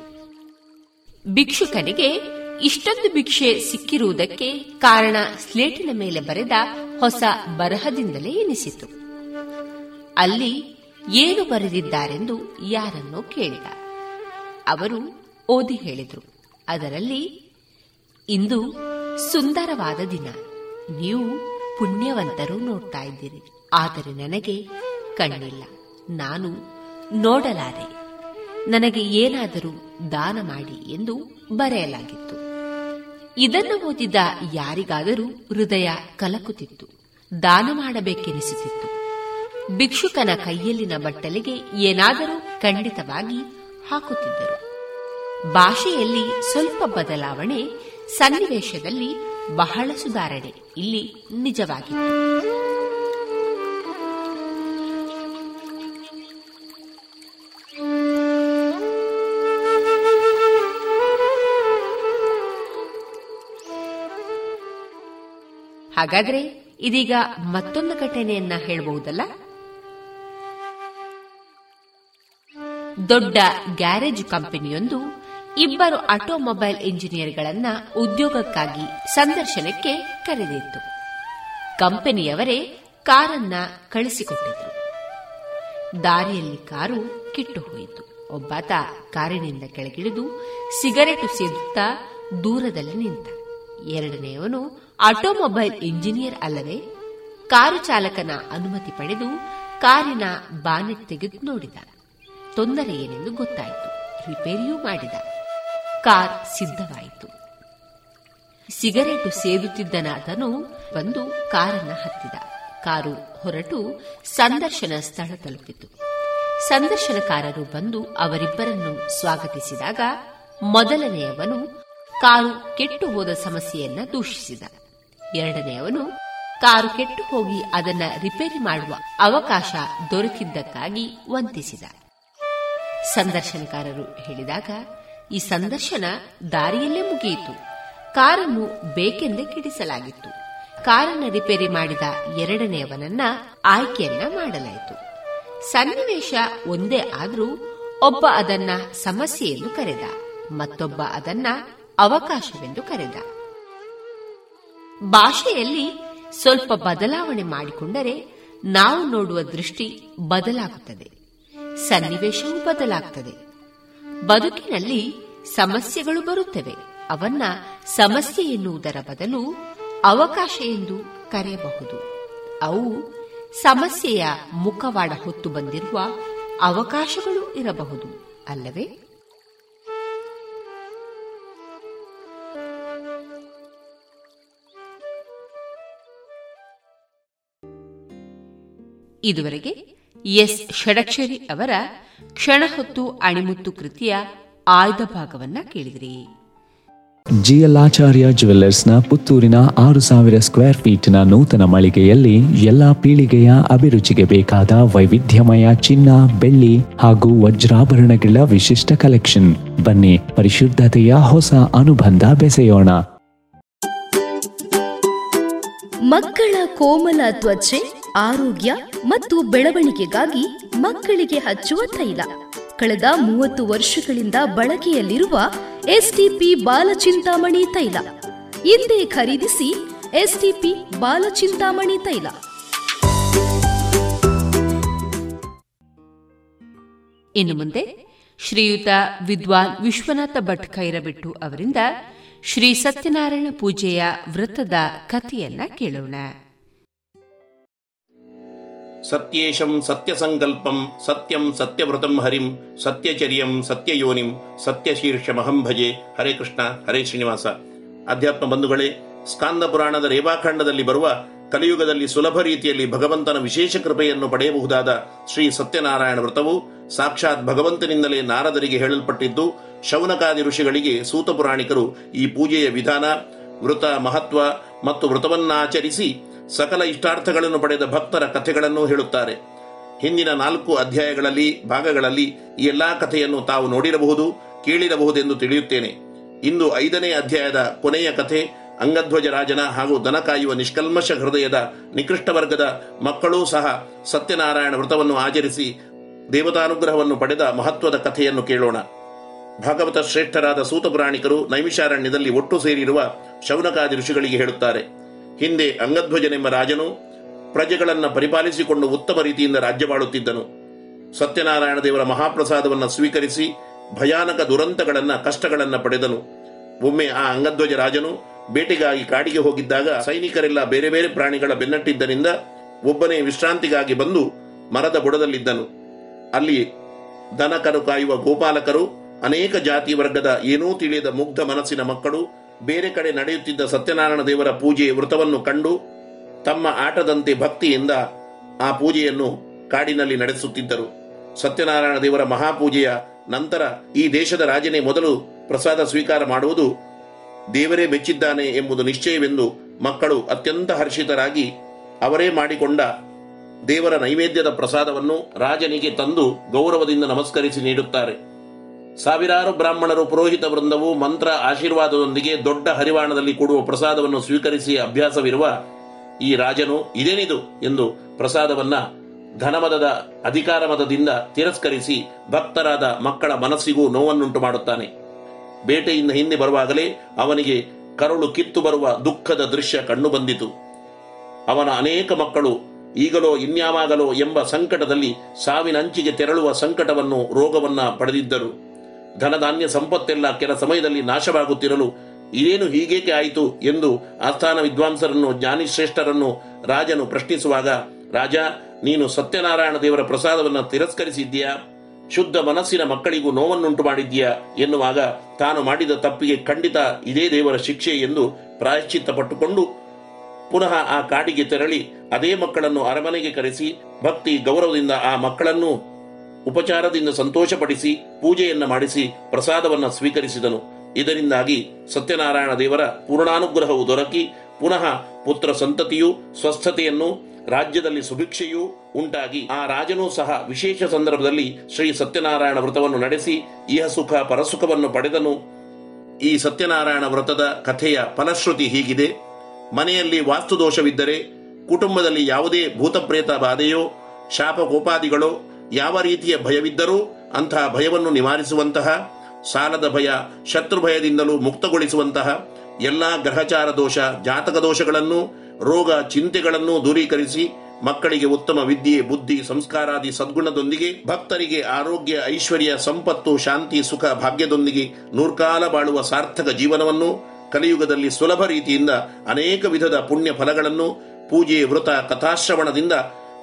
A: ಭಿಕ್ಷುಕನಿಗೆ ಇಷ್ಟೊಂದು ಭಿಕ್ಷೆ ಸಿಕ್ಕಿರುವುದಕ್ಕೆ ಕಾರಣ ಸ್ಲೇಟಿನ ಮೇಲೆ ಬರೆದ ಹೊಸ ಬರಹದಿಂದಲೇ ಎನಿಸಿತು. ಅಲ್ಲಿ ಏನು ಬರೆದಿದ್ದಾರೆಂದು ಯಾರನ್ನೋ ಕೇಳಿದ. ಅವರು ಓದಿ ಹೇಳಿದರು. ಅದರಲ್ಲಿ, ಇಂದು ಸುಂದರವಾದ ದಿನ. ನೀವು ಪುಣ್ಯವಂತರು ನೋಡ್ತಾ ಇದ್ದೀರಿ. ಆದರೆ ನನಗೆ ಕಣ್ಣಿಲ್ಲ. ನಾನು ನೋಡಲಾರೆ. ನನಗೆ ಏನಾದರೂ ದಾನ ಮಾಡಿ ಎಂದು ಬರೆಯಲಾಗಿತ್ತು. ಇದನ್ನು ಓದಿದ ಯಾರಿಗಾದರೂ ಹೃದಯ ಕಲಕುತ್ತಿತ್ತು, ದಾನ ಮಾಡಬೇಕೆನಿಸುತ್ತಿತ್ತು ಭಿಕ್ಷುಕನ ಕೈಯಲ್ಲಿನ ಬಟ್ಟಲಿಗೆ ಏನಾದರೂ ಖಂಡಿತವಾಗಿ ಹಾಕುತ್ತಿದ್ದರು. ಭಾಷೆಯಲ್ಲಿ ಸ್ವಲ್ಪ ಬದಲಾವಣೆ ಸನ್ನಿವೇಶದಲ್ಲಿ ಬಹಳ ಸುಧಾರಣೆ ಇಲ್ಲಿ ನಿಜವಾಗಿತ್ತು. ಹಾಗಾದ್ರೆ ಇದೀಗ ಮತ್ತೊಂದು ಘಟನೆಯನ್ನ ಹೇಳಬಹುದಲ್ಲ? ದೊಡ್ಡ ಗ್ಯಾರೇಜ್ ಕಂಪನಿಯೊಂದು ಇಬ್ಬರು ಆಟೋಮೊಬೈಲ್ ಇಂಜಿನಿಯರ್ಗಳನ್ನ ಉದ್ಯೋಗಕ್ಕಾಗಿ ಸಂದರ್ಶನಕ್ಕೆ ಕರೆದಿತ್ತು. ಕಂಪನಿಯವರೇ ಕಾರನ್ನ ಕಳಿಸಿಕೊಟ್ಟಿದ್ರು. ದಾರಿಯಲ್ಲಿ ಕಾರು ಕಿಟ್ಟು ಹೋಯಿತು. ಒಬ್ಬಾತ ಕಾರಿನಿಂದ ಕೆಳಗಿಳಿದು ಸಿಗರೆಟ್ ಸೇದುತ್ತಾ ದೂರದಲ್ಲಿ ನಿಂತ. ಎರಡನೆಯವನು ಆಟೋಮೊಬೈಲ್ ಇಂಜಿನಿಯರ್ ಅಲ್ಲವೇ ಕಾರು ಚಾಲಕನ ಅನುಮತಿ ಪಡೆದು ಕಾರಿನ ಬಾನೆಟ್ ತೆಗೆದು ನೋಡಿದ. ತೊಂದರೆ ಏನೆಂದು ಗೊತ್ತಾಯಿತು. ರಿಪೇರಿಯೂ ಮಾಡಿದ. ಕಾರ್ ಸಿದ್ಧವಾಯಿತು. ಸಿಗರೇಟು ಸೇದುತ್ತಿದ್ದನಾದನು ಬಂದು ಕಾರನ್ನ ಹತ್ತಿದ. ಕಾರು ಹೊರಟು ಸಂದರ್ಶನ ಸ್ಥಳ ತಲುಪಿತು. ಸಂದರ್ಶನಕಾರರು ಬಂದು ಅವರಿಬ್ಬರನ್ನು ಸ್ವಾಗತಿಸಿದಾಗ ಮೊದಲನೆಯವನು ಕಾರು ಕೆಟ್ಟು ಹೋದ ಸಮಸ್ಯೆಯನ್ನ ದೂಷಿಸಿದ. ಎರಡನೆಯವನು ಕಾರು ಕೆಟ್ಟು ಹೋಗಿ ಅದನ್ನ ರಿಪೇರಿ ಮಾಡುವ ಅವಕಾಶ ದೊರಕಿದ್ದಕ್ಕಾಗಿ ವಂತಿಸಿದ. ಸಂದರ್ಶನಕಾರರು ಹೇಳಿದಾಗ, ಈ ಸಂದರ್ಶನ ದಾರಿಯಲ್ಲೇ ಮುಗಿಯಿತು. ಕಾರನ್ನು ಬೇಕೆಂದೇ ಕಿಡಿಸಲಾಗಿತ್ತು. ಕಾರನ್ನು ರಿಪೇರಿ ಮಾಡಿದ ಎರಡನೆಯವನನ್ನ ಆಯ್ಕೆಯನ್ನ ಮಾಡಲಾಯಿತು. ಸನ್ನಿವೇಶ ಒಂದೇ ಆದರೂ ಒಬ್ಬ ಅದನ್ನ ಸಮಸ್ಯೆ ಎಂದು ಕರೆದ, ಮತ್ತೊಬ್ಬ ಅದನ್ನ ಅವಕಾಶವೆಂದು ಕರೆದ. ಭಾಷೆಯಲ್ಲಿ ಸ್ವಲ್ಪ ಬದಲಾವಣೆ ಮಾಡಿಕೊಂಡರೆ ನಾವು ನೋಡುವ ದೃಷ್ಟಿ ಬದಲಾಗುತ್ತದೆ. ಸನ್ನಿವೇಶವೂ ಬದಲಾಗುತ್ತದೆ ಬದುಕಿನಲ್ಲಿ ಸಮಸ್ಯೆಗಳು ಬರುತ್ತವೆ. ಅವನ್ನ ಸಮಸ್ಯೆ ಎನ್ನುವುದರ ಬದಲು ಅವಕಾಶ ಎಂದು ಕರೆಯಬಹುದು. ಅವು ಸಮಸ್ಯೆಯ ಮುಖವಾಡ ಹೊತ್ತು ಬಂದಿರುವ ಅವಕಾಶಗಳು ಇರಬಹುದು. ಅಲ್ಲವೇ? ಇದುವರೆಗೆ ಎಸ್. ಷಡಕ್ಷರಿ ಅವರ ಕ್ಷಣ ಹೊತ್ತು ಅಣಿಮುತ್ತು ಕೃತಿಯ ಆಯ್ದ ಭಾಗವನ್ನ ಕೇಳಿದಿರಿ.
N: ಜಿಎಲ್ಆಚಾರ್ಯ ಜುವೆಲ್ಲರ್ಸ್ನ ಪುತ್ತೂರಿನ ಆರು ಸಾವಿರ ಸ್ಕ್ವೇರ್ ಫೀಟ್ನ ನೂತನ ಮಳಿಗೆಯಲ್ಲಿ ಎಲ್ಲಾ ಪೀಳಿಗೆಯ ಅಭಿರುಚಿಗೆ ಬೇಕಾದ ವೈವಿಧ್ಯಮಯ ಚಿನ್ನ ಬೆಳ್ಳಿ ಹಾಗೂ ವಜ್ರಾಭರಣಗಳ ವಿಶಿಷ್ಟ ಕಲೆಕ್ಷನ್. ಬನ್ನಿ ಪರಿಶುದ್ಧತೆಯ ಹೊಸ ಅನುಬಂಧ ಬೆಸೆಯೋಣ.
K: ಮಕ್ಕಳ ಕೋಮಲ ತ್ವಚೆ ಆರೋಗ್ಯ ಮತ್ತು ಬೆಳವಣಿಗೆಗಾಗಿ ಮಕ್ಕಳಿಗೆ ಹಚ್ಚುವ ತೈಲ. ಕಳೆದ ಮೂವತ್ತು ವರ್ಷಗಳಿಂದ ಬಳಕೆಯಲ್ಲಿರುವ ಎಸ್ಟಿಪಿ ಬಾಲಚಿಂತಾಮಣಿ ತೈಲ. ಹಿಂದೆ ಖರೀದಿಸಿ ಎಸ್ಟಿಪಿ ಬಾಲಚಿಂತಾಮಣಿ ತೈಲ.
A: ಇನ್ನು ಮುಂದೆ ಶ್ರೀಯುತ ವಿದ್ವಾನ್ ವಿಶ್ವನಾಥ ಭಟ್ ಖೈರಬಿಟ್ಟು ಅವರಿಂದ ಶ್ರೀ ಸತ್ಯನಾರಾಯಣ ಪೂಜೆಯ ವೃತ್ತದ ಕಥೆಯನ್ನ ಕೇಳೋಣ.
O: ಸತ್ಯೇಶಂ ಸತ್ಯಸಂಕಲ್ಪಂ ಸತ್ಯಂ ಸತ್ಯವ್ರತಂ ಹರಿಂ ಸತ್ಯಚರ್ಯಂ ಸತ್ಯಯೋನಿಂ ಸತ್ಯಶೀರ್ಷಮಹಂ ಭಜೆ ಹರೇ ಕೃಷ್ಣ ಹರೇ ಶ್ರೀನಿವಾಸ ಅಧ್ಯಾತ್ಮ ಬಂಧುಗಳೇ ಸ್ಕಾಂದ ಪುರಾಣದ ರೇವಾಖಂಡದಲ್ಲಿ ಬರುವ ಕಲಿಯುಗದಲ್ಲಿ ಸುಲಭ ರೀತಿಯಲ್ಲಿ ಭಗವಂತನ ವಿಶೇಷ ಕೃಪೆಯನ್ನು ಪಡೆಯಬಹುದಾದ ಶ್ರೀ ಸತ್ಯನಾರಾಯಣ ವ್ರತವು ಸಾಕ್ಷಾತ್ ಭಗವಂತನಿಂದಲೇ ನಾರದರಿಗೆ ಹೇಳಲ್ಪಟ್ಟಿದ್ದು, ಶೌನಕಾದಿ ಋಷಿಗಳಿಗೆ ಸೂತ ಪುರಾಣಿಕರು ಈ ಪೂಜೆಯ ವಿಧಾನ ವೃತ ಮಹತ್ವ ಮತ್ತು ವ್ರತವನ್ನಾಚರಿಸಿ ಸಕಲ ಇಷ್ಟಾರ್ಥಗಳನ್ನು ಪಡೆದ ಭಕ್ತರ ಕಥೆಗಳನ್ನು ಹೇಳುತ್ತಾರೆ. ಹಿಂದಿನ ನಾಲ್ಕು ಅಧ್ಯಾಯಗಳಲ್ಲಿ, ಭಾಗಗಳಲ್ಲಿ ಈ ಎಲ್ಲಾ ಕಥೆಯನ್ನು ತಾವು ನೋಡಿರಬಹುದು, ಕೇಳಿರಬಹುದೆಂದು ತಿಳಿಯುತ್ತೇನೆ. ಇಂದು ಐದನೇ ಅಧ್ಯಾಯದ ಕೊನೆಯ ಕಥೆ ಅಂಗಧ್ವಜ ರಾಜನ ಹಾಗೂ ದನ ಕಾಯುವ ನಿಷ್ಕಲ್ಮಶ ಹೃದಯದ ನಿಕೃಷ್ಟ ವರ್ಗದ ಮಕ್ಕಳೂ ಸಹ ಸತ್ಯನಾರಾಯಣ ವ್ರತವನ್ನು ಆಚರಿಸಿ ದೇವತಾನುಗ್ರಹವನ್ನು ಪಡೆದ ಮಹತ್ವದ ಕಥೆಯನ್ನು ಕೇಳೋಣ. ಭಾಗವತ ಶ್ರೇಷ್ಠರಾದ ಸೂತಪುರಾಣಿಕರು ನೈಮಿಷಾರಣ್ಯದಲ್ಲಿ ಒಟ್ಟು ಸೇರಿರುವ ಶೌನಕಾದಿ ಋಷಿಗಳಿಗೆ ಹೇಳುತ್ತಾರೆ. ಹಿಂದೆ ಅಂಗಧ್ವಜನೆಂಬ ರಾಜನು ಪ್ರಜೆಗಳನ್ನು ಪರಿಪಾಲಿಸಿಕೊಂಡು ಉತ್ತಮ ರೀತಿಯಿಂದ ರಾಜ್ಯವಾಳುತ್ತಿದ್ದನು ಸತ್ಯನಾರಾಯಣ ದೇವರ ಮಹಾಪ್ರಸಾದವನ್ನು ಸ್ವೀಕರಿಸಿ ಭಯಾನಕ ದುರಂತಗಳನ್ನು, ಕಷ್ಟಗಳನ್ನು ಪಡೆದನು. ಒಮ್ಮೆ ಆ ಅಂಗಧ್ವಜ ರಾಜನು ಬೇಟೆಗಾಗಿ ಕಾಡಿಗೆ ಹೋಗಿದ್ದಾಗ ಸೈನಿಕರೆಲ್ಲ ಬೇರೆ ಬೇರೆ ಪ್ರಾಣಿಗಳ ಬೆನ್ನಟ್ಟಿದ್ದರಿಂದ ಒಬ್ಬನೇ ವಿಶ್ರಾಂತಿಗಾಗಿ ಬಂದು ಮರದ ಬುಡದಲ್ಲಿದ್ದನು. ಅಲ್ಲಿ ದನಕರು ಕಾಯುವ ಗೋಪಾಲಕರು, ಅನೇಕ ಜಾತಿ ವರ್ಗದ ಏನೂ ತಿಳಿಯದ ಮುಗ್ಧ ಮನಸ್ಸಿನ ಮಕ್ಕಳು ಬೇರೆ ಕಡೆ ನಡೆಯುತ್ತಿದ್ದ ಸತ್ಯನಾರಾಯಣ ದೇವರ ಪೂಜೆ ವೃತವನ್ನು ಕಂಡು ತಮ್ಮ ಆಟದಂತೆ ಭಕ್ತಿಯಿಂದ ಆ ಪೂಜೆಯನ್ನು ಕಾಡಿನಲ್ಲಿ ನಡೆಸುತ್ತಿದ್ದರು. ಸತ್ಯನಾರಾಯಣ ದೇವರ ಮಹಾಪೂಜೆಯ ನಂತರ ಈ ದೇಶದ ರಾಜನೇ ಮೊದಲು ಪ್ರಸಾದ ಸ್ವೀಕಾರ ಮಾಡುವುದು ದೇವರೇ ಮೆಚ್ಚಿದ್ದಾನೆ ಎಂಬುದು ನಿಶ್ಚಯವೆಂದು ಮಕ್ಕಳು ಅತ್ಯಂತ ಹರ್ಷಿತರಾಗಿ ಅವರೇ ಮಾಡಿಕೊಂಡ ದೇವರ ನೈವೇದ್ಯದ ಪ್ರಸಾದವನ್ನು ರಾಜನಿಗೆ ತಂದು ಗೌರವದಿಂದ ನಮಸ್ಕರಿಸಿ ನೀಡುತ್ತಾರೆ. ಸಾವಿರಾರು ಬ್ರಾಹ್ಮಣರು ಪುರೋಹಿತ ವೃಂದವು ಮಂತ್ರ ಆಶೀರ್ವಾದದೊಂದಿಗೆ ದೊಡ್ಡ ಹರಿವಾಣದಲ್ಲಿ ಕೊಡುವ ಪ್ರಸಾದವನ್ನು ಸ್ವೀಕರಿಸಿ ಅಭ್ಯಾಸವಿರುವ ಈ ರಾಜನು ಇದೇನಿದು ಎಂದು ಪ್ರಸಾದವನ್ನ ಧನಮದದ ಅಧಿಕಾರ ಮದದಿಂದ ತಿರಸ್ಕರಿಸಿ ಭಕ್ತರಾದ ಮಕ್ಕಳ ಮನಸ್ಸಿಗೂ ನೋವನ್ನುಂಟು ಮಾಡುತ್ತಾನೆ. ಬೇಟೆಯಿಂದ ಹಿಂದೆ ಬರುವಾಗಲೇ ಅವನಿಗೆ ಕರುಳು ಕಿತ್ತು ಬರುವ ದುಃಖದ ದೃಶ್ಯ ಕಣ್ಣು ಬಂದಿತು. ಅವನ ಅನೇಕ ಮಕ್ಕಳು ಈಗಲೋ ಇನ್ಯಾವಾಗಲೋ ಎಂಬ ಸಂಕಟದಲ್ಲಿ ಸಾವಿನ ಅಂಚಿಗೆ ತೆರಳುವ ಸಂಕಟವನ್ನು ರೋಗವನ್ನ ಪಡೆದಿದ್ದರು. ಧನಧಾನ್ಯ ಸಂಪತ್ತೆಲ್ಲ ಕೆಲ ಸಮಯದಲ್ಲಿ ನಾಶವಾಗುತ್ತಿರಲು ಇದೇನು ಹೀಗೇಕೆ ಆಯಿತು ಎಂದು ಆಸ್ಥಾನ ವಿದ್ವಾಂಸರನ್ನು, ಜ್ಞಾನಿಶ್ರೇಷ್ಠರನ್ನು ರಾಜನು ಪ್ರಶ್ನಿಸುವಾಗ, ರಾಜ, ನೀನು ಸತ್ಯನಾರಾಯಣ ದೇವರ ಪ್ರಸಾದವನ್ನು ತಿರಸ್ಕರಿಸಿದ್ದೀಯಾ? ಶುದ್ಧ ಮನಸ್ಸಿನ ಮಕ್ಕಳಿಗೂ ನೋವನ್ನುಂಟು ಮಾಡಿದ್ದೀಯಾ? ಎನ್ನುವಾಗ ತಾನು ಮಾಡಿದ ತಪ್ಪಿಗೆ ಖಂಡಿತ ಇದೇ ದೇವರ ಶಿಕ್ಷೆ ಎಂದು ಪ್ರಾಯಶ್ಚಿತ್ತ ಪಟ್ಟುಕೊಂಡು ಪುನಃ ಆ ಕಾಡಿಗೆ ತೆರಳಿ, ಅದೇ ಮಕ್ಕಳನ್ನು ಅರಮನೆಗೆ ಕರೆಸಿ, ಭಕ್ತಿ ಗೌರವದಿಂದ ಆ ಮಕ್ಕಳನ್ನು ಉಪಚಾರದಿಂದ ಸಂತೋಷಪಡಿಸಿ, ಪೂಜೆಯನ್ನ ಮಾಡಿಸಿ, ಪ್ರಸಾದವನ್ನ ಸ್ವೀಕರಿಸಿದನು. ಇದರಿಂದಾಗಿ ಸತ್ಯನಾರಾಯಣ ದೇವರ ಪೂರ್ಣಾನುಗ್ರಹವು ದೊರಕಿ, ಪುನಃ ಪುತ್ರ ಸಂತತಿಯು, ಸ್ವಸ್ಥತೆಯನ್ನು, ರಾಜ್ಯದಲ್ಲಿ ಸುಭಿಕ್ಷೆಯೂ ಉಂಟಾಗಿ, ಆ ರಾಜನೂ ಸಹ ವಿಶೇಷ ಸಂದರ್ಭದಲ್ಲಿ ಶ್ರೀ ಸತ್ಯನಾರಾಯಣ ವ್ರತವನ್ನು ನಡೆಸಿ, ಇಹ ಸುಖ ಪರಸುಖವನ್ನು ಪಡೆದನು. ಈ ಸತ್ಯನಾರಾಯಣ ವ್ರತದ ಕಥೆಯ ಫಲಶ್ರುತಿ ಹೀಗಿದೆ. ಮನೆಯಲ್ಲಿ ವಾಸ್ತುದೋಷವಿದ್ದರೆ, ಕುಟುಂಬದಲ್ಲಿ ಯಾವುದೇ ಭೂತಪ್ರೇತ ಬಾಧೆಯೋ ಶಾಪಕೋಪಾದಿಗಳೋ ಯಾವ ರೀತಿಯ ಭಯವಿದ್ದರೂ ಅಂತಹ ಭಯವನ್ನು ನಿವಾರಿಸುವಂತಹ, ಸಾಲದ ಭಯ, ಶತ್ರು ಭಯದಿಂದಲೂ ಮುಕ್ತಗೊಳಿಸುವಂತಹ ಎಲ್ಲಾ ಗ್ರಹಚಾರ ದೋಷ, ಜಾತಕ ದೋಷಗಳನ್ನು, ರೋಗ ಚಿಂತೆಗಳನ್ನು ದೂರೀಕರಿಸಿ ಮಕ್ಕಳಿಗೆ ಉತ್ತಮ ವಿದ್ಯೆ, ಬುದ್ಧಿ, ಸಂಸ್ಕಾರಾದಿ ಸದ್ಗುಣದೊಂದಿಗೆ ಭಕ್ತರಿಗೆ ಆರೋಗ್ಯ, ಐಶ್ವರ್ಯ, ಸಂಪತ್ತು, ಶಾಂತಿ, ಸುಖ, ಭಾಗ್ಯದೊಂದಿಗೆ ನೂರ್ಕಾಲ ಬಾಳುವ ಸಾರ್ಥಕ ಜೀವನವನ್ನು ಕಲಿಯುಗದಲ್ಲಿ ಸುಲಭ ರೀತಿಯಿಂದ ಅನೇಕ ವಿಧದ ಪುಣ್ಯ ಫಲಗಳನ್ನು ಪೂಜೆ ವೃತ ಕಥಾಶ್ರವಣದಿಂದ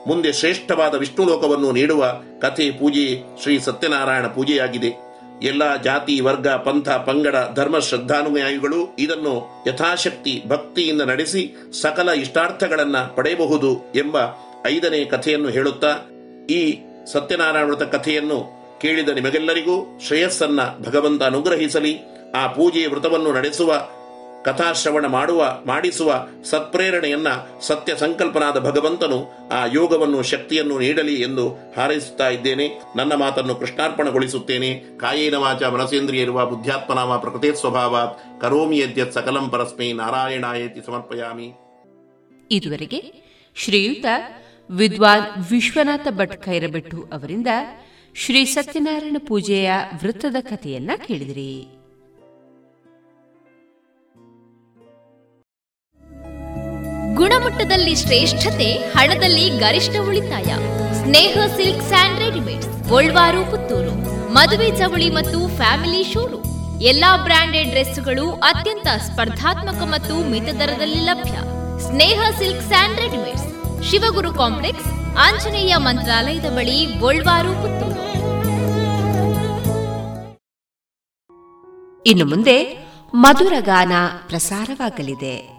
O: ಮುಂದೆ ಶ್ರೇಷ್ಠವಾದ ವಿಷ್ಣು ಲೋಕವನ್ನು ನೀಡುವ ಕಥೆ ಪೂಜೆ ಶ್ರೀ ಸತ್ಯನಾರಾಯಣ ಪೂಜೆಯಾಗಿದೆ. ಎಲ್ಲ ಜಾತಿ, ವರ್ಗ, ಪಂಥ, ಪಂಗಡ, ಧರ್ಮ, ಶ್ರದ್ಧಾನುಯಾಯಿಗಳು ಇದನ್ನು ಯಥಾಶಕ್ತಿ, ಭಕ್ತಿಯಿಂದ ನಡೆಸಿ ಸಕಲ ಇಷ್ಟಾರ್ಥಗಳನ್ನ ಪಡೆಯಬಹುದು ಎಂಬ ಐದನೇ ಕಥೆಯನ್ನು ಹೇಳುತ್ತಾ ಈ ಸತ್ಯನಾರಾಯಣ ಕಥೆಯನ್ನು ಕೇಳಿದ ನಿಮಗೆಲ್ಲರಿಗೂ ಶ್ರೇಯಸ್ಸನ್ನ ಭಗವಂತ ಅನುಗ್ರಹಿಸಲಿ. ಆ ಪೂಜೆಯ ವ್ರತವನ್ನು ನಡೆಸುವ ಕಥಾಶ್ರವಣ ಮಾಡುವ, ಮಾಡಿಸುವ ಸತ್ಪ್ರೇರಣೆಯನ್ನ ಸತ್ಯ ಸಂಕಲ್ಪನಾದ ಭಗವಂತನು ಆ ಯೋಗವನ್ನು, ಶಕ್ತಿಯನ್ನು ನೀಡಲಿ ಎಂದು ಹಾರೈಸುತ್ತಾ ಇದ್ದೇನೆ. ನನ್ನ ಮಾತನ್ನು ಕೃಷ್ಣಾರ್ಪಣಗೊಳಿಸುತ್ತೇನೆ. ಕಾಯೇನ ವಾಚ ಮನಸೇಂದ್ರಿಯರುವ ಬುದ್ಧ್ಯಾತ್ಮನಾಮ ಪ್ರಕೃತಿ ಸ್ವಭಾವಾತ್. ಕರೋಮಿ ಯದ್ಯತ್ ಸಕಲಂ ಪರಸ್ಮೈ ನಾರಾಯಣಾಯತಿ ಸಮರ್ಪಯಾಮಿ.
A: ಇದುವರೆಗೆ ಶ್ರೀಯುತ ವಿದ್ವಾನ್ ವಿಶ್ವನಾಥ ಭಟ್ ಖೈರಬೆಟ್ಟು ಅವರಿಂದ ಶ್ರೀ ಸತ್ಯನಾರಾಯಣ ಪೂಜೆಯ ವೃತ್ತದ ಕಥೆಯನ್ನ ಕೇಳಿದಿರಿ.
E: ಗುಣಮಟ್ಟದಲ್ಲಿ ಶ್ರೇಷ್ಠತೆ, ಹಣದಲ್ಲಿ ಗರಿಷ್ಠ ಉಳಿತಾಯ. Sneha silk and readymades, Golwaru, Puttur. ಮದುವೆ ಚವಳಿ ಮತ್ತು ಫ್ಯಾಮಿಲಿ ಶೋರೂಮ್. ಎಲ್ಲಾ ಬ್ರಾಂಡೆಡ್ ಡ್ರೆಸ್ಗಳು ಅತ್ಯಂತ ಸ್ಪರ್ಧಾತ್ಮಕ ಮತ್ತು ಮಿತ ದರದಲ್ಲಿ ಲಭ್ಯ. Sneha silks and readymades. Shivaguru complex, Anjaneya ಮಂತ್ರಾಲಯದ ಬಳಿ, ಗೋಲ್ವಾರು, ಪುತ್ತೂರು.
P: ಇನ್ನು ಮುಂದೆ ಮಧುರ ಗಾನ ಪ್ರಸಾರವಾಗಲಿದೆ.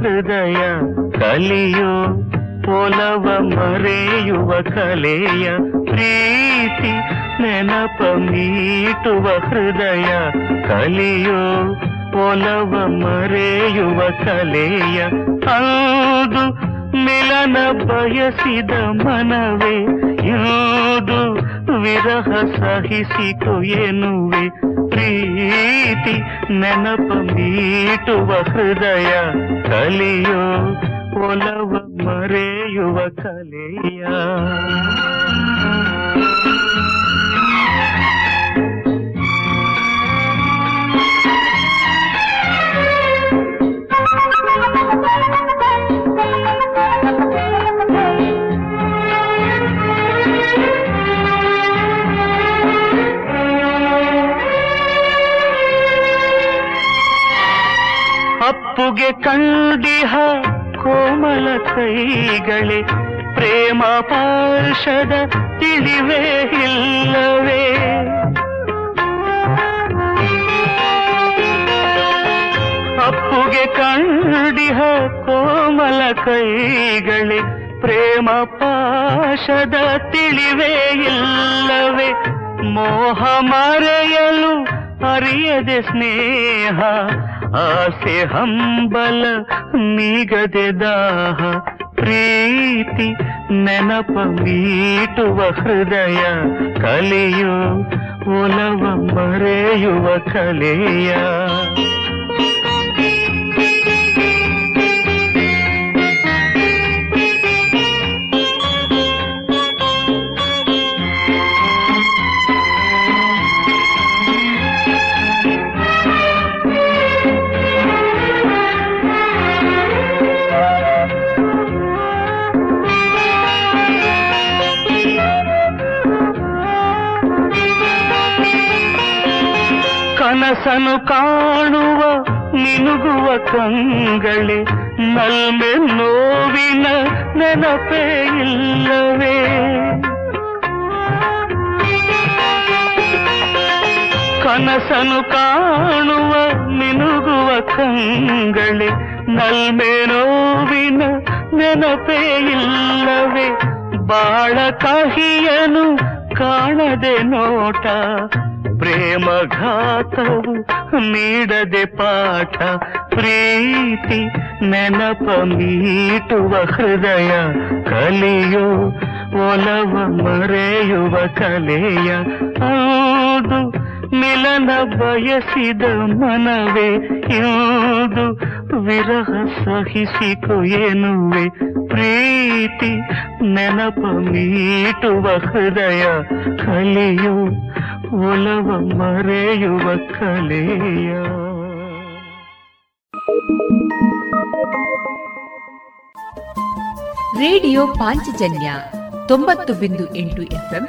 Q: ಹೃದಯ ಕಲಿಯೋ ಒಲವ ಮರೆಯುವ ಕಲೆಯ ಪ್ರೀತಿ ನೆನಪ ಮೀಟುವ ಹೃದಯ ಕಲಿಯೋ ಒಲವ ಮರೆಯುವ ಕಲೆಯ ಅದು ಮಿಲನ ಬಯಸಿದ ಮನವೇ ಯಾವುದು ವಿರಹ ಸಹಿಸಿತು ಎನ್ನುವೆ ಪ್ರೀತಿ ನೆನಪ ಮೀಟುವ ಹೃದಯ ಕಲಿಯೋ ಒಲವ ಮರೆಯುವ ಕಲೆಯ ಅಪ್ಪುಗೆ ಕಂಡಿಹ ಕೋಮಲ ಕೈಗಳೇ, ಪ್ರೇಮ ಪಾರ್ಷದ ತಿಳಿವೇ ಇಲ್ಲವೇ? ಅಪ್ಪುಗೆ ಕಂಡಿಹ ಕೋಮಲ ಕೈಗಳೇ, ಪ್ರೇಮ ಪಾಶದ ತಿಳಿವೇ ಇಲ್ಲವೇ? ಮೋಹ ಮರೆಯಲು ಅರಿಯದೆ ಸ್ನೇಹ ಆಸೆ ಹಂಬಲ ನೀಗದೆ ದಾಹ ಪ್ರೀತಿ ನೆನಪ ಮೀಟುವ ಹೃದಯ ಕಲಿಯೋ ಒಲವ ಮರೆಯುವ ಕಲೆಯ ಕನಸನು ಕಾಣುವ, ಮಿನುಗುವ ಕಂಗಳೇ, ನಲ್ಮೆ ನೋವಿನ ನೆನಪೇ ಇಲ್ಲವೇ? ಕನಸನು ಕಾಣುವ, ಮಿನುಗುವ ಕಂಗಳೇ, ನಲ್ಮೆ ನೋವಿನ ನೆನಪೇ ಇಲ್ಲವೇ? ಬಾಳ ಕಹಿಯನು ಕಾಣದೆ ನೋಟ ಪ್ರೇಮಘಾತವು ನೀಡದೆ ಪಾಠ ಪ್ರೀತಿ ನೆನಪ ಮೀಟುವ ಹೃದಯ ಕಲಿಯೋ ಒಲವ ಮರೆಯುವ ಕಲೆಯ ಹೌದು ಮಿಲನ ಬಯಸಿದ ಮನವೇ, ಯಾವುದು ವಿರಹ ಸಹಿಸಿಕೊ ಎನ್ನುವೆ. ಪ್ರೀತಿ ನೆನಪ ಮೀಟುವ ಹೃದಯ ಕಲೆಯು ಒಲವ ಮರೆಯುವ ಕಲೆಯ.
A: ರೇಡಿಯೋ ಪಾಂಚಜನ್ಯ ತೊಂಬತ್ತು ಬಿಂದು ಎಂಟು ಎಫ್ಎಂ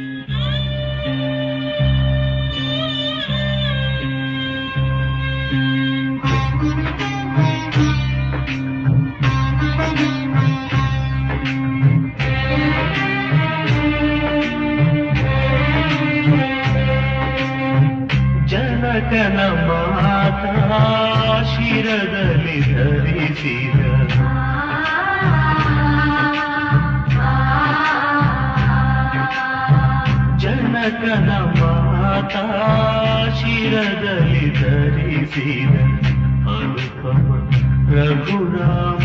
Q: ಮಾತಾ ಶಿರದಲ್ಲಿ ಧರಿಸಿದ. ಜನಕನ ಮಾತಾ ಶಿರದಲ್ಲಿ ಧರಿಸಿದ. ಅನುಪಮ ರಘುರಾಮ.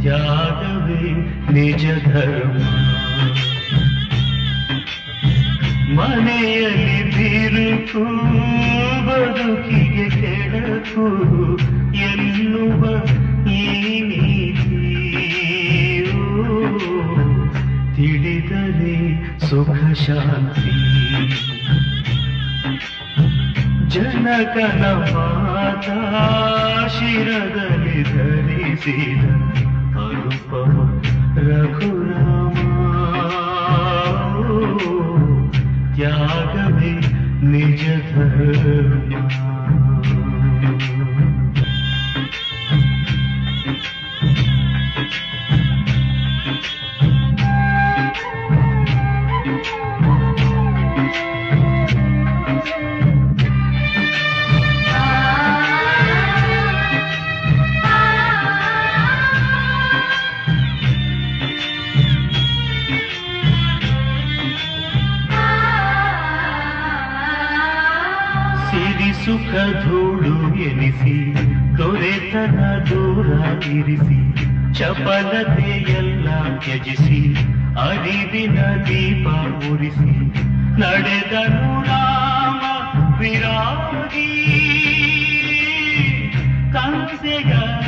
Q: ತ್ಯಾಗವೇ ನಿಜ ಧರ್ಮ. ಮನೆಯಲ್ಲಿ ಬಿರುಕು ಬದುಕಿಗೆ ಕೆಡಕು ಎನ್ನುವ ಈ ನೀತಿಯು ತಿಳಿದರೆ ಸುಖ ಶಾಂತಿ. ಜನಕನ ಮಾತಾ ಶಿರದಲ್ಲಿ ಧರಿಸಿದ ಅನುಪಮ ರಘುರಾಮ. ತ್ಯಾಗವೇ ನಿಜ ಧರ್ಮ ಚಪಲತೆಯೆಲ್ಲ ತ್ಯಜಿಸಿ, ಅರಿವಿನ ದೀಪ ಉರಿಸಿ ನಡೆದನು ರಾಮ ವಿರಾಗಿ. ಕಂಸೆಗಾಡದಿಗಾಗಿ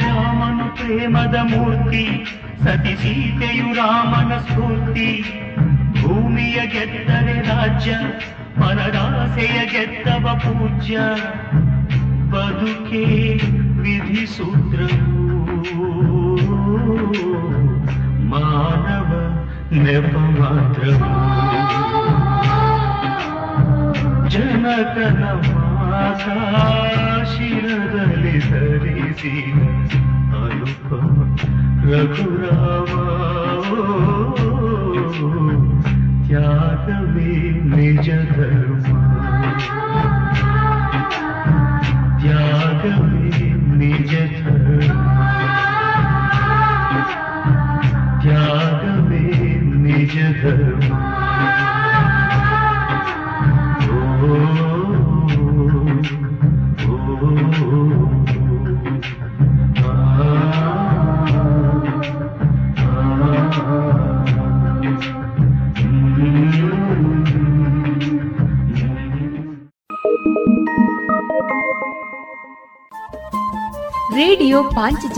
Q: ರಾಮನು ಪ್ರೇಮದ ಮೂರ್ತಿ, ಸತಿ ಸೀತೆಯು ರಾಮನ ಸ್ಫೂರ್ತಿ. ಭೂಮಿಯ ಗೆದ್ದರೆ ರಾಜ್ಯ ಪರದಾಸೆಯ ಗೆದ್ದವ ಪೂಜ್ಯ. ಬದುಕೆ ವಿಧಿ ಸೂತ್ರವು ಮಾನವ ನೆಪ ಮಾತ್ರವು ಜನಕನ ಮಾಸ ಶಿರದಲ್ಲಿ ಧರಿಸಿ ಅನುಪಮ ರಘುರಾಮ ತ್ಯಾಗವೇ ನಿಜ ಧರ್ಮ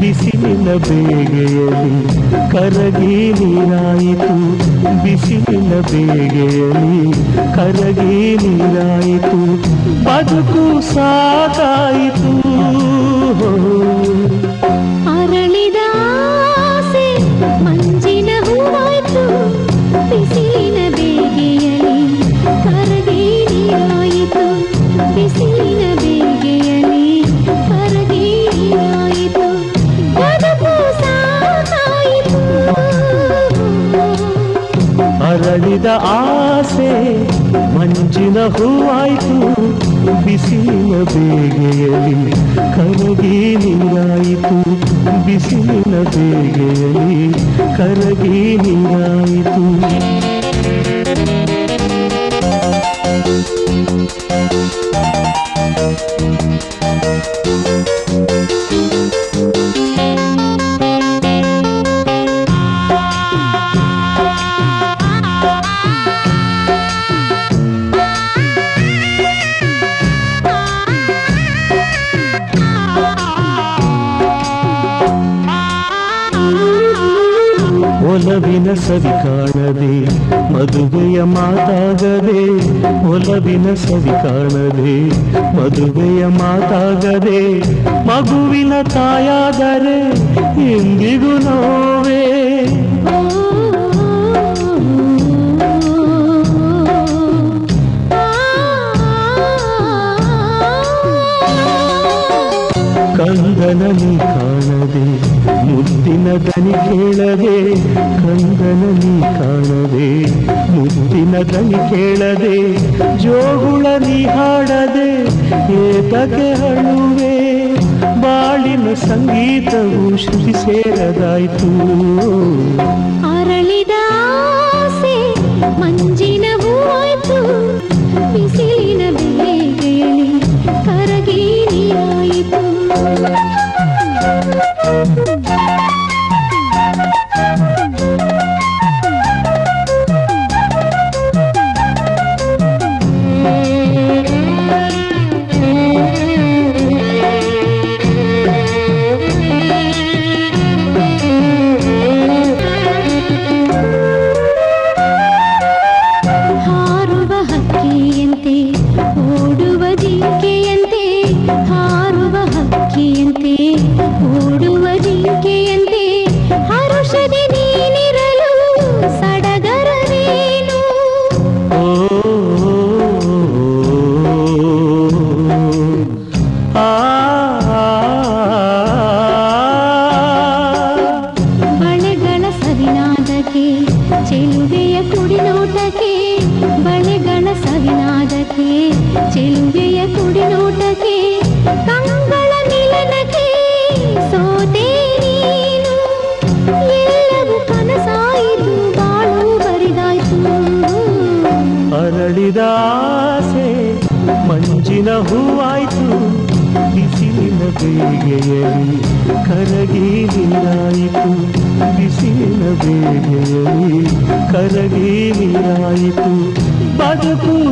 Q: ಬಿಸಿಲಿನ ಬೇಗೆಯಲ್ಲಿ ಕರಗಿ ನೀರಾಯಿತು ಬಿಸಿಲಿನ ಬೇಗೆಯಲ್ಲಿ ಕರಗಿ ನೀರಾಯಿತು ಬದುಕು ಸಾಕಾಯಿತು.
R: ಹೂವಾಯ್ತು ಬಿಸಿಲಿನ ಬೇಗೆಯಲ್ಲಿ ಕರಗಿ ನೀರಾಯಿತು ಬಿಸಿಲಿನ ಬೇಗೆಯಲ್ಲಿ ಕರಗಿ ನೀರಾಯಿತು.
S: ಒಲವಿನ ಸವಿ ಕಾಣದೆ, ಮದುವೆಯ ಮಾತಾಗದೆ, ಒಲವಿನ ಸವಿ ಕಾಣದೆ, ಮದುವೆಯ ಮಾತಾಗದೆ, ಮಗುವಿನ ತಾಯಾದರೆ ಎಂದಿಗೂ ನೋವೇ. ಕಂದನ ನೀ ಕಾಣದೆ ಮುದ್ದಿನ ದನಿ ಕೇಳದೆ ಕಂದನಲ್ಲಿ ನೀ ಕಾಣದೆ ಮುದ್ದಿನ ದನಿ ಕೇಳದೆ ಜೋಗುಳ ನೀ ಹಾಡದೆ, ಏತಕ್ಕೆ ಹಳುವೆ ಬಾಳಿನ ಸಂಗೀತವು ಶ್ರುತಿ ಸೇರದಾಯ್ತು.
Q: ಅರಳಿದ ಆಸೆ ಮಂಜಿನ ಹೂವಾಯ್ತು. ಬಿಸಿಲಿನ ಬೇಗೆಯಲ್ಲಿ ಕರಗಿ ನೀರಾಯಿತು ಹಾರುವ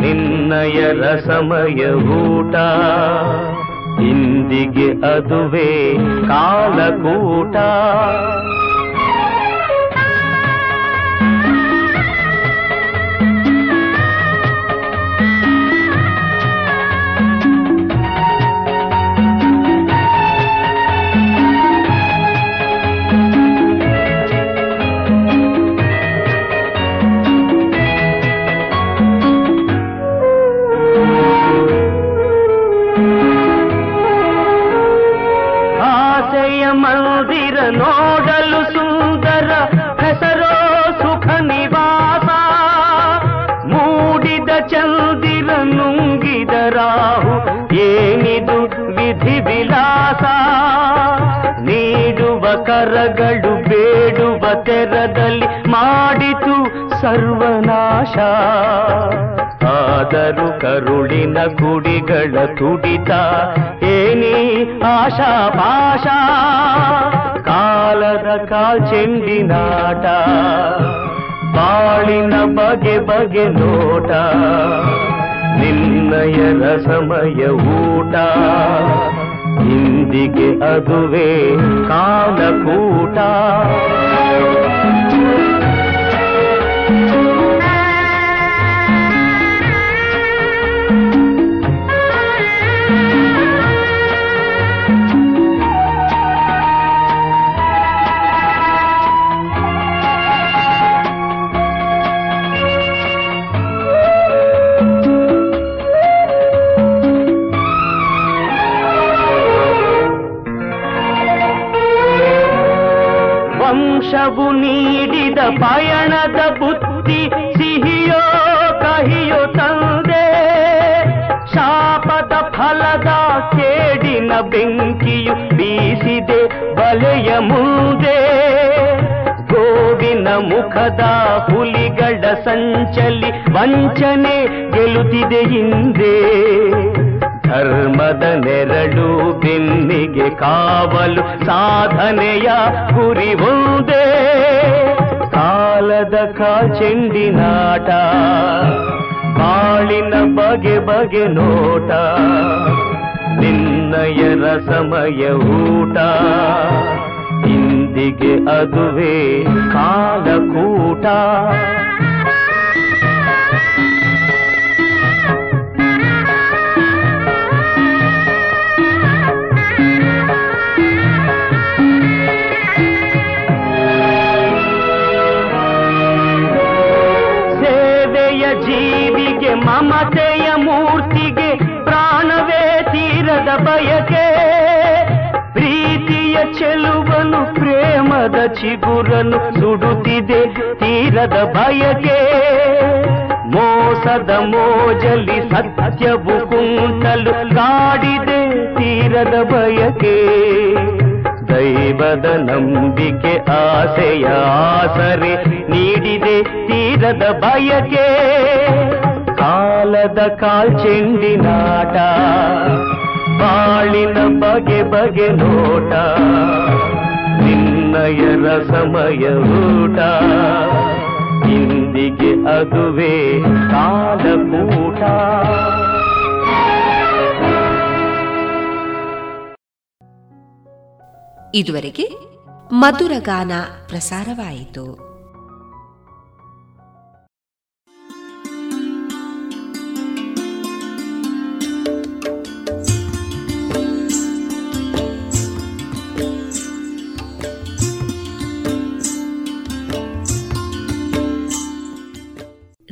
S: ನಿನ್ನಯ ರಸಮಯ ಊಟ. ಇಂದಿಗೆ ಅದುವೇ ಕಾಲಕೂಟ. ಬೇಡುವ ತೆರದಲ್ಲಿ ಮಾಡಿತು ಸರ್ವನಾಶ. ಆದರೂ ಕರುಳಿನ ಕುಡಿಗಳ ತುಡಿತ ಏನಿ ಆಶಾ ಭಾಷಾ ಕಾಲದ ಕಾಲ್ಚೆಂಡಿನಾಟ ಬಾಳಿನ ಬಗೆ ಬಗೆ ನೋಟ, ನಿನ್ನಯ ರಸಮಯ ಊಟ. ಇಂದಿಗೆ ಅದುವೇ ಕಾಲಕೂಟ. ವರ್ಷವು ನೀಡಿದ ಪಯಣದ ಬುದ್ಧಿ ಸಿಹಿಯೋ ಕಹಿಯೋ ತಂದೆ. ಶಾಪದ ಫಲದ ಕೇಡಿನ ಬೆಂಕಿಯು ಬೀಸಿದೆ ಬಲೆಯ ಮುಂದೆ. ಗೋವಿನ ಮುಖದ ಹುಲಿಗಳ ಸಂಚಲಿ ವಂಚನೆ ಗೆಲುತ್ತಿದೆ ಹಿಂದೆ. ಧರ್ಮದ ನೆರಳು ಬೆನ್ನಿಗೆ ಕಾವಲು ಸಾಧನೆಯ ಗುರಿ ಒಂದೇ. ಕಾಲದ ಕಾಚೆಂಡಿನಾಟ ಬಾಳಿನ ಬಗೆ ಬಗೆ ನೋಟ ನಿನ್ನಯರ ಸಮಯ ಊಟ. ಇಂದಿಗೆ ಅದುವೇ ಕಾಲಕೂಟ. ಪ್ರೇಮದ ಚಿಗುರನು ಸುಡುತ್ತಿದೆ ತೀರದ ಬಯಕೆ. ಮೋಸದ ಮೋಜಲಿ ಸತ್ಯವು ಕುಂಟಲು ಕಾಡಿದೆ ತೀರದ ಬಯಕೆ. ದೈವದ ನಂಬಿಕೆ, ಆಸೆಯ ಆಸರೆ ನೀಡಿದೆ ತೀರದ ಬಯಕೆ. ಕಾಲದ ಕಾಲ್ಚೆಂಡಿನಾಟ ಬಾಳಿನ ಬಗೆ ಬಗೆ ನೋಟ. ನಿನ್ನಯರ ಸಮಯ ಊಟ. ಇಂದಿಗೆ ಅದುವೇ ಕಾಲಕೂಟ
A: ಇದುವರೆಗೆ ಮಧುರಗಾನ ಪ್ರಸಾರವಾಯಿತು.